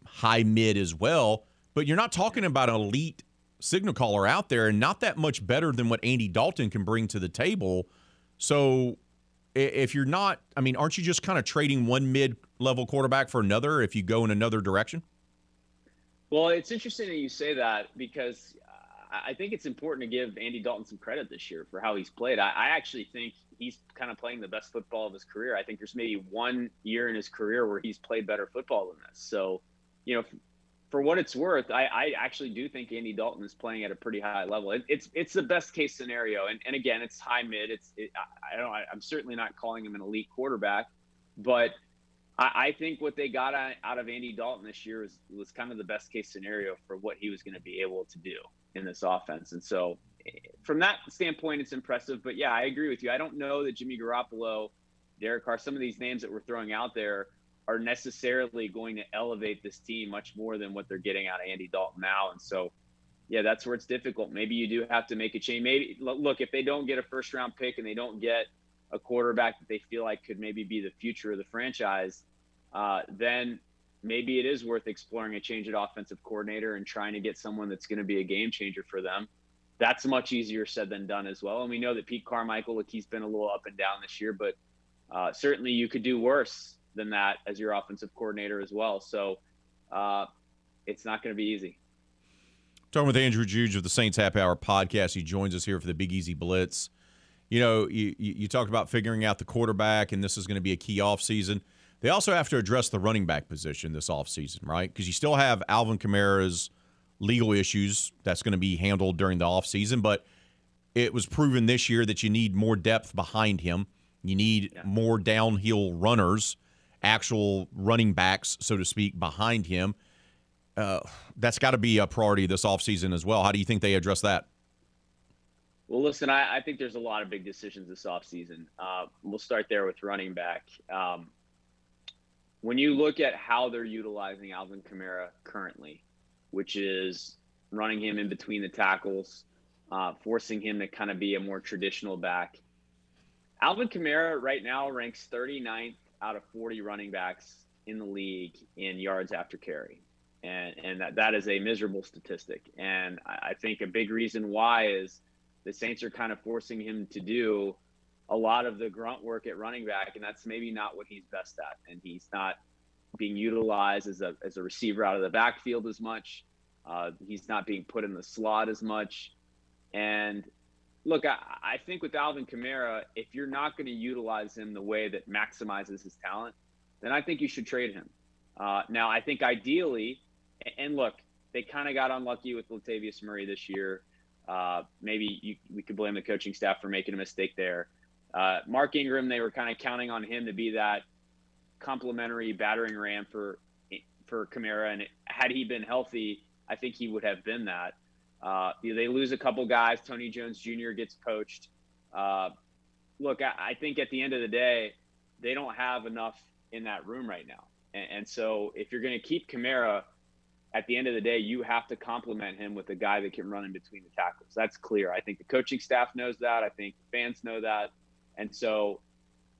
high mid as well. But you're not talking about an elite signal caller out there and not that much better than what Andy Dalton can bring to the table. So if you're not, I mean, aren't you just kind of trading one mid-level quarterback for another if you go in another direction? Well, it's interesting that you say that because I think it's important to give Andy Dalton some credit this year for how he's played. I, I actually think he's kind of playing the best football of his career. I think there's maybe one year in his career where he's played better football than this. So, you know, for what it's worth, I, I actually do think Andy Dalton is playing at a pretty high level. It, it's it's the best case scenario, and, and again, it's high mid. It's it, I, I don't I, I'm certainly not calling him an elite quarterback, but I, I think what they got out out of Andy Dalton this year was was kind of the best case scenario for what he was going to be able to do in this offense, and so eh, from that standpoint, it's impressive. But yeah, I agree with you. I don't know that Jimmy Garoppolo, Derek Carr, some of these names that we're throwing out there are necessarily going to elevate this team much more than what they're getting out of Andy Dalton now. And so, yeah, that's where it's difficult. Maybe you do have to make a change. Maybe look if they don't get a first round pick and they don't get a quarterback that they feel like could maybe be the future of the franchise, uh, then maybe it is worth exploring a change at offensive coordinator and trying to get someone that's going to be a game changer for them. That's much easier said than done as well. And we know that Pete Carmichael, look, he's been a little up and down this year, but uh, certainly you could do worse than that as your offensive coordinator as well. So uh, it's not going to be easy. Talking with Andrew Juge of the Saints Happy Hour podcast. He joins us here for the Big Easy Blitz. You know, you, you talked about figuring out the quarterback, and this is going to be a key offseason. They also have to address the running back position this offseason, right? Because you still have Alvin Kamara's legal issues that's going to be handled during the offseason, but it was proven this year that you need more depth behind him. You need more downhill runners, actual running backs, so to speak, behind him. Uh, that's got to be a priority this offseason as well. How do you think they address that? Well, listen, I, I think there's a lot of big decisions this offseason. Uh, we'll start there with running back. Um, when you look at how they're utilizing Alvin Kamara currently, which is running him in between the tackles, uh, forcing him to kind of be a more traditional back. Alvin Kamara right now ranks 39th out of 40 running backs in the league in yards after carry. And, and that, that is a miserable statistic. And I, I think a big reason why is the Saints are kind of forcing him to do a lot of the grunt work at running back, and that's maybe not what he's best at. And he's not being utilized as a as a receiver out of the backfield as much. Uh, he's not being put in the slot as much. And look, I, I think with Alvin Kamara, if you're not going to utilize him the way that maximizes his talent, then I think you should trade him. Uh, now, I think ideally, and look, they kind of got unlucky with Latavius Murray this year. Uh, maybe you, we could blame the coaching staff for making a mistake there. Uh, Mark Ingram, they were kind of counting on him to be that complementary battering ram for for Kamara, and had he been healthy, I think he would have been that. Uh, they lose a couple guys. Tony Jones Jr. gets poached. Uh, look, I, I, think at the end of the day, they don't have enough in that room right now, and, and so if you're going to keep Kamara, at the end of the day, you have to complement him with a guy that can run in between the tackles. That's clear. I think the coaching staff knows that. I think fans know that. And so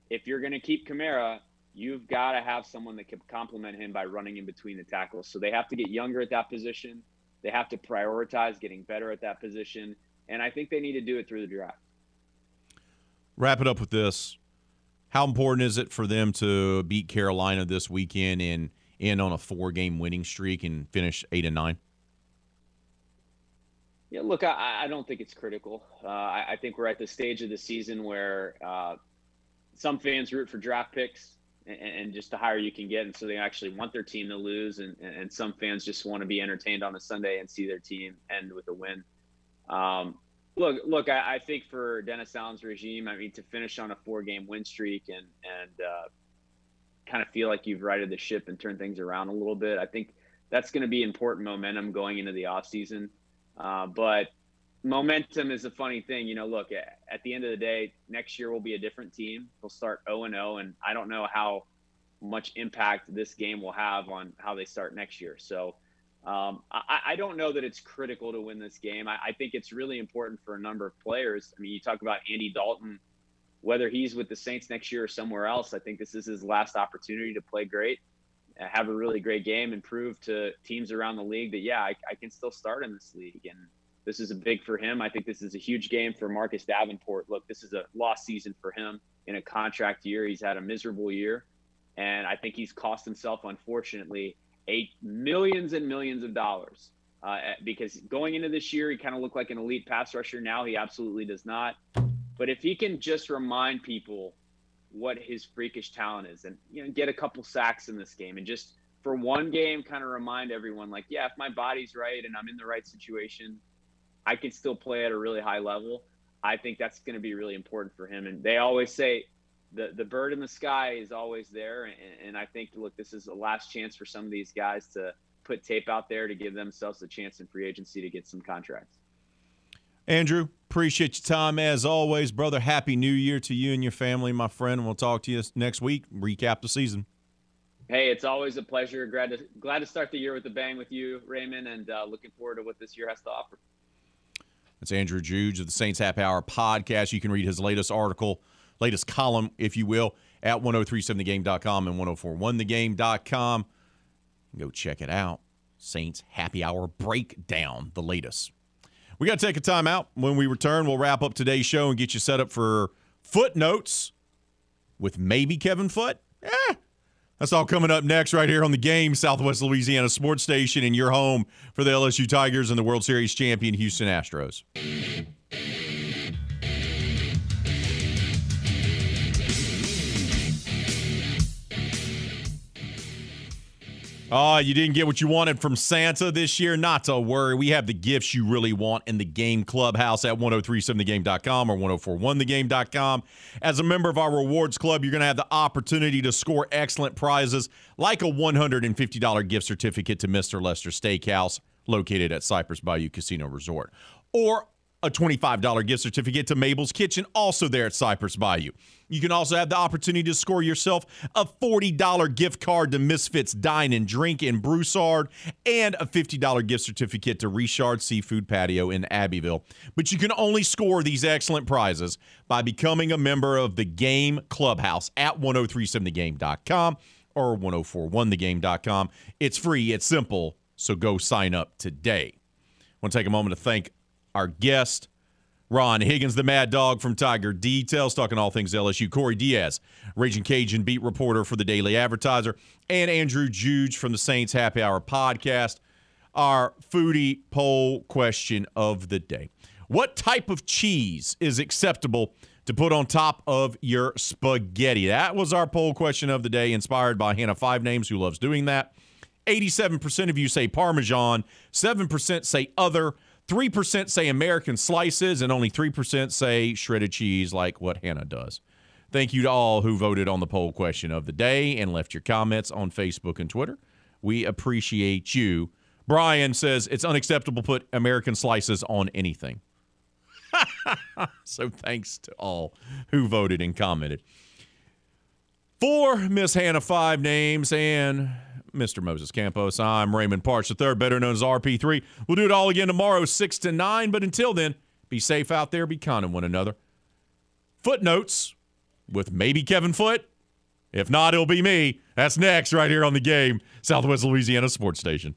if you're going to keep Kamara, you've got to have someone that can complement him by running in between the tackles. So they have to get younger at that position. They have to prioritize getting better at that position. And I think they need to do it through the draft. Wrap it up with this. How important is it for them to beat Carolina this weekend and end on a four game winning streak and finish eight and nine? Yeah, look, I, I don't think it's critical. Uh, I, I, think we're at the stage of the season where uh, some fans root for draft picks and, and, just the higher you can get, and so they actually want their team to lose, and, and some fans just want to be entertained on a Sunday and see their team end with a win. Um, look, look, I, I, think for Dennis Allen's regime, I mean, to finish on a four-game win streak and and uh, kind of feel like you've righted the ship and turned things around a little bit, I think that's going to be important momentum going into the offseason. Uh, but momentum is a funny thing. You know, look, at at the end of the day, next year we'll be a different team. They'll start 0 and 0, and I don't know how much impact this game will have on how they start next year. So um, I, I, don't know that it's critical to win this game. I, I, think it's really important for a number of players. I mean, you talk about Andy Dalton, whether he's with the Saints next year or somewhere else. I think this is his last opportunity to play great have a really great game and prove to teams around the league that yeah, I, I, can still start in this league. And This is a big for him. I think this is a huge game for Marcus Davenport. Look, this is a lost season for him in a contract year. He's had a miserable year, and I think he's cost himself, unfortunately, eight millions and millions of dollars. Uh, because going into this year, he kind of looked like an elite pass rusher. Now he absolutely does not. But if he can just remind people what his freakish talent is, and you know, get a couple sacks in this game, and just for one game, kind of remind everyone, like, yeah, if my body's right and I'm in the right situation, I can still play at a really high level. I think that's going to be really important for him. And they always say the the bird in the sky is always there. And, and I think, look, this is the last chance for some of these guys to put tape out there to give themselves a chance in free agency to get some contracts. Andrew, appreciate your time as always, brother. Happy New Year to you and your family, my friend. And we'll talk to you next week. Recap the season. Hey, it's always a pleasure. Glad to glad to start the year with a bang with you, Raymond, and uh, looking forward to what this year has to offer. That's Andrew Juge of the Saints Happy Hour podcast. You can read his latest article, latest column, if you will, at 1037thegame.com and 1041thegame.com. Go check it out. Saints Happy Hour breakdown, the latest. We got to take a time out. When we return, we'll wrap up today's show and get you set up for footnotes with maybe Kevin Foote. Eh, that's all coming up next, right here on the game, Southwest Louisiana Sports Station, in your home for the LSU Tigers and the World Series champion Houston Astros. Oh, you didn't get what you wanted from Santa this year? Not to worry. We have the gifts you really want in the game clubhouse at 1037thegame.com or 1041thegame.com. As a member of our rewards club, you're going to have the opportunity to score excellent prizes like a $150 gift certificate to Mr. Lester Steakhouse located at Cypress Bayou Casino Resort or a $25 gift certificate to Mabel's Kitchen, also there at Cypress Bayou. You can also have the opportunity to score yourself a $40 gift card to Misfits Dine and Drink in Broussard and a $50 gift certificate to Richard Seafood Patio in Abbeville. But you can only score these excellent prizes by becoming a member of the Game Clubhouse at 1037thegame.com or 1041thegame.com. It's free, it's simple, so go sign up today. I want to take a moment to thank our guest, Ron Higgins, the Mad Dog from Tiger Details, talking all things LSU. Corey Diaz, Raging Cajun beat reporter for the Daily Advertiser, and Andrew Juge from the Saints Happy Hour podcast. Our foodie poll question of the day: What type of cheese is acceptable to put on top of your spaghetti? That was our poll question of the day, inspired by Hannah Five Names, who loves doing that. 87% of you say Parmesan, 7% say other. 3% say American slices, and only 3% say shredded cheese, like what Hannah does. Thank you to all who voted on the poll question of the day and left your comments on Facebook and Twitter. We appreciate you. Brian says it's unacceptable to put American slices on anything. so thanks to all who voted and commented. For Miss Hannah Five Names and Mr. Moses Campos. I'm Raymond Partsch III, better known as RP3. We'll do it all again tomorrow, 6 to 9. But until then, be safe out there, be kind to one another. Footnotes with maybe Kevin Foote. If not, it'll be me. That's next, right here on the game, Southwest Louisiana Sports Station.